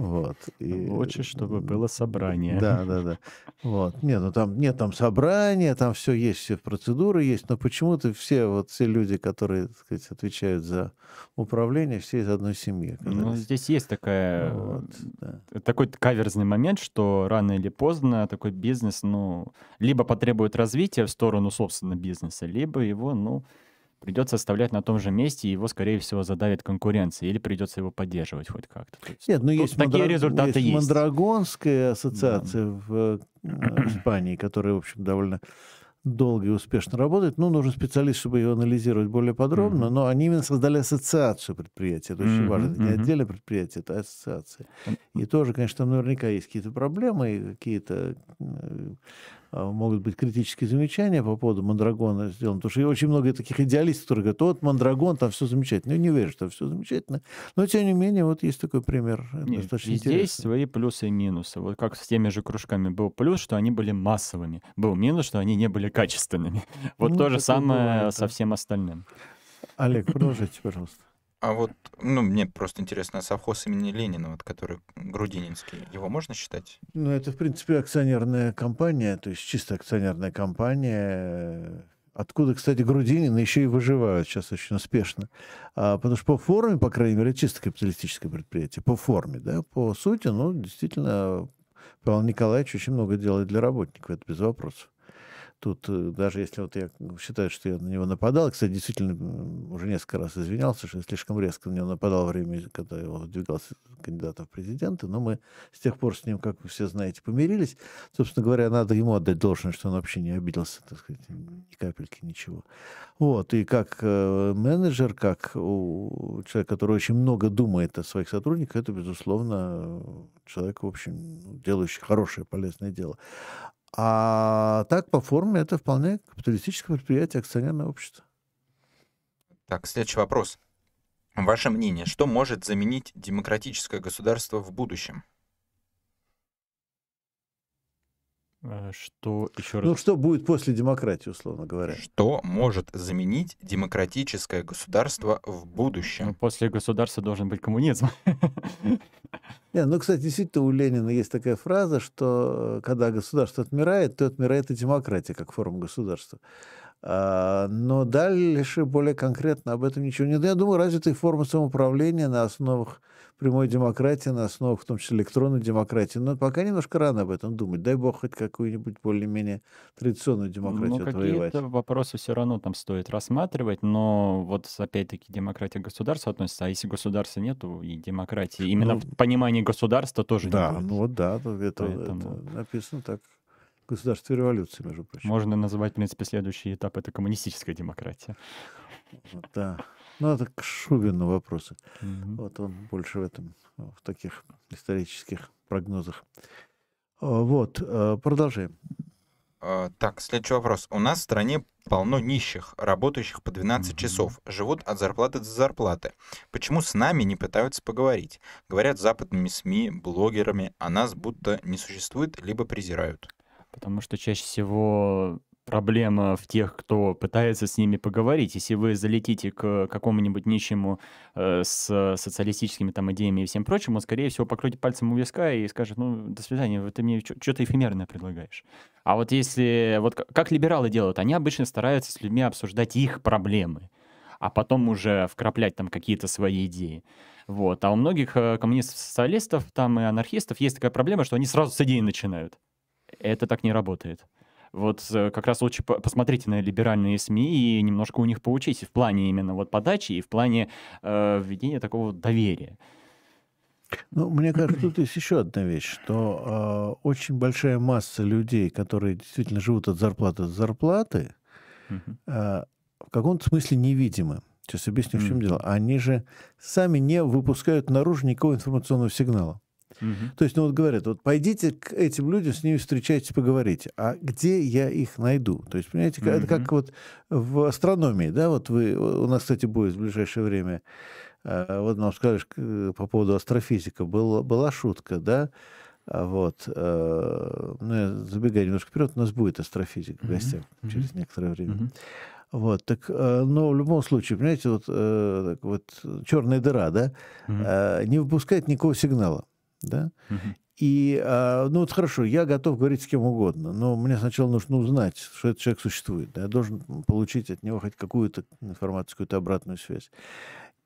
Вот. И, Лучше, чтобы было собрание. Да, да, да. Вот. Нет, ну там нет там собрания, там все есть, все процедуры есть, но почему-то все вот все люди, которые, так сказать, отвечают за управление, все из одной семьи. Ну, здесь есть такая, Вот, да. э, такой каверзный момент, что рано или поздно такой бизнес, ну, либо потребует развития в сторону, собственно, бизнеса, либо его, ну, придется оставлять на том же месте, и его, скорее всего, задавит конкуренция, или придется его поддерживать хоть как-то. Нет, ну тут есть, такие Мандра- результаты есть есть. Мандрагонская ассоциация в э, Испании, которая, в общем, довольно долго и успешно работает. Ну, нужен специалист, чтобы ее анализировать более подробно, Мгм. но они именно создали ассоциацию предприятий. Это очень Мгм, важно. Это не отдельное предприятие, это ассоциация. М. И тоже, конечно, там наверняка есть какие-то проблемы, какие-то э, могут быть критические замечания по поводу Мандрагона сделаны, потому что очень много таких идеалистов, которые говорят, вот Мандрагон, там все замечательно. Я не верю, что все замечательно. Но, тем не менее, вот есть такой пример. Нет, достаточно везде есть свои плюсы и минусы. Вот как с теми же кружками был плюс, что они были массовыми. Был минус, что они не были качественными. Вот ну, то же самое бывает, со всем остальным. Олег, продолжите, пожалуйста. А вот, ну, мне просто интересно, а совхоз имени Ленина, вот, который Грудининский, его можно считать? Ну, это, в принципе, акционерная компания, то есть чисто акционерная компания. Откуда, кстати, Грудинин еще и выживают сейчас очень успешно. А, потому что по форме, по крайней мере, чисто капиталистическое предприятие. По форме, да, по сути, ну, действительно, Павел Николаевич очень много делает для работников, это без вопросов. Тут э, даже если вот я считаю, что я на него нападал, кстати, действительно уже несколько раз извинялся, что я слишком резко на него нападал во время, когда его выдвигался кандидата в президенты, но мы с тех пор с ним, как вы все знаете, помирились. Собственно говоря, надо ему отдать должное, что он вообще не обиделся, так сказать, ни капельки, ничего. Вот, и как э, менеджер, как у человека, который очень много думает о своих сотрудниках, это, безусловно, человек, в общем, делающий хорошее, полезное дело. А так, по форме, это вполне капиталистическое предприятие, акционерное общество. Так, следующий вопрос. Ваше мнение, что может заменить демократическое государство в будущем? Э, что еще раз? Ну, что будет после демократии, условно говоря? Что может заменить демократическое государство в будущем? Ну, после государства должен быть коммунизм. Не, ну, кстати, действительно, у Ленина есть такая фраза, что э, когда государство отмирает, то отмирает и демократия как форма государства. А, но дальше более конкретно об этом ничего нет. Я думаю, развитые формы самоуправления на основах прямой демократии, на основах, в том числе электронной демократии. Но пока немножко рано об этом думать. Дай бог хоть какую-нибудь более-менее традиционную демократию ну, отвоевать. какие-то вопросы все равно там стоит рассматривать, но вот опять-таки демократия к государству относится, а если государства нету и демократии, именно ну, в понимании государства тоже да, не будет. ну вот да, это, Поэтому... это написано так. Государство революции, между прочим. Можно называть, в принципе, следующий этап — это коммунистическая демократия. Да. Ну, это к Шубину вопросы. Угу. Вот он больше в этом, в таких исторических прогнозах. А, вот, а, продолжаем. А, так, следующий вопрос. У нас в стране полно нищих, работающих по 12 mm-hmm. часов, живут от зарплаты до зарплаты. Почему с нами не пытаются поговорить? Говорят западными СМИ, блогерами, а нас будто не существует, либо презирают. Потому что чаще всего проблема в тех, кто пытается с ними поговорить. Если вы залетите к какому-нибудь нищему э, с социалистическими там идеями и всем прочим, он, скорее всего, покрутит пальцем у виска и скажет, ну, до свидания, ты мне что-то эфемерное предлагаешь. А вот если, вот как либералы делают, они обычно стараются с людьми обсуждать их проблемы, а потом уже вкраплять там какие-то свои идеи. Вот. А у многих э, коммунистов-социалистов там и анархистов есть такая проблема, что они сразу с идеи начинают. Это так не работает. Вот э, как раз лучше посмотрите на либеральные СМИ и немножко у них поучитесь в плане именно вот подачи и в плане э, введения такого доверия. Ну, мне кажется, тут есть еще одна вещь, что э, очень большая масса людей, которые действительно живут от зарплаты до зарплаты, э, в каком-то смысле невидимы. Сейчас объясню, в чем дело. Они же сами не выпускают наружу никакого информационного сигнала. Угу. То есть, ну вот говорят, вот пойдите к этим людям, с ними встречайтесь, поговорите. А где я их найду? То есть, понимаете, угу. это как вот в астрономии, да, вот вы, у нас, кстати, будет в ближайшее время, э, вот нам сказали по поводу астрофизика, был, была шутка, да, а вот, э, ну, я забегаю немножко вперед, у нас будет астрофизик в гостях mm-hmm. через некоторое время. Mm-hmm. Вот, так, э, но в любом случае, понимаете, вот, так вот черная дыра, да, mm-hmm. не выпускает никакого сигнала да, угу. И, а, ну вот хорошо, я готов говорить с кем угодно, но мне сначала нужно узнать, что этот человек существует. Да? Я должен получить от него хоть какую-то информацию, какую-то обратную связь.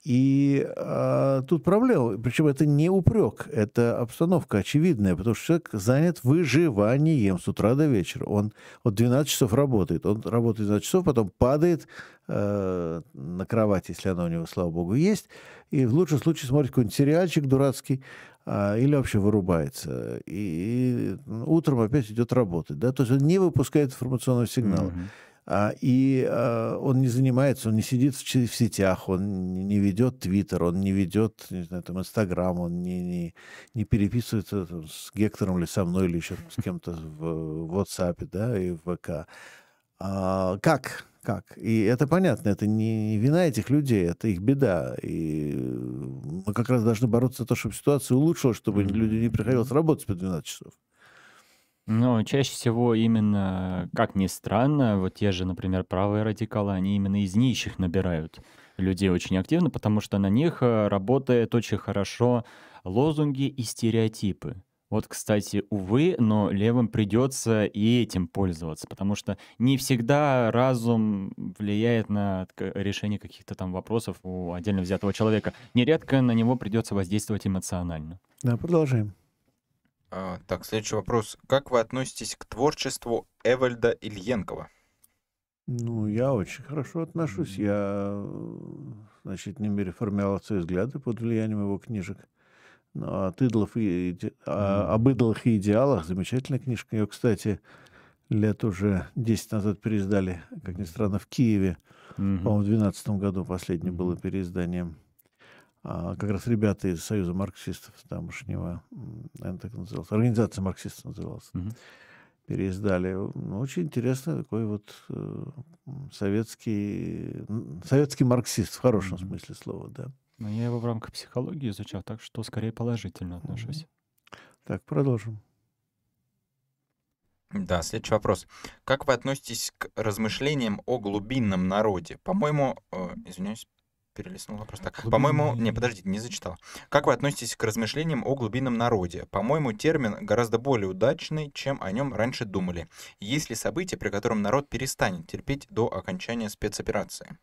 И а, тут проблема, причем это не упрек, это обстановка очевидная, потому что человек занят выживанием с утра до вечера. Он вот 12 часов работает, он работает 12 часов, потом падает э, на кровать, если она у него, слава богу, есть, и в лучшем случае смотрит какой-нибудь сериальчик дурацкий, или вообще вырубается. И, и утром опять идет работать. Да? То есть он не выпускает информационного сигнала. Mm-hmm. А, и а, он не занимается, он не сидит в, в сетях, он не ведет Твиттер, он не ведет, не знаю, там, Инстаграм, он не, не, не переписывается там, с Гектором или со мной, или еще с кем-то в, в WhatsApp, да, и в ВК. А, как? Как? И это понятно, это не вина этих людей, это их беда. И мы как раз должны бороться за то, чтобы ситуация улучшилась, чтобы mm-hmm. люди не приходилось работать по 12 часов. Но чаще всего именно, как ни странно, вот те же, например, правые радикалы, они именно из нищих набирают людей очень активно, потому что на них э, работает очень хорошо лозунги и стереотипы. Вот, кстати, увы, но левым придется и этим пользоваться, потому что не всегда разум влияет на решение каких-то там вопросов у отдельно взятого человека. Нередко на него придется воздействовать эмоционально. Да, продолжаем. А, так, следующий вопрос. Как вы относитесь к творчеству Эвальда Ильенкова? Ну, я очень хорошо отношусь. Я в значительной мере формировал свои взгляды под влиянием его книжек. Ну, от идолов и, иде... а, об идолах и идеалах. Замечательная книжка. Ее, кстати, лет уже 10 назад переиздали, как ни странно, в Киеве. Mm-hmm. По-моему, в 2012 году последнее mm-hmm. было переиздание а, как раз ребята из Союза марксистов тамошнего, наверное, так называлось, организация марксистов называлась, mm-hmm. переиздали. Ну, очень интересно, такой вот э, советский, советский марксист в хорошем mm-hmm. смысле слова, да. Но я его в рамках психологии изучал, так что скорее положительно отношусь. Mm-hmm. Так, продолжим. Да, следующий вопрос. Как вы относитесь к размышлениям о глубинном народе? По-моему, э, извиняюсь, перелистнул вопрос так. По-моему, не, подождите, не зачитал. Как вы относитесь к размышлениям о глубинном народе? По-моему, термин гораздо более удачный, чем о нем раньше думали. Есть ли событие, при котором народ перестанет терпеть до окончания спецоперации?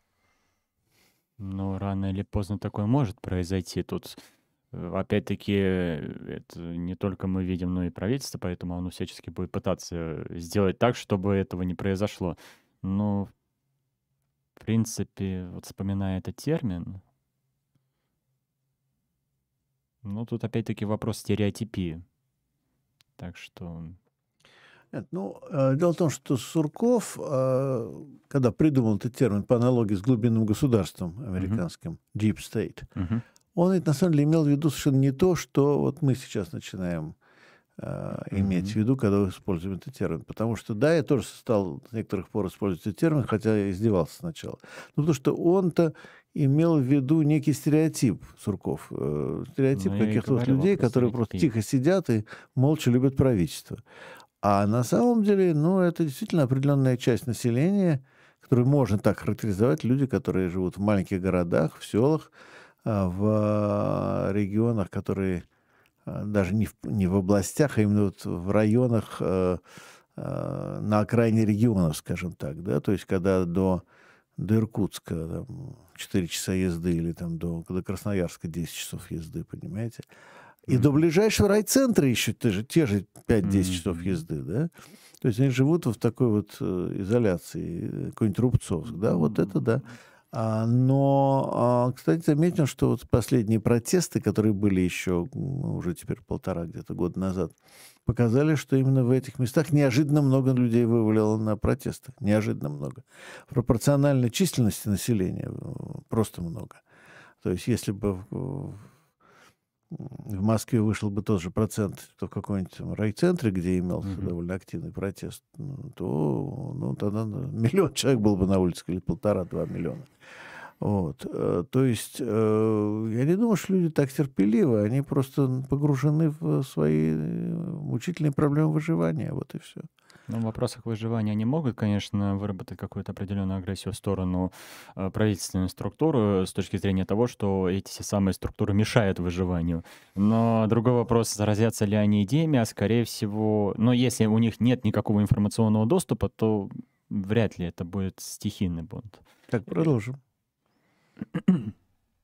Ну, рано или поздно такое может произойти. Тут, э, опять-таки, это не только мы видим, но и правительство, поэтому оно всячески будет пытаться сделать так, чтобы этого не произошло. Но, в принципе, вот вспоминая этот термин, ну, тут опять-таки вопрос стереотипии. Так что... Нет, ну, э, дело в том, что Сурков, э, когда придумал этот термин по аналогии с глубинным государством американским, uh-huh. Deep State, uh-huh. он ведь на самом деле имел в виду совершенно не то, что вот мы сейчас начинаем э, иметь mm-hmm. в виду, когда используем этот термин. Потому что, да, я тоже стал с некоторых пор использовать этот термин, хотя я издевался сначала. Ну, потому что он-то имел в виду некий стереотип Сурков. Э, стереотип ну, каких-то вот людей, которые просто тихо сидят и молча любят правительство. А на самом деле, ну, это действительно определенная часть населения, которую можно так характеризовать, люди, которые живут в маленьких городах, в селах, а, в регионах, которые а, даже не в, не в областях, а именно вот в районах э, э, на окраине регионов, скажем так, да, то есть когда до, до Иркутска там, 4 часа езды или там до, до Красноярска 10 часов езды, понимаете, и до ближайшего райцентра еще те же, те же 5-10 mm-hmm. часов езды, да, то есть они живут в такой вот э, изоляции, какой-нибудь Рубцовск, да, вот это да. А, но, а, кстати, заметил, что вот последние протесты, которые были еще уже теперь полтора где-то года назад, показали, что именно в этих местах неожиданно много людей вывалило на протесты. Неожиданно много. Пропорционально численности населения э, просто много. То есть если бы в Москве вышел бы тот же процент, то в каком-нибудь райцентре, где имелся mm-hmm. довольно активный протест, ну, то ну, тогда миллион человек был бы на улице, или полтора-два миллиона. Вот. Э, то есть э, я не думаю, что люди так терпеливы, они просто погружены в свои мучительные проблемы выживания, вот и все. Ну, в вопросах выживания они могут, конечно, выработать какую-то определенную агрессию в сторону э, правительственной структуры с точки зрения того, что эти все самые структуры мешают выживанию. Но другой вопрос, заразятся ли они идеями, а скорее всего, но если у них нет никакого информационного доступа, то вряд ли это будет стихийный бунт. Так, продолжим.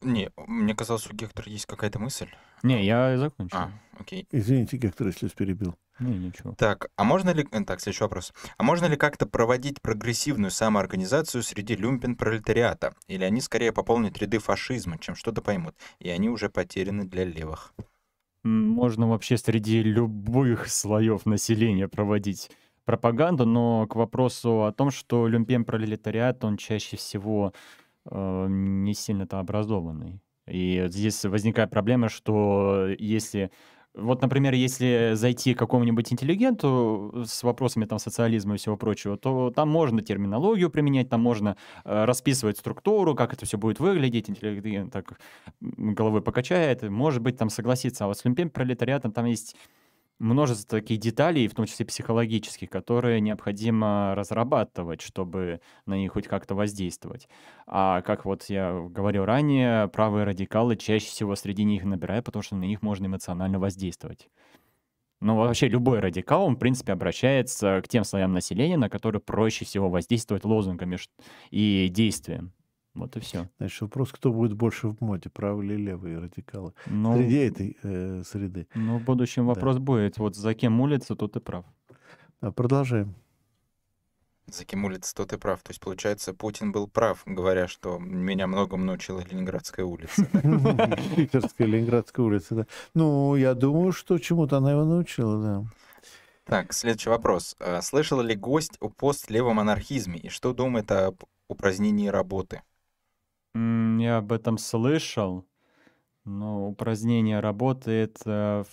Не, мне казалось, у Гектора есть какая-то мысль. Не, я закончил. А, окей. Извините, Гектор, если перебил. Не, ничего. Так, а можно ли... э, Так, следующий вопрос. А можно ли как-то проводить прогрессивную самоорганизацию среди люмпен-пролетариата? Или они скорее пополнят ряды фашизма, чем что-то поймут, и они уже потеряны для левых? Можно вообще среди любых слоев населения проводить пропаганду, но к вопросу о том, что люмпен пролетариат, он чаще всего э, не сильно-то образованный. И здесь возникает проблема, что если вот, например, если зайти к какому-нибудь интеллигенту с вопросами там социализма и всего прочего, то там можно терминологию применять, там можно э, расписывать структуру, как это все будет выглядеть, интеллигент так головой покачает, может быть, там согласится. А вот с люмпен пролетариатом там есть множество таких деталей, в том числе психологических, которые необходимо разрабатывать, чтобы на них хоть как-то воздействовать. А как вот я говорил ранее, правые радикалы чаще всего среди них набирают, потому что на них можно эмоционально воздействовать. Ну, вообще любой радикал, он, в принципе, обращается к тем слоям населения, на которые проще всего воздействовать лозунгами и действием. Вот и все. Значит, вопрос, кто будет больше в моде, правые или левые радикалы? Ну, Среди этой э, среды. Ну, в будущем вопрос да. будет. Вот за кем улица, тот и прав. А, продолжаем. За кем улица, тот и прав. То есть, получается, Путин был прав, говоря, что меня многому научила Ленинградская улица. Питерская Ленинградская улица, да. Ну, я думаю, что чему-то она его научила, да. Так, следующий вопрос. А, слышал ли гость о постлевом анархизме и что думает об упразднении работы? Я об этом слышал, но упразднение работает, э,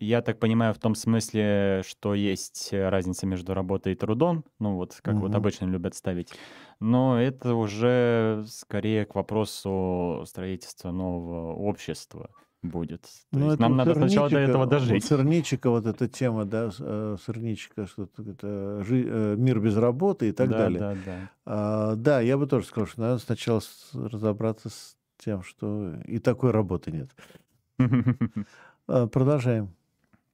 я так понимаю, в том смысле, что есть разница между работой и трудом, ну вот как вот обычно любят ставить. Но это уже скорее к вопросу строительства нового общества будет. То Ну, есть нам надо сначала до этого дожить. Сырничика, вот эта тема, да, э, Сырничика, что это жи- э, мир без работы и так Да, далее. да, да. А, да, я бы тоже сказал, что надо сначала разобраться с тем, что и такой работы нет. А, продолжаем.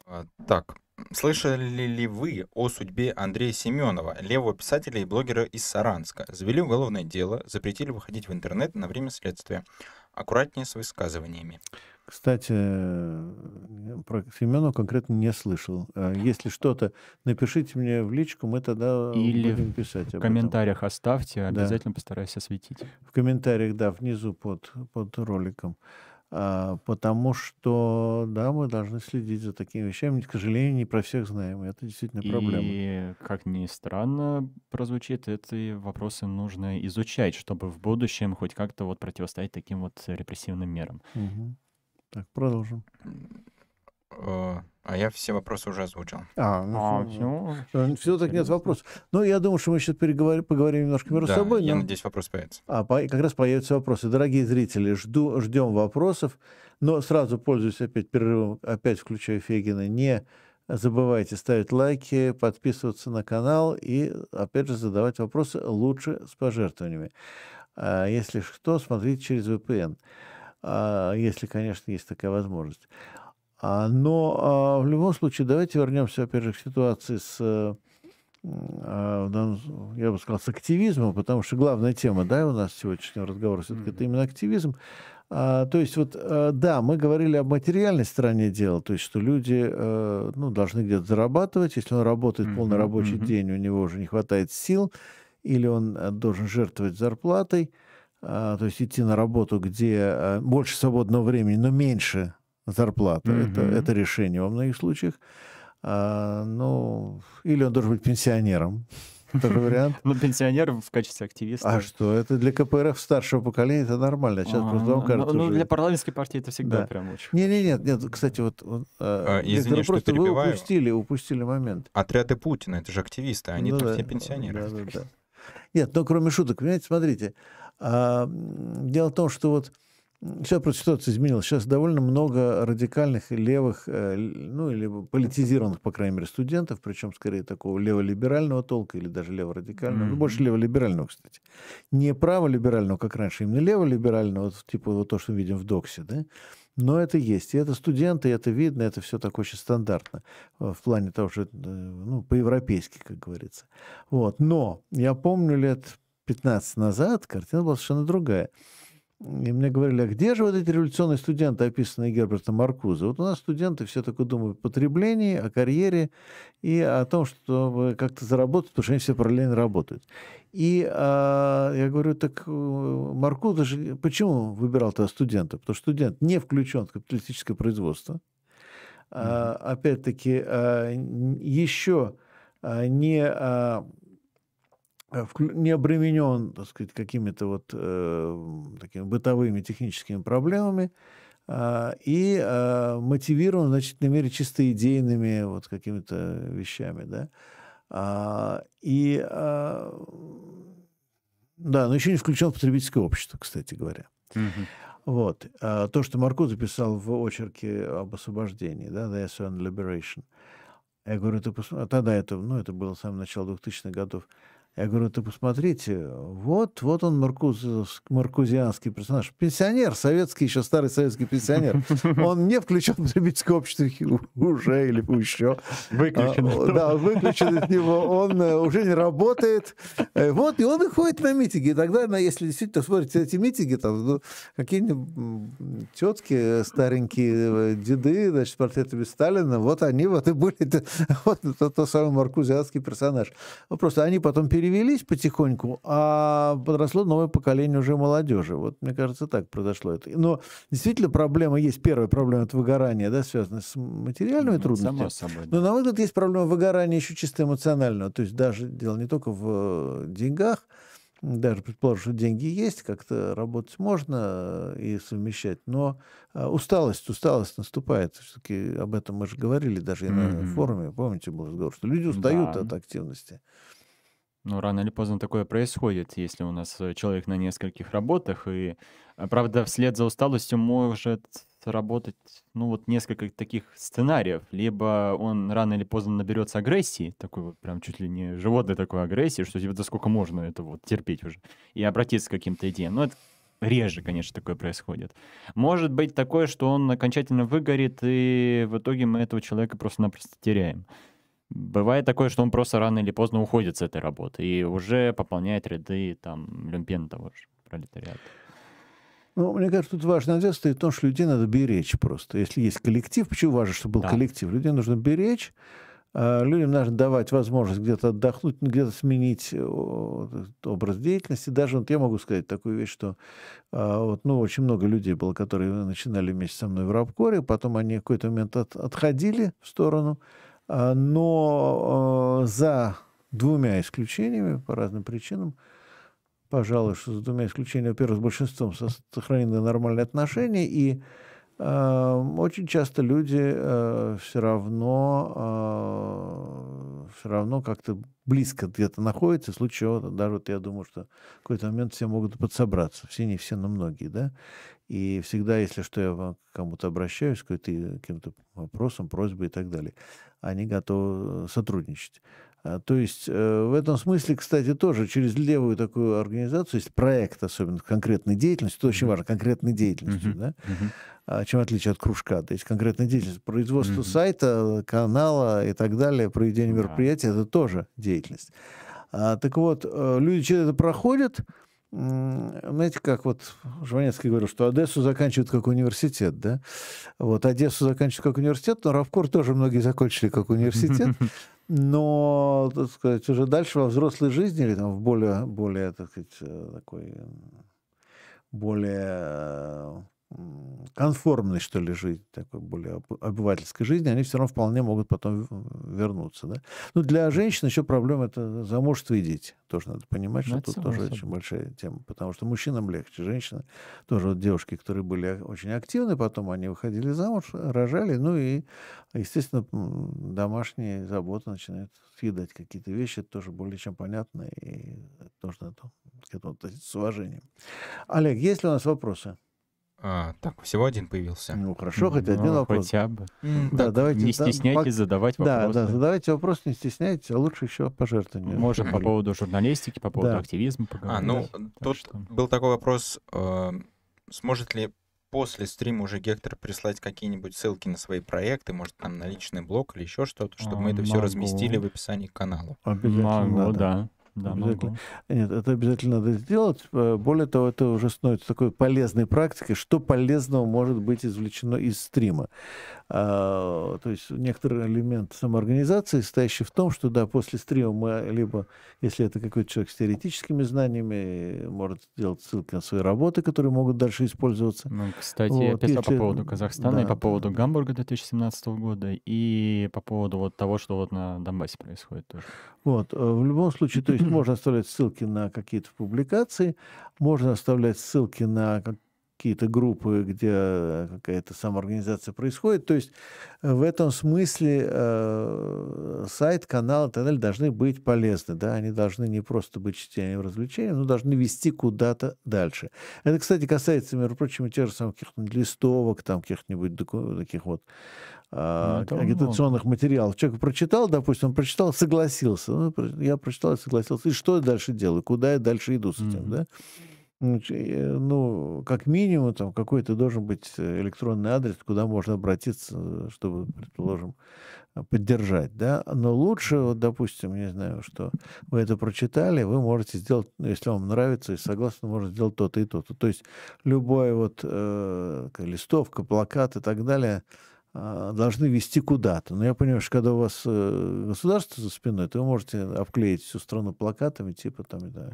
А, Так, слышали ли вы о судьбе Андрея Семенова, левого писателя и блогера из Саранска? Завели уголовное дело, запретили выходить в интернет на время следствия. Аккуратнее с высказываниями. Кстати, э, про Семенова конкретно не слышал. А если что-то, напишите мне в личку, мы тогда Или будем писать В этом. комментариях оставьте, Да. обязательно постараюсь осветить. В комментариях, да, внизу под, под роликом. А, потому что, да, мы должны следить за такими вещами. К сожалению, не про всех знаем. и Это действительно проблема. И, как ни странно прозвучит, эти вопросы нужно изучать, чтобы в будущем хоть как-то вот противостоять таким вот репрессивным мерам. Мгм. Так, продолжим. Э, А я все вопросы уже озвучил. А, ну, А, всё. все так нет вопросов. Ну, я думаю, что мы сейчас переговорим, поговорим немножко между Да, собой. я но- надеюсь, вопрос появится. А, по- как раз появятся вопросы. Дорогие зрители, жду, ждем вопросов, но сразу пользуюсь опять перерывом, опять включаю Фегина. Не забывайте ставить лайки, подписываться на канал и, опять же, задавать вопросы лучше с пожертвованиями. А если что, смотрите через VPN, если, конечно, есть такая возможность. А, Но а, в любом случае, давайте вернемся, опять же, к ситуации с а, я бы сказал, с активизмом, потому что главная тема, да, у нас сегодняшнего разговора все-таки это именно активизм. А, то есть вот, а, да, мы говорили об материальной стороне дела, то есть что люди, э, ну, должны где-то зарабатывать, если он работает полный Мгм, рабочий мгм. день, у него уже не хватает сил, или он э, должен жертвовать зарплатой, а, то есть идти на работу, где э, больше свободного времени, но меньше зарплаты. Это, Мгм. это решение во многих случаях. А, ну, или он должен быть пенсионером. Тоже вариант. Ну, пенсионер в качестве активиста. А что, это для КПРФ старшего поколения это нормально. Сейчас А, просто ну, вам кажется ну, уже- для парламентской партии это всегда Да. прям очень. Не, не, нет, нет. Кстати, вот, А, э, извини, что просто вы упустили, упустили момент. Отряды Путина, это же активисты, они Ну то да, все пенсионеры. да, да, да. Нет, но кроме шуток, понимаете, смотрите. А, дело в том, что вот сейчас просто ситуация изменилась. Сейчас довольно много радикальных левых, э, ну или политизированных, по крайней мере, студентов, причем скорее такого леволиберального толка или даже леворадикального, ну Мгм. больше леволиберального, кстати. Не праволиберального, как раньше, именно леволиберального, вот, типа вот то, что мы видим в Доксе, да? Но это есть. И это студенты, и это видно, это все так очень стандартно э, в плане того, что, э, ну, по-европейски, как говорится. Вот. Но я помню лет 15 назад картина была совершенно другая. И мне говорили, а где же вот эти революционные студенты, описанные Гербертом Маркузе? Вот у нас студенты все только думают о потреблении, о карьере и о том, чтобы как-то заработать, потому что они все параллельно работают. И а, я говорю, так э, Маркузе же почему выбирал тогда студента? Потому что студент не включен в капиталистическое производство. А, опять-таки, а, еще не, не обременен, так сказать, какими-то вот такими бытовыми техническими проблемами, и мотивирован в значительной мере чисто идейными вот какими-то вещами, да. И да, но еще не включен в потребительское общество, кстати говоря. Угу. Вот. А то, что Марко записал в очерке об освобождении, да, The Essay on Liberation, я говорю, ты посмотри, а тогда это, ну, это было самое начало 2000-х годов, я говорю, ты посмотрите, вот, вот он маркуз, маркузианский персонаж. Пенсионер, советский, еще старый советский пенсионер. Он не включен в потребительское общество уже или еще. Выключен. А, да, выключен из него. Он э, уже не работает. Э, вот, и он и ходит на митинги. И тогда, если действительно смотрите эти митинги, там, ну, какие-нибудь тетки старенькие, э, деды, значит, с портретами Сталина, вот они вот и были, вот тот, тот самый маркузианский персонаж. Ну, просто они потом перевели перевелись потихоньку, а подросло новое поколение уже молодежи. Вот, мне кажется, так произошло это. Но действительно проблема есть. Первая проблема — это выгорание, да, связанное с материальными ну, трудностями. Само собой. Да. Но, на мой взгляд, есть проблема выгорания еще чисто эмоционального. То есть даже дело не только в деньгах, даже предположим, что деньги есть, как-то работать можно и совмещать, но а, усталость, усталость наступает. Все-таки об этом мы же говорили даже и mm-hmm. на форуме, помните, был разговор, что люди устают да. от активности. Ну, рано или поздно такое происходит, если у нас э, человек на нескольких работах, и, а, правда, вслед за усталостью может работать, ну, вот несколько таких сценариев. Либо он рано или поздно наберется агрессии, такой вот прям чуть ли не животной такой агрессии, что типа, да сколько можно это вот терпеть уже, и обратиться к каким-то идеям. Но это реже, конечно, такое происходит. Может быть такое, что он окончательно выгорит, и в итоге мы этого человека просто-напросто теряем. Бывает такое, что он просто рано или поздно уходит с этой работы и уже пополняет ряды там люмпен того же пролетариата. Ну, мне кажется, тут важный ответ стоит в том, что людей надо беречь просто. Если есть коллектив, почему важно, чтобы был да. коллектив? Людей нужно беречь, а людям нужно давать возможность где-то отдохнуть, где-то сменить образ деятельности. Даже вот я могу сказать такую вещь, что а, вот, ну, очень много людей было, которые начинали вместе со мной в Рабкоре, потом они в какой-то момент от, отходили в сторону, но а, за двумя исключениями, по разным причинам, пожалуй, что за двумя исключениями, во-первых, с большинством сохранены нормальные отношения, и э, очень часто люди все равно, все равно как-то близко где-то находятся, в случае чего, даже вот я думаю, что в какой-то момент все могут подсобраться, все не все, но многие, да, и всегда, если что, я к кому-то обращаюсь, каким-то вопросом, просьбой и так далее, они готовы сотрудничать. А, то есть э, в этом смысле, кстати, тоже через левую такую организацию есть проект, особенно конкретной деятельности, это очень важно, конкретной деятельностью, uh-huh. да, uh-huh. чем отличие от кружка. То есть конкретная деятельность, производство uh-huh. сайта, канала и так далее, проведение мероприятий, uh-huh. это тоже деятельность. А, так вот, э, люди через это проходят, знаете, как вот Жванецкий говорил, что Одессу заканчивают как университет, да? Вот Одессу заканчивают как университет, но Равкор тоже многие закончили как университет. Но, так сказать, уже дальше во взрослой жизни или там в более, более, так сказать, э, такой, более конформной, что ли, жизнь, такой более обывательской жизни, они все равно вполне могут потом вернуться. Да? Ну, для женщин еще проблема это замужество и дети. Тоже надо понимать, что ну, это тут тоже собой. очень большая тема. Потому что мужчинам легче. Женщины, тоже вот девушки, которые были очень активны, потом они выходили замуж, рожали, ну и, естественно, домашние заботы начинают съедать какие-то вещи, это тоже более чем понятно, и нужно к этому относиться с уважением. Олег, есть ли у нас вопросы? А, так, всего один появился. Ну, хорошо, хоть ну, один вопрос. Хотя бы. Да, так, давайте, не стесняйтесь да, задавать вопросы. Да, да, задавайте вопросы, не стесняйтесь, а лучше еще пожертвования. Можем по поводу журналистики, по поводу да. активизма поговорить. А, ну, да. тут что... был такой вопрос, э, сможет ли после стрима уже Гектор прислать какие-нибудь ссылки на свои проекты, может, там на личный блог или еще что-то, чтобы а, мы это могу. все разместили в описании к каналу. Обязательно, могу, да. Да, обязательно. Нет, это обязательно надо сделать. Э, более того, это уже становится такой полезной практикой. Что полезного может быть извлечено из стрима? А, то есть некоторый элемент самоорганизации, состоящий в том, что да, после стрима мы либо, если это какой-то человек с теоретическими знаниями, может сделать ссылки на свои работы, которые могут дальше использоваться. Ну, кстати, вот, я писал если... по поводу Казахстана да, и по поводу да. Гамбурга 2017 года и по поводу вот того, что вот на Донбассе происходит тоже. Вот, э, в любом случае, то есть можно оставлять ссылки на какие-то публикации, можно оставлять ссылки на какие-то группы, где какая-то самоорганизация происходит. То есть э, в этом смысле э, сайт, канал и так далее должны быть полезны. Да? Они должны не просто быть чтением развлечением, но должны вести куда-то дальше. Это, кстати, касается, между прочим, тех же самых каких-нибудь листовок, там каких-нибудь таких вот ну, агитационных много. материалов. Человек прочитал, допустим, он прочитал, согласился. Ну, я прочитал и согласился. И что я дальше делаю? Куда я дальше иду с этим, mm-hmm. да? Э, ну, как минимум, там какой-то должен быть э, электронный адрес, куда можно обратиться, чтобы, предположим, поддержать, да. Но лучше, вот, допустим, не знаю, что вы это прочитали, вы можете сделать, ну, если вам нравится и согласны, можно сделать то-то и то-то. То есть любая вот э, листовка, плакат и так далее – должны вести куда-то. Но я понимаю, что когда у вас э, государство за спиной, то вы можете обклеить всю страну плакатами, типа там, да,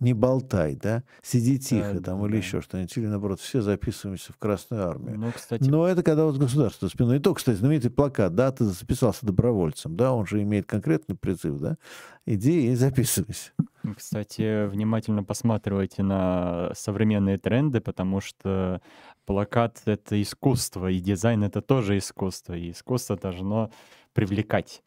не болтай, да, сиди тихо, да, там, да, или еще что-нибудь, или наоборот, все записываемся в Красную Армию. Ну, кстати... Но это когда у вас государство за спиной. И то, кстати, знаменитый плакат, да, ты записался добровольцем, да, он же имеет конкретный призыв, да, иди и записывайся. Кстати, внимательно посматривайте на современные тренды, потому что плакат — это искусство, и дизайн — это тоже искусство, и искусство должно привлекать.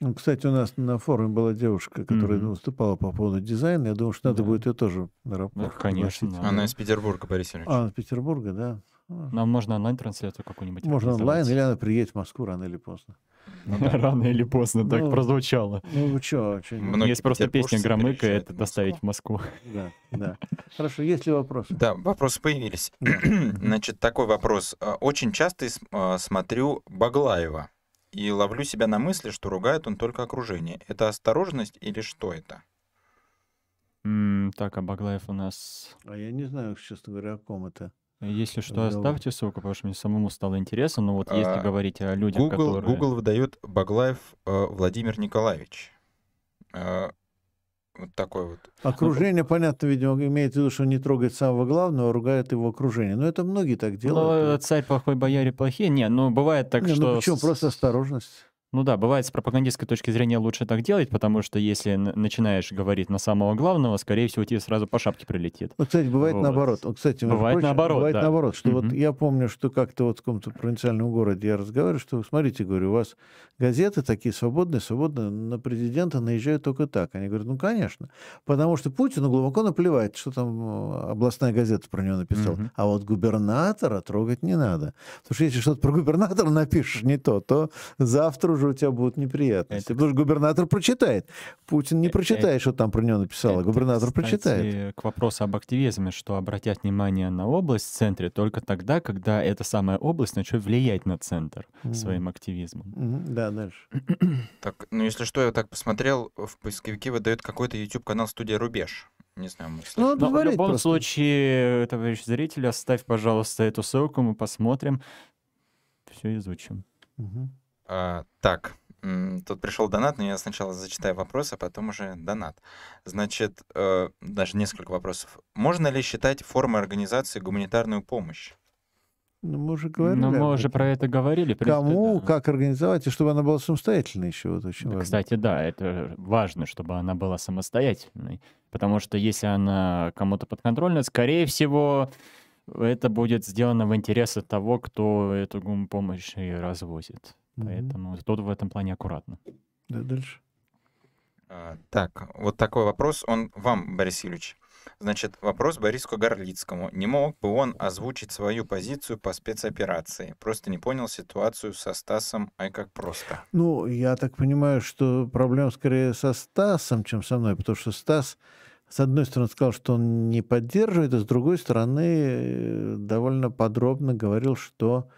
Ну, кстати, у нас на форуме была девушка, которая mm-hmm. выступала по поводу дизайна. Я думаю, что надо да. будет ее тоже на рапорт. Ну, конечно. Да. Она из Петербурга, Борис Ильич. А, из Петербурга, да. Нам можно онлайн-трансляцию какую-нибудь Можно онлайн, или она приедет в Москву рано или поздно. Ну, да. Рано или поздно так ну, прозвучало. Ну, что? Есть просто песня Громыка, это доставить в Москву. Да, да. Хорошо, есть ли вопросы? Да, вопросы появились. Значит, такой вопрос. А, очень часто а, смотрю Баглаева и ловлю себя на мысли, что ругает он только окружение. Это осторожность или что это? так, а Баглаев у нас... А я не знаю, честно говоря, о ком это. Если что, оставьте ссылку, потому что мне самому стало интересно. Но вот если а, говорить о людях, Google, которые... Google выдает Баглаев э, Владимир Николаевич. Э, вот такой вот. Окружение, понятно, видимо, имеет в виду, что не трогает самого главного, а ругает его окружение. Но это многие так делают. Ну, царь плохой, бояре плохие. Не, ну бывает так, не, ну что... Ну почему? Просто осторожность. Ну да, бывает с пропагандистской точки зрения лучше так делать, потому что если начинаешь говорить на самого главного, скорее всего, тебе сразу по шапке прилетит. Вот, кстати, бывает вот. наоборот. Вот, кстати, бывает прочим, наоборот. Бывает да. наоборот, что mm-hmm. вот я помню, что как-то вот в каком-то провинциальном городе я разговариваю, что, смотрите, говорю, у вас газеты такие свободные, свободные, на президента наезжают только так. Они говорят, ну, конечно. Потому что Путину глубоко наплевать, что там э, областная газета про него написала. Mm-hmm. А вот губернатора трогать не надо. Потому что если что-то про губернатора напишешь не то, то завтра уже у тебя будут неприятности. Это... Потому что губернатор прочитает. Путин не э, прочитает, э, что там про него написал, а губернатор кстати, прочитает. к вопросу об активизме, что обратят внимание на область в центре только тогда, когда эта самая область начнет влиять на центр mm-hmm. своим активизмом. Mm-hmm. Да, дальше. Так, ну если что, я так посмотрел, в поисковике выдает какой-то YouTube-канал «Студия Рубеж». Не знаю, мы ну, Но в любом просто. случае, товарищ зритель, оставь, пожалуйста, эту ссылку, мы посмотрим, все изучим. Угу. А, так, Тут пришел донат, но я сначала зачитаю вопрос, а потом уже донат. Значит, э, даже несколько вопросов. Можно ли считать формой организации гуманитарную помощь? Ну, мы уже говорили. Ну, мы уже про это говорили. Принципе, Кому, да. как организовать, и чтобы она была самостоятельной еще. Вот очень да, важно. Кстати, да, это важно, чтобы она была самостоятельной. Потому что если она кому-то подконтрольна, скорее всего, это будет сделано в интересах того, кто эту помощь и развозит. Поэтому mm-hmm. тут в этом плане аккуратно. Да, дальше. А, так, вот такой вопрос, он вам, Борис Юрьевич. Значит, вопрос Борису Горлицкому. Не мог бы он озвучить свою позицию по спецоперации? Просто не понял ситуацию со Стасом, ай как просто. Ну, я так понимаю, что проблема скорее со Стасом, чем со мной, потому что Стас, с одной стороны, сказал, что он не поддерживает, а с другой стороны, э, довольно подробно говорил, что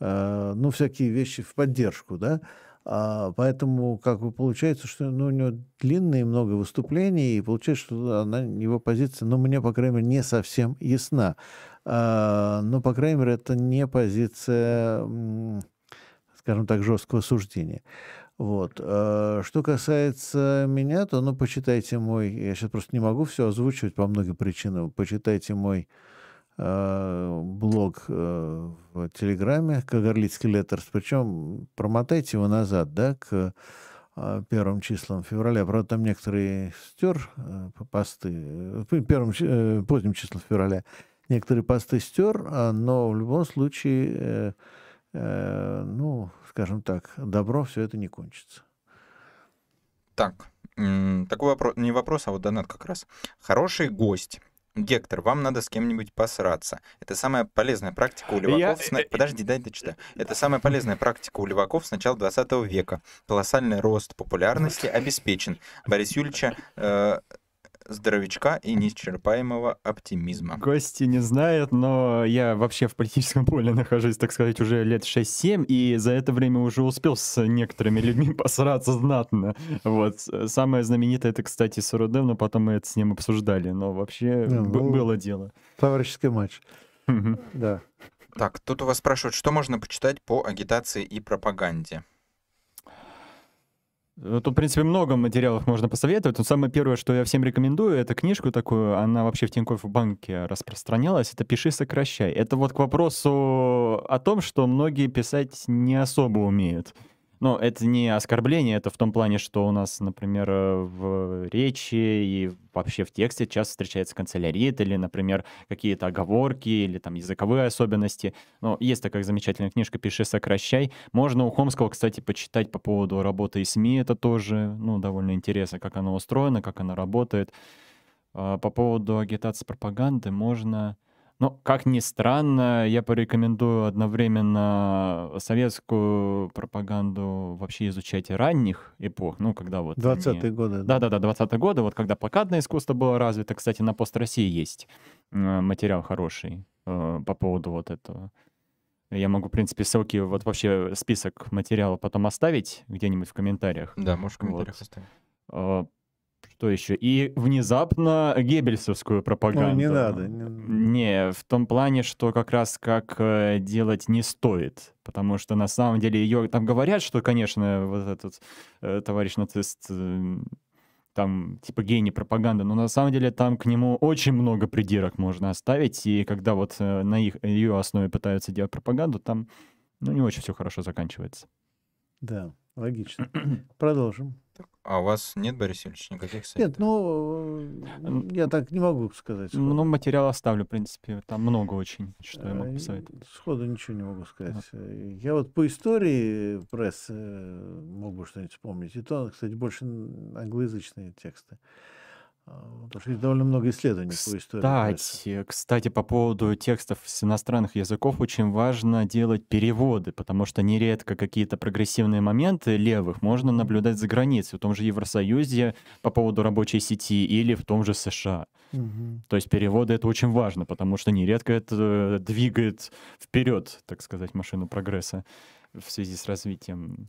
ну, всякие вещи в поддержку, да. А, поэтому, как бы получается, что ну, у него длинные много выступлений, и получается, что она, его позиция, ну, мне, по крайней мере, не совсем ясна. А, но, по крайней мере, это не позиция, скажем так, жесткого суждения. Вот. А, что касается меня, то, ну, почитайте мой, я сейчас просто не могу все озвучивать по многим причинам, почитайте мой Э, блог э, в Телеграме, Кагарлицкий Леттерс, причем промотайте его назад, да, к э, первым числам февраля. Правда, там некоторые стер посты, первым, поздним числом февраля некоторые посты стер, а, но в любом случае, ну, скажем так, добро все это не кончится. Так, такой вопрос, не вопрос, а вот донат как раз. Хороший гость Гектор, вам надо с кем-нибудь посраться. Это самая полезная практика у леваков... Я... С... Подожди, дай дочитаю. Это самая полезная практика у леваков с начала 20 века. Колоссальный рост популярности обеспечен. Борис Юльевича э, здоровичка и неисчерпаемого оптимизма. Гости не знают, но я вообще в политическом поле нахожусь, так сказать, уже лет 6-7, и за это время уже успел с некоторыми людьми посраться знатно. Вот. Самое знаменитое это, кстати, с Рудем, но потом мы это с ним обсуждали, но вообще ну, было дело. Товарищеский матч. Да. Так, тут у вас спрашивают, что можно почитать по агитации и пропаганде? Тут, в принципе, много материалов можно посоветовать. Но самое первое, что я всем рекомендую, это книжку такую, она вообще в Тинькофф банке распространялась, это «Пиши, сокращай». Это вот к вопросу о том, что многие писать не особо умеют. Ну, это не оскорбление, это в том плане, что у нас, например, э, в речи и вообще в тексте часто встречается канцелярит или, например, какие-то оговорки или там языковые особенности. Но есть такая замечательная книжка «Пиши, сокращай». Можно у Хомского, кстати, почитать по поводу работы и СМИ. Это тоже, ну, довольно интересно, как оно устроено, как оно работает. А, по поводу агитации пропаганды можно ну, как ни странно, я порекомендую одновременно советскую пропаганду вообще изучать ранних эпох, ну, когда вот... 20-е годы. Да-да-да, 20-е годы, вот когда плакатное искусство было развито. Кстати, на Пост России есть материал хороший э, по поводу вот этого. Я могу, в принципе, ссылки, вот вообще список материала потом оставить где-нибудь в комментариях. Да, можешь в комментариях вот. оставить. Что еще? И внезапно геббельсовскую пропаганду. Ну, не надо. Не... не, в том плане, что как раз как э, делать не стоит. Потому что на самом деле ее там говорят, что, конечно, вот этот э, товарищ нацист э, там типа гений пропаганды, но на самом деле там к нему очень много придирок можно оставить, и когда вот э, на их, ее основе пытаются делать пропаганду, там ну, не очень все хорошо заканчивается. Да, логично. Продолжим. А у вас нет, Борис Ильич, никаких советов? Нет, ну, я так не могу сказать. Сходу. Ну, материал оставлю, в принципе, там много очень, что я могу э, посоветовать. Сходу ничего не могу сказать. Вот. Я вот по истории прессы мог бы что-нибудь вспомнить. И то, кстати, больше англоязычные тексты. Потому что довольно много исследований кстати, по истории. Кстати, кстати, по поводу текстов с иностранных языков очень важно делать переводы, потому что нередко какие-то прогрессивные моменты левых можно наблюдать за границей, в том же Евросоюзе по поводу рабочей сети или в том же США. Угу. То есть переводы это очень важно, потому что нередко это двигает вперед, так сказать, машину прогресса в связи с развитием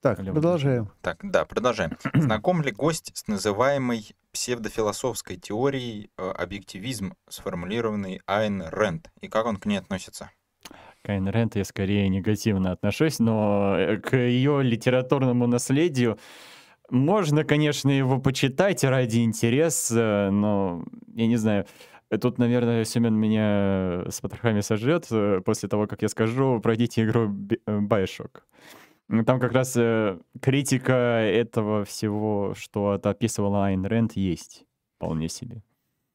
так, продолжаем. Так, да, продолжаем. Знаком ли гость с называемой псевдофилософской теорией э, объективизм, сформулированный Айн Рэнд, и как он к ней относится? К Айн Рэнд я скорее негативно отношусь, но э, к ее литературному наследию можно, конечно, его почитать ради интереса, но я не знаю, Тут, наверное, Семен меня с потрохами сожрет э, после того, как я скажу, пройдите игру Bioshock. Ну, там как раз э, критика этого всего, что описывала Айн Рэнд, есть вполне себе.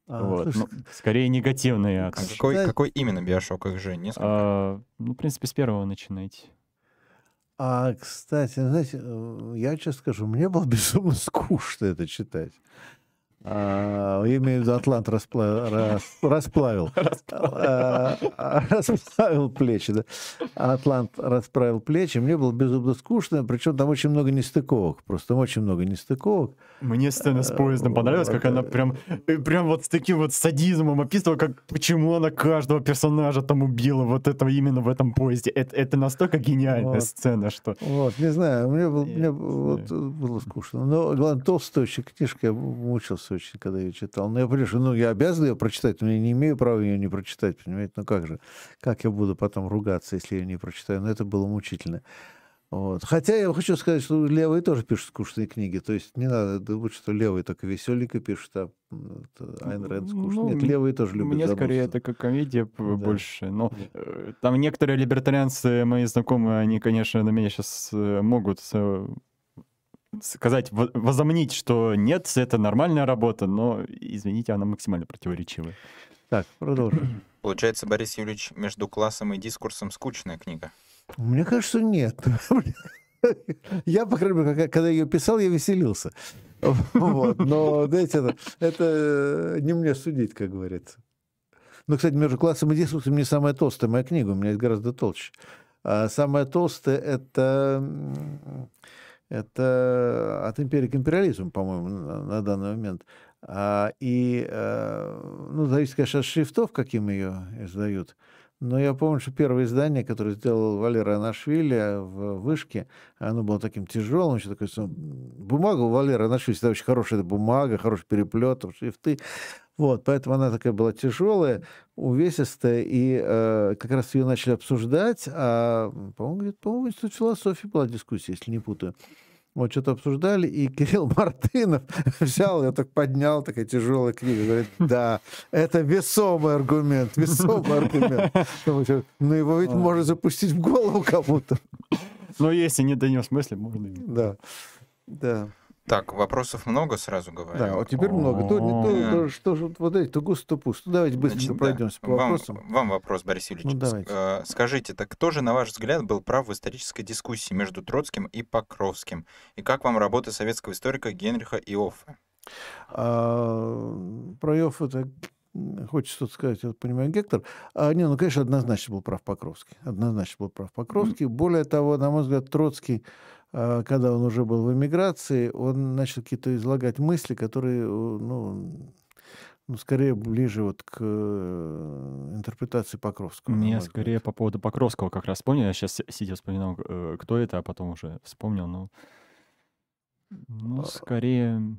А, вот. слушай, ну, скорее негативные. А какой, какой именно биошок их же? Несколько? А, ну, в принципе, с первого начинайте. А, кстати, знаете, э, я честно скажу, мне было безумно скучно это читать. А, в виду, Атлант распла- рас- расплавил. А, а, Расплавил плечи, да. А Атлант расправил плечи. Мне было безумно скучно, причем там очень много нестыковок. Просто там очень много нестыковок. Мне сцена с поездом Э, понравилась, как она э, прям, э, прям вот с таким вот садизмом описывала, как почему она каждого персонажа там убила вот этого именно в этом поезде. Это, это настолько гениальная Вот. сцена, что... Вот, не знаю, мне, был- вот, было скучно. Но, главное, толстая книжка, я мучился очень, когда ее читал. Но я понимаю, что ну, я обязан ее прочитать, но я не имею права ее не прочитать, понимаете? Ну как же? Как я буду потом ругаться, если я ее не прочитаю? Но это было мучительно. Вот. Хотя я хочу сказать, что левые тоже пишут скучные книги. То есть не надо думать, что левые только веселенько пишут, а Айн Рэнд скучно. Ну, Нет, левые тоже любят Мне скорее забыться. это как комедия Да. больше. Но э, там некоторые либертарианцы, мои знакомые, они, конечно, на меня сейчас могут э, сказать, во- возомнить, что нет, это нормальная работа, но, извините, она максимально противоречивая. Так, продолжим. Получается, Борис Юрьевич, между классом и дискурсом скучная книга. Мне кажется, нет. Я, по крайней мере, когда- ее писал, я веселился. Вот. Но, знаете, это, это не мне судить, как говорится. Ну, кстати, между классом и дискурсом не самая толстая моя книга, у меня есть гораздо толще. А самая толстая это, это от империи к империализму, по-моему, на, данный момент. А, и, э, ну, зависит, конечно, от шрифтов, каким ее издают. Но я помню, что первое издание, которое сделал Валера Анашвили в Вышке, оно было таким тяжелым, еще такое, бумага у Валеры Анашвили всегда очень хорошая бумага, хороший переплет, шрифты. Вот, поэтому она такая была тяжелая, увесистая, и э, как раз ее начали обсуждать, а, по-моему, где-то, по-моему, в Институте философии была дискуссия, если не путаю. Вот что-то обсуждали, и Кирилл Мартынов взял, я так поднял, такая тяжелая книга, говорит, да, это весомый аргумент, весомый аргумент. Что, Ну, его ведь можно запустить в голову кому-то. Но если не донес мысли, можно... Да, да, Так, вопросов много, сразу говорю. да, вот теперь много. То, не то, то, что же вот эти, то густо, то пусто. Давайте да. пройдемся по вам, вопросам. вам вопрос, Борис Юрьевич. Ну, э, Скажите, так кто же, на ваш взгляд, был прав в исторической дискуссии между Троцким и Покровским? И как вам работа советского историка Генриха Иоффе? А, про Йофф это хочется что-то сказать, я понимаю, Гектор. А, не, ну, конечно, однозначно был прав Покровский. Однозначно был прав Покровский. Более того, на мой взгляд, Троцкий, когда он уже был в эмиграции, он начал какие-то излагать мысли, которые, э, ну, ну, скорее ближе вот к э, интерпретации Покровского. Мне скорее взгляд. по поводу Покровского как раз вспомнил. Я сейчас сидя вспоминал, э, кто это, а потом уже вспомнил. Ну, ну А. скорее...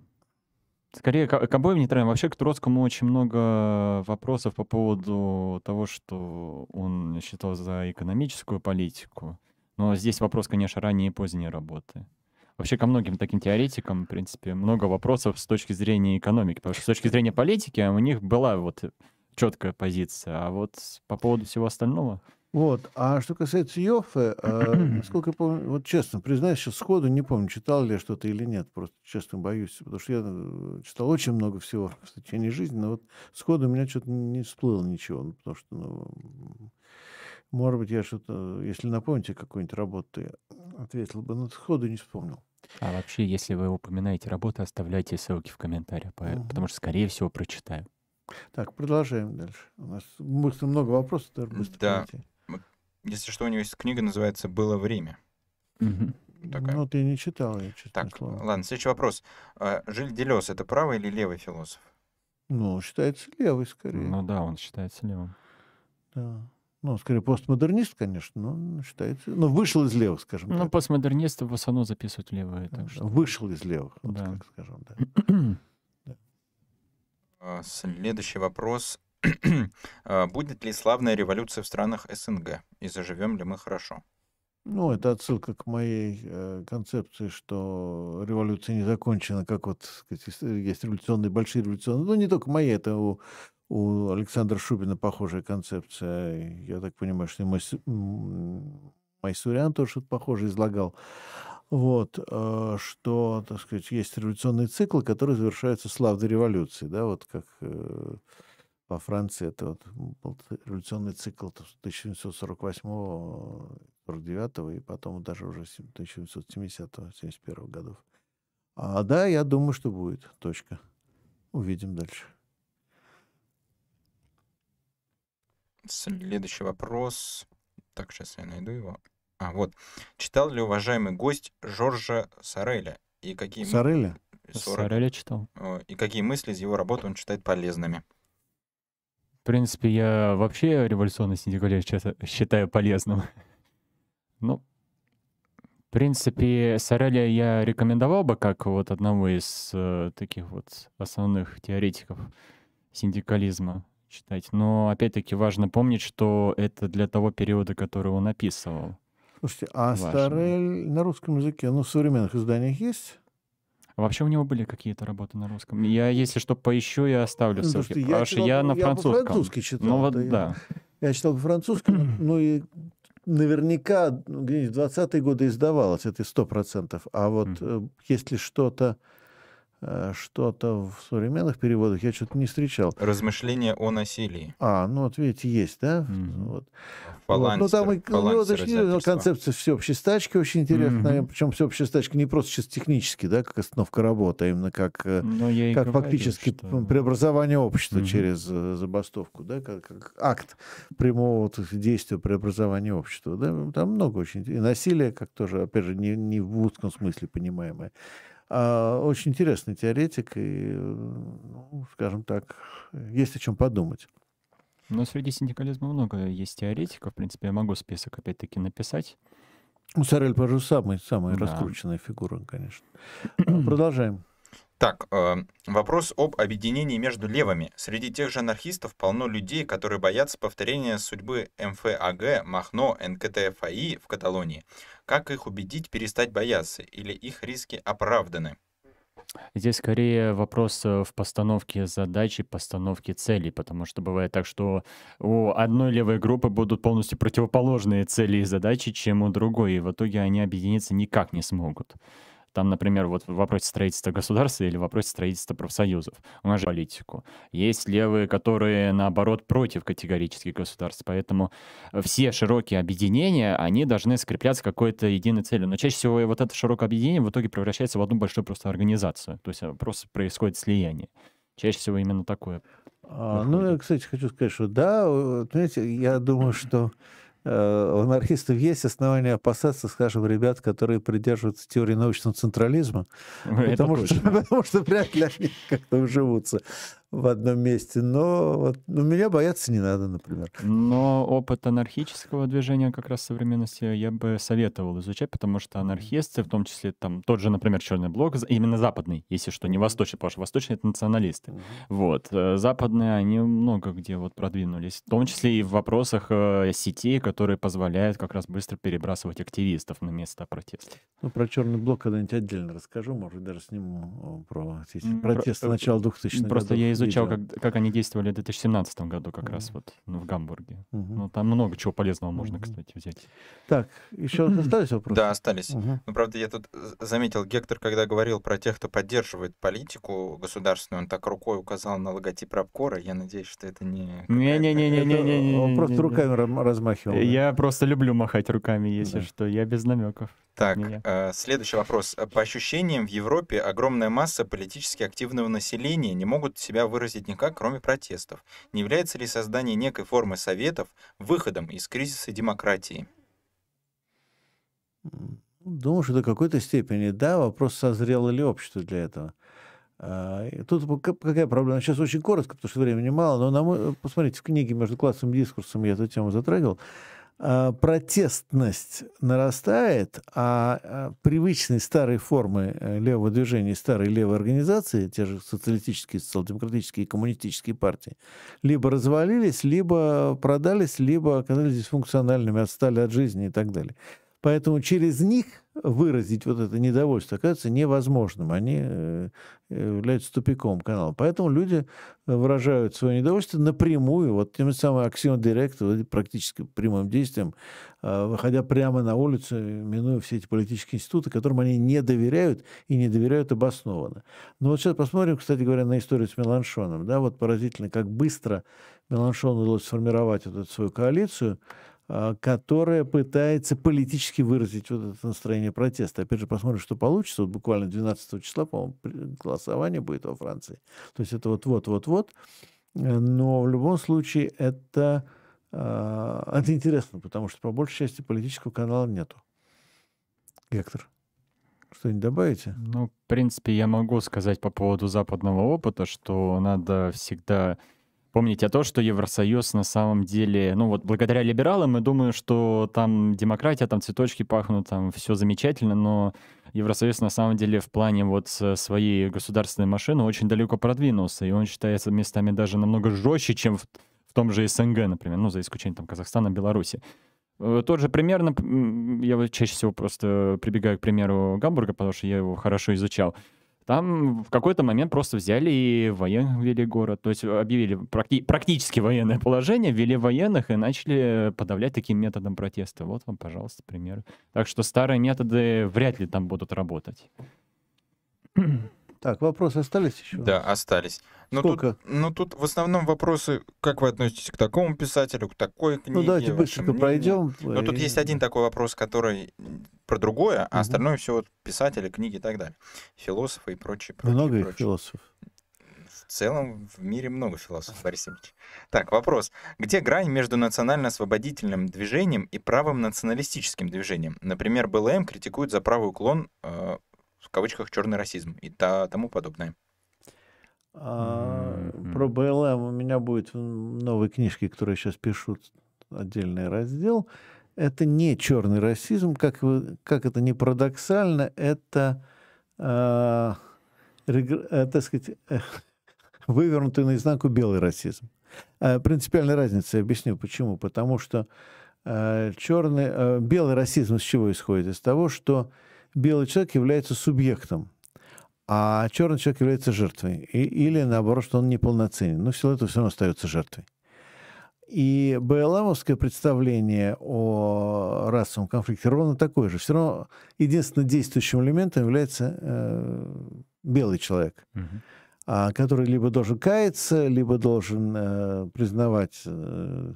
Скорее, к, к обоим нейтральным. Вообще, к Троцкому очень много вопросов по поводу того, что он считал за экономическую политику. Но здесь вопрос, конечно, ранней и поздней работы. Вообще, ко многим таким теоретикам, в принципе, много вопросов с точки зрения экономики. Потому что с точки зрения политики у них была вот четкая позиция. А вот по поводу всего остального... Вот. А что касается Йоффе, э, насколько я помню, вот честно, признаюсь, сейчас сходу не помню, читал ли я что-то или нет. Просто честно боюсь, потому что я э, читал очень много всего в течение жизни, но вот сходу у меня что-то не всплыло ничего, ну, потому что, ну, может быть, я что-то, если напомните какую-нибудь работу, я ответил бы, но сходу не вспомнил. А вообще, если вы упоминаете работы, оставляйте ссылки в комментариях, Мгм. потому что, скорее всего, прочитаю. Так, продолжаем дальше. У нас быстро много вопросов, даже быстро Да. пройти. Если что, у него есть книга, называется «Было время». Такая. Ну, я не читал, я честно Так, слово. ладно, следующий вопрос. А, Жиль Делес — это правый или левый философ? Ну, считается левый скорее. Ну да, он считается левым. Да. Ну, скорее, постмодернист, конечно, но считается... Ну, вышел из левых, скажем Ну, так. постмодернисты в основном записывают левые, Да, так да, что... Вышел из левых, вот Да. как скажем, да. А, Следующий вопрос. А, Будет ли славная революция в странах СНГ? И заживем ли мы хорошо? Ну, это отсылка к моей э, концепции, что революция не закончена, как вот, так сказать, есть- есть революционные, большие революционные. Ну, не только мои, это у, у Александра Шубина похожая концепция. Я так понимаю, что и Майс- м, Майсурян тоже что-то похожее излагал. Вот, э, что, так сказать, есть революционные циклы, которые завершаются славной революцией, да, вот как э, во Франции это вот был революционный цикл 1748-49 и потом даже уже 1970-71 годов. А, да, я думаю, что будет. Точка. увидим дальше. Следующий вопрос. Так, сейчас я найду его. А, вот. Читал ли уважаемый гость Жоржа Сареля? И какие... Сареля? 40. Сареля читал. Э, И какие мысли из его работы он считает полезными? В принципе, я вообще революционный синдикалист ча- считаю полезным. Ну, в принципе, Сареля я рекомендовал бы как вот одного из э, таких вот основных теоретиков синдикализма читать. Но опять-таки важно помнить, что это для того периода, который он описывал. Слушайте, а Важно. Старель на русском языке, ну, в современных изданиях есть? Вообще у него были какие-то работы на русском. Я, если что, поищу и оставлю Ну, ссылки. потому что читал- я на я французском. по-французски читал. Ну вот да, я-. Я читал по-французски, ну, и наверняка ну, где-нибудь в 20-е годы издавалось, это сто процентов. А вот э, есть ли что-то, что-то в современных переводах, я что-то не встречал. Размышления о насилии. А, ну вот видите, есть, да? Мгм. Вот. Вот. Ну, там и, у него фаланстер очень интересная издательства. концепция всеобщей стачки очень интересная. Мгм. Причем всеобщая стачка не просто чисто технически, да, как остановка работы, а именно как, э, Но я и как говорю, фактически что- преобразование общества Мгм. через э, забастовку, да, как, как акт прямого вот действия преобразования общества. Да? Там много очень. И насилие, как тоже, опять же, не, не в узком смысле понимаемое. А очень интересный теоретик, и, ну, скажем так, есть о чем подумать. Но среди синдикализма много есть теоретиков. В принципе, я могу список опять-таки написать. Ну, Сорель, пожалуй, самый, самая Да. раскрученная фигура, конечно. Продолжаем. Так, э, вопрос об объединении между левыми. Среди тех же анархистов полно людей, которые боятся повторения судьбы МФАГ, Махно, НКТФАИ в Каталонии. Как их убедить перестать бояться? Или их риски оправданы? Здесь скорее вопрос э, в постановке задачи, постановке целей, потому что бывает так, что у одной левой группы будут полностью противоположные цели и задачи, чем у другой, и в итоге они объединиться никак не смогут. Там, например, вот в вопросе строительства государства или в вопросе строительства профсоюзов. У нас же политику. Есть левые, которые, наоборот, против категорических государств. Поэтому все широкие объединения, они должны скрепляться какой-то единой целью. Но чаще всего вот это широкое объединение в итоге превращается в одну большую просто организацию. То есть э, просто происходит слияние. Чаще всего именно такое. А, ну, я, кстати, хочу сказать, что да, вот, знаете, я думаю, что у анархистов есть основания опасаться, скажем, ребят, которые придерживаются теории научного централизма, Это потому что, потому что вряд ли они как-то уживутся в одном месте. Но вот, ну, меня бояться не надо, например. Но опыт анархического движения как раз в современности я бы советовал изучать, потому что анархисты, в том числе там тот же, например, Черный блок, именно западный, если что, не восточный, потому что восточные это националисты. Вот. э, Западные, они много где вот продвинулись, в том числе и в вопросах э, сетей, которые позволяют как раз быстро перебрасывать активистов на места протеста. Ну, про черный блок когда-нибудь отдельно расскажу, может, даже сниму э, про про- протесты э, начала 2000-х Просто годов я изучал, как, как они действовали в 2017 году как раз Мгм. вот ну, в Гамбурге. Мгм. Ну, там много чего полезного можно, Мгм. кстати, взять. Так, еще остались вопросы? Да, остались. Мгм. Ну, правда, я тут з- заметил, Гектор, когда говорил про тех, кто поддерживает политику государственную, он так рукой указал на логотип Рабкора. Я надеюсь, что это не... Не-не-не-не-не-не. Это Он просто руками размахивал. Я просто люблю махать руками, если что. Я без намеков. Так, э, следующий вопрос. Э, По ощущениям, в Европе огромная масса политически активного населения не могут себя выразить никак, кроме протестов. Не является ли создание некой формы советов выходом из кризиса демократии? Думаю, что до какой-то степени, да, вопрос, созрело ли общество для этого. А, Тут какая проблема? Сейчас очень коротко, потому что времени мало, но на мой- посмотрите, в книге «Между классовым дискурсом» я эту тему затрагивал. А, Протестность нарастает, а а, привычные старые формы э, левого движения, старые левые организации, те же социалистические, социал-демократические и коммунистические партии, либо развалились, либо продались, либо оказались дисфункциональными, отстали от жизни и так далее. Поэтому через них выразить вот это недовольство оказывается невозможным. Они э, являются тупиком канала. Поэтому люди выражают свое недовольство напрямую, вот тем самым аксион директ, практически прямым действием, э, выходя прямо на улицу, минуя все эти политические институты, которым они не доверяют и не доверяют обоснованно. Но вот сейчас посмотрим, кстати говоря, на историю с Меланшоном. Да, вот поразительно, как быстро Меланшону удалось сформировать вот эту свою коалицию, а, которая пытается политически выразить вот это настроение протеста. Опять же, посмотрим, что получится. Вот буквально 12 числа, по-моему, голосование будет во Франции. То есть это вот-вот-вот-вот. Но в любом случае это, а, это интересно, потому что по большей части политического канала нету. Гектор, что-нибудь добавите? Ну, в принципе, я могу сказать по поводу западного опыта, что надо всегда помнить о том, что Евросоюз на самом деле, ну вот благодаря либералам, мы думаем, что там демократия, там цветочки пахнут, там все замечательно, но Евросоюз на самом деле в плане вот своей государственной машины очень далеко продвинулся, и он считается местами даже намного жестче, чем в, в том же СНГ, например, ну за исключением там Казахстана, Беларуси. Э, тот же примерно, я чаще всего просто прибегаю к примеру Гамбурга, потому что я его хорошо изучал. Там в какой-то момент просто взяли и военных ввели город. То есть объявили практи- практически военное положение, ввели военных и начали подавлять таким методом протеста. Вот вам, пожалуйста, пример. Так что старые методы вряд ли там будут работать. Так, вопросы остались еще? Да, остались. Но Сколько? Тут, ну, тут в основном вопросы, как вы относитесь к такому писателю, к такой книге. Ну, давайте быстренько пройдем. Но тут И- есть один такой вопрос, который про другое, а Мгм. остальное все вот писатели, книги и так далее. Философы и прочее, прочее, Много прочее. философов. В целом в мире много философов, Борис Ильич. Так, вопрос. Где грань между национально-освободительным движением и правым националистическим движением? Например, БЛМ критикует за правый уклон, э, в кавычках, черный расизм и та, тому подобное. А, Мгм. Про БЛМ у меня будет в новой книжке, которую я сейчас пишу, отдельный раздел. Это не черный расизм, как, вы, как это не парадоксально, это, а, регр- э, так сказать, э, вывернутый наизнанку белый расизм. А, Принципиальная разница, я объясню почему. Потому что э, черный, э, белый расизм с чего исходит? Из того, что белый человек является субъектом, а черный человек является жертвой. И, или наоборот, что он неполноценен. Но все это все равно остается жертвой. И БЛМовское представление о расовом конфликте ровно такое же. Все равно единственным действующим элементом является э, белый человек, а, который либо должен каяться, либо должен э, признавать, э,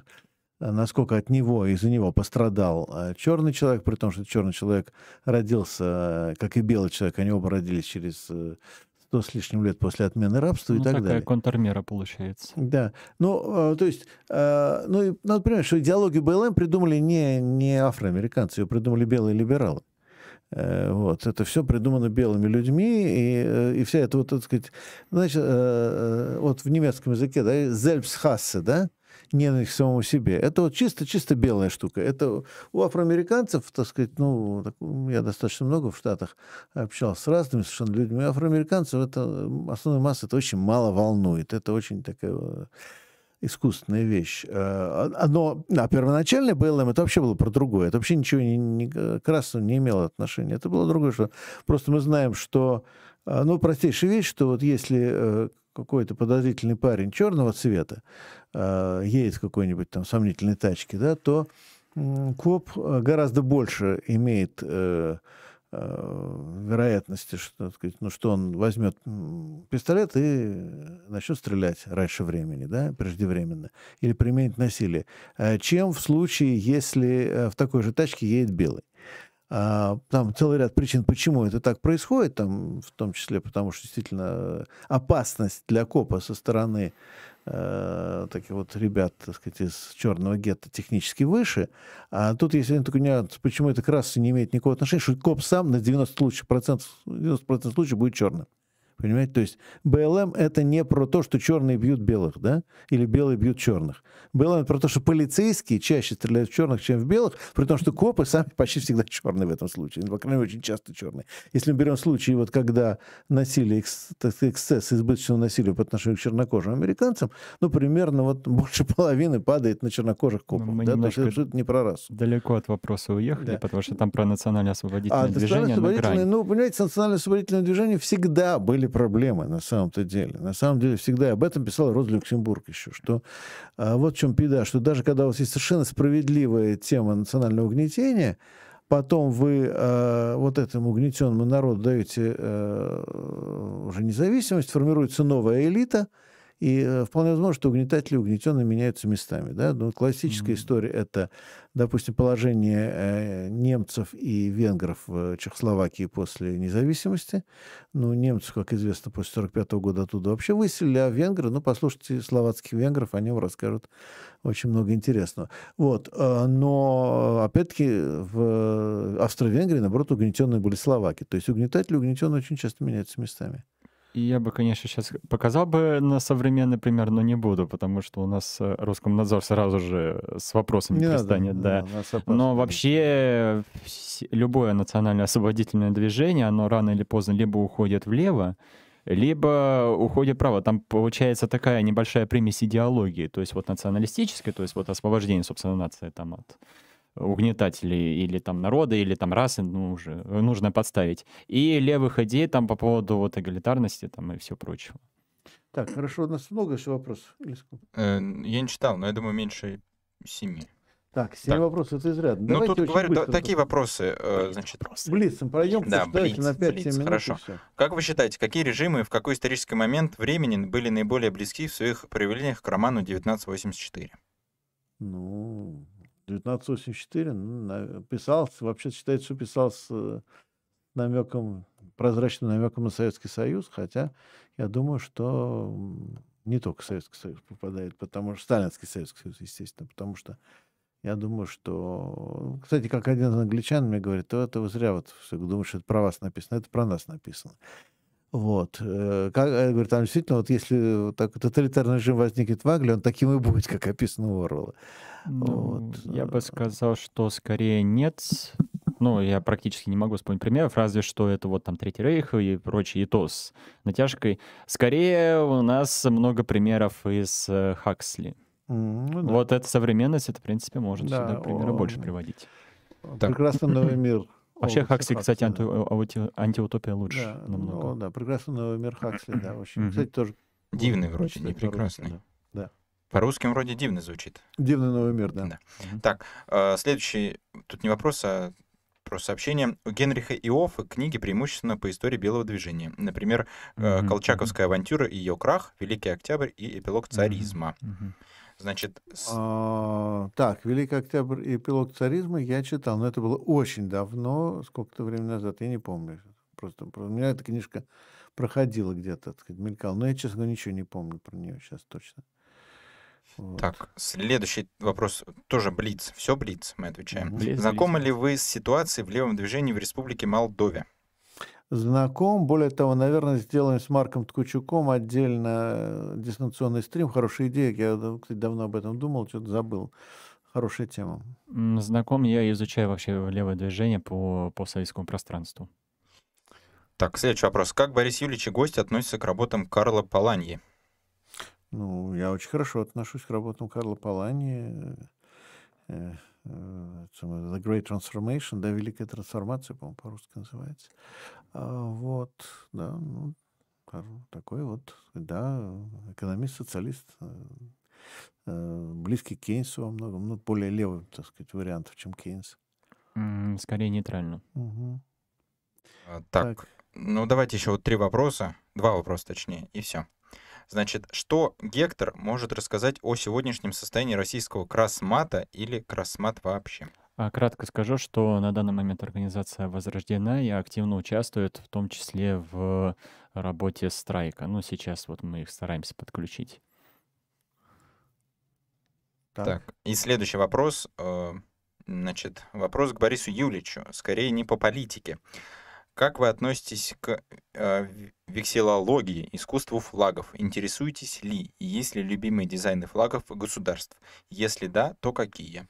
насколько от него, из-за него пострадал э, черный человек, при том, что черный человек родился, э, как и белый человек, они оба родились через э, сто с лишним лет после отмены рабства и Ну, так такая далее. контрмера получается. Да. Ну, э, то есть, э, ну, и надо понимать, что идеологию БЛМ придумали не, не афроамериканцы, ее придумали белые либералы. Э, Вот. Это все придумано белыми людьми, и, э, и вся эта вот, так сказать, значит, э, э, вот в немецком языке, да, Selbsthasse, да, ненависть к самому себе. Это вот чисто-чисто белая штука. Это у афроамериканцев, так сказать, ну, так, я достаточно много в Штатах общался с разными совершенно людьми. Афроамериканцев это основная масса это очень мало волнует. Это очень такая э, искусственная вещь. Э, а- Но а первоначально БЛМ это вообще было про другое. Это вообще ничего не, не, к расам не имело отношения. Это было другое, что просто мы знаем, что э, ну, простейшая вещь, что вот если какой-то подозрительный парень черного цвета э, едет в какой-нибудь там сомнительной тачке, да, то м, коп э, гораздо больше имеет э, э, вероятности, что, сказать, ну, что он возьмет пистолет и начнет стрелять раньше времени, да, преждевременно, или применит насилие, э, чем в случае, если э, в такой же тачке едет белый. А, Там целый ряд причин, почему это так происходит, там, в том числе потому, что действительно опасность для копа со стороны э, таких вот ребят, так сказать, из черного гетто технически выше. А тут есть один такой нюанс, почему это к не имеет никакого отношения, что коп сам на 90 случаев, процентов, 90% случаев будет черным. Понимаете? То есть БЛМ это не про то, что черные бьют белых, да, или белые бьют черных. БЛМ это про то, что полицейские чаще стреляют в черных, чем в белых, при том, что копы сами почти всегда черные в этом случае, ну, по крайней мере, очень часто черные. Если мы берем случаи, вот когда насилие, эксцесс избыточного насилия по отношению к чернокожим американцам, ну, примерно вот больше половины падает на чернокожих копов. мы да, то есть это не про расу. Далеко от вопроса уехали, Да. потому что там про национально-освободительное А движение на национально-освободительное, ну, понимаете, национально-освободительное движение всегда были проблемы на самом-то деле. На самом деле всегда. Об этом писал Роза Люксембург еще, что а, вот в чем беда, что даже когда у вас есть совершенно справедливая тема национального угнетения, потом вы э, вот этому угнетенному народу даете э, уже независимость, формируется новая элита, И э, вполне возможно, что угнетатели и угнетенные меняются местами. Да? Ну, классическая mm-hmm. история — это, допустим, положение э, немцев и венгров в Чехословакии после независимости. Ну, немцев, как известно, после 1945 года оттуда вообще выселили, а венгры, ну, послушайте словацких венгров, они вам расскажут очень много интересного. Вот. Э, но, опять-таки, в Австро-Венгрии, наоборот, угнетенные были словаки. То есть угнетатели и угнетенные очень часто меняются местами. И я бы, конечно, сейчас показал бы на современный пример, но не буду, потому что у нас э, Роскомнадзор сразу же с вопросами не пристанет, надо, да. Но вообще любое национальное освободительное движение, оно рано или поздно либо уходит влево, либо уходит вправо. Там получается такая небольшая примесь идеологии, то есть вот националистической, то есть вот освобождение, собственно, нации там от угнетателей или там народа, или там расы, ну, уже нужно подставить. И левых идей там по поводу вот эгалитарности там и все прочего. Так, хорошо, у нас много еще вопросов. Э, я не читал, но я думаю, меньше семи. Так, семь вопросов, это изрядно. Ну, Давайте тут говорю, да, такие вопросы, э, значит... Блицем пройдем, да, блиц, на 5-7 минут. Хорошо. Как вы считаете, какие режимы в какой исторический момент времени были наиболее близки в своих проявлениях к роману 1984? Ну, 1984 ну, писался, вообще считается, что писал с намеком, прозрачным намеком на Советский Союз, хотя я думаю, что не только Советский Союз попадает, потому что Сталинский Советский Союз, естественно, потому что я думаю, что... Кстати, как один из англичан мне говорит, то это вы зря вот все думаешь, что это про вас написано, это про нас написано. Вот. Э, как, я говорю, там действительно, вот если так, тоталитарный режим возникнет в Англии, он таким и будет, как описано у Орвелла. Ну, вот. Я бы сказал, что скорее нет. Ну, я практически не могу вспомнить примеров, разве что это вот там Третий Рейх и прочее, и то с натяжкой. Скорее у нас много примеров из э, Хаксли. Ну, да. Вот эта современность, это, в принципе, может да, сюда примеры о... больше приводить. Прекрасный новый мир Вообще Хаксли, кстати, анти, антиутопия лучше да, намного. Ну, да, прекрасный новый мир Хаксли, да, очень. Кстати, тоже... Дивный вроде, не прекрасный. Да. По-русски вроде дивно звучит. Дивный новый мир, да. да. Так, э, следующий, тут не вопрос, а просто сообщение. У Генриха Иоффа книги преимущественно по истории белого движения. Например, mm-hmm. «Колчаковская авантюра» и ее крах, «Великий Октябрь» и «Эпилог царизма». Mm-hmm. Значит... С... А, так, «Великий Октябрь» и «Эпилог царизма» я читал, но это было очень давно, сколько-то времени назад, я не помню. Просто, просто у меня эта книжка проходила где-то, так сказать, мелькала. Но я, честно говоря, ничего не помню про нее сейчас точно. Вот. Так, следующий вопрос тоже Блиц. Все Блиц, мы отвечаем. Блиц, Знакомы блиц. ли вы с ситуацией в левом движении в Республике Молдове? Знаком. Более того, наверное, сделаем с Марком Ткачуком отдельно э, дистанционный стрим. Хорошая идея. Я, кстати, давно об этом думал, что-то забыл. Хорошая тема. Знаком я изучаю вообще левое движение по, по советскому пространству. Так, следующий вопрос. Как Борис Юлич и гость относятся к работам Карла Паланьи? Ну, я очень хорошо отношусь к работам Карла Паланьи. Э, The Great Transformation, да, Великая трансформация, по-моему, по-русски называется. А, вот, да, ну, такой вот, да, экономист, социалист, э, близкий к Кейнсу во многом, ну, более левый, так сказать, вариантов, чем Кейнс. Скорее нейтрально. Угу. Так, так, ну давайте еще вот три вопроса, два вопроса точнее, и все. Значит, что Гектор может рассказать о сегодняшнем состоянии российского красмата или красмат вообще? А кратко скажу, что на данный момент организация возрождена и активно участвует, в том числе в работе страйка. Ну, сейчас вот мы их стараемся подключить. Так, так и следующий вопрос. Э, значит, вопрос к Борису Юличу, скорее не по политике. Как вы относитесь к э, вексилологии, искусству флагов? Интересуетесь ли? Есть ли любимые дизайны флагов государств? Если да, то какие?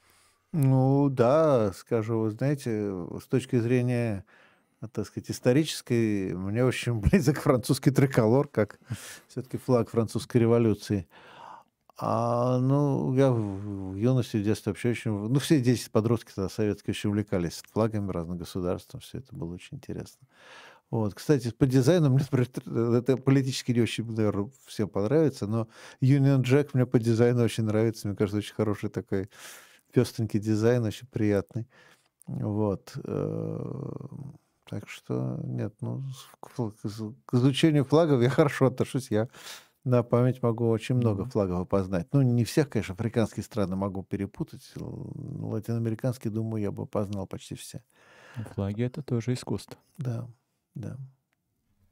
Ну да, скажу, вы знаете, с точки зрения, так сказать, исторической, мне очень близок французский триколор, как все-таки флаг французской революции. А, ну, я в юности, в детстве вообще очень... Ну, все 10 подростки тогда советские очень увлекались флагами разных государств. Все это было очень интересно. Вот. Кстати, по дизайну мне, это политически не очень, наверное, всем понравится, но Union Jack мне по дизайну очень нравится. Мне кажется, очень хороший такой пестренький дизайн, очень приятный. Вот. Э, так что, нет, ну, к изучению флагов я хорошо отношусь. Я На память могу очень много флагов опознать. Ну, не всех, конечно, африканские страны могу перепутать. Латиноамериканские, думаю, я бы опознал почти все. Флаги — это тоже искусство. Да, да.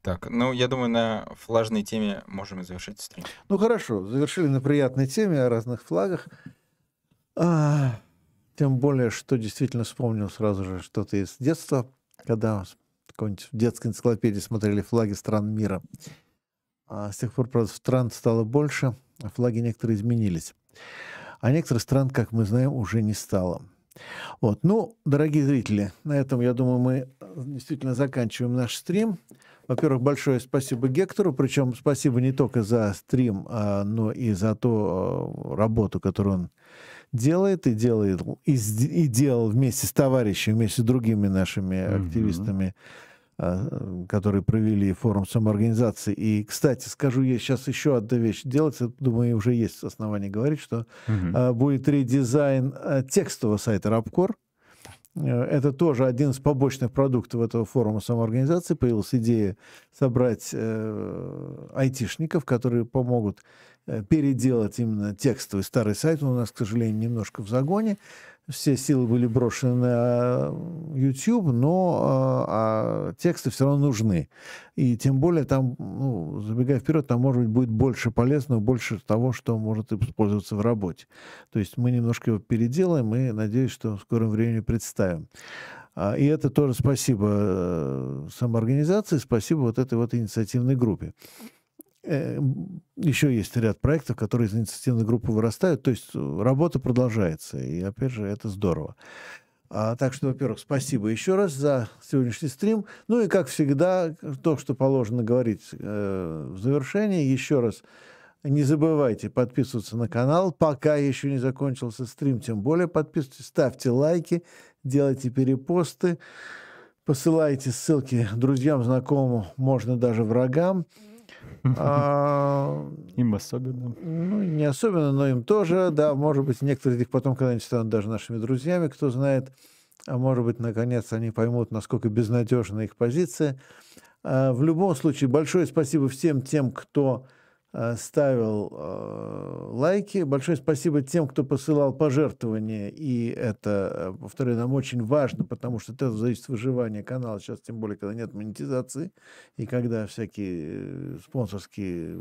Так, ну, я думаю, на флажной теме можем и завершить стрим. Ну, хорошо, завершили на приятной теме о разных флагах. А, тем более, что действительно вспомнил сразу же что-то из детства, когда в детской энциклопедии смотрели флаги стран мира. А с тех пор, правда, стран стало больше, а флаги некоторые изменились. А некоторых стран, как мы знаем, уже не стало. Вот. Ну, дорогие зрители, на этом, я думаю, мы действительно заканчиваем наш стрим. Во-первых, большое спасибо Гектору, причем спасибо не только за стрим, а, но и за ту а, работу, которую он делает и делает и, и делал вместе с товарищами, вместе с другими нашими mm-hmm. активистами а, которые провели форум самоорганизации. И, кстати, скажу я сейчас еще одну вещь. Делать, думаю, уже есть основания говорить, что угу. будет редизайн а, текстового сайта Рабкор. Э, это тоже один из побочных продуктов этого форума самоорганизации. Появилась идея собрать э, айтишников, которые помогут э, переделать именно текстовый старый сайт. Он у нас, к сожалению, немножко в загоне все силы были брошены на YouTube, но а, а тексты все равно нужны. И тем более там, ну, забегая вперед, там, может быть, будет больше полезного, больше того, что может использоваться в работе. То есть мы немножко его переделаем и, надеюсь, что в скором времени представим. А, и это тоже спасибо э, самоорганизации, спасибо вот этой вот инициативной группе. Э, еще есть ряд проектов, которые из инициативной группы вырастают. То есть э, работа продолжается. И, опять же, это здорово. А, так что, во-первых, спасибо еще раз за сегодняшний стрим. Ну и, как всегда, то, что положено говорить э, в завершении, еще раз не забывайте подписываться на канал, пока еще не закончился стрим, тем более подписывайтесь, ставьте лайки, делайте перепосты, посылайте ссылки друзьям, знакомым, можно даже врагам. А, им особенно. Ну, не особенно, но им тоже, да. Может быть, некоторые из них потом когда-нибудь станут даже нашими друзьями, кто знает. А может быть, наконец, они поймут, насколько безнадежна их позиция. А, в любом случае, большое спасибо всем тем, кто ставил э, лайки. Большое спасибо тем, кто посылал пожертвования. И это, э, повторяю, нам очень важно, потому что это зависит от выживания канала. Сейчас, тем более, когда нет монетизации и когда всякие спонсорские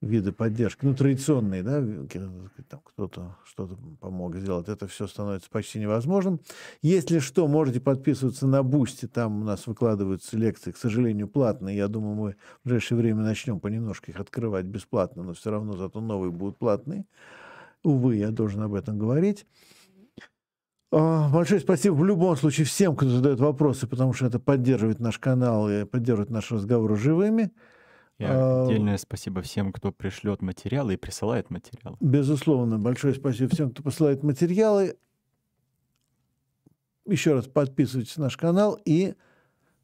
виды поддержки, ну, традиционные, да, там кто-то что-то помог сделать, это все становится почти невозможным. Если что, можете подписываться на Boosty, там у нас выкладываются лекции, к сожалению, платные. Я думаю, мы в ближайшее время начнем понемножку их открывать бесплатно, но все равно зато новые будут платные. Увы, я должен об этом говорить. А, большое спасибо в любом случае всем, кто задает вопросы, потому что это поддерживает наш канал и поддерживает наш разговор живыми. И а, отдельное спасибо всем, кто пришлет материалы и присылает материалы. Безусловно, большое спасибо всем, кто посылает материалы. Еще раз подписывайтесь на наш канал и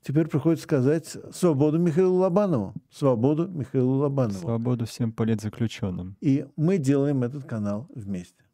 теперь приходится сказать свободу Михаилу Лобанову. Свободу Михаилу Лобанову. Свободу всем политзаключенным. И мы делаем этот канал вместе.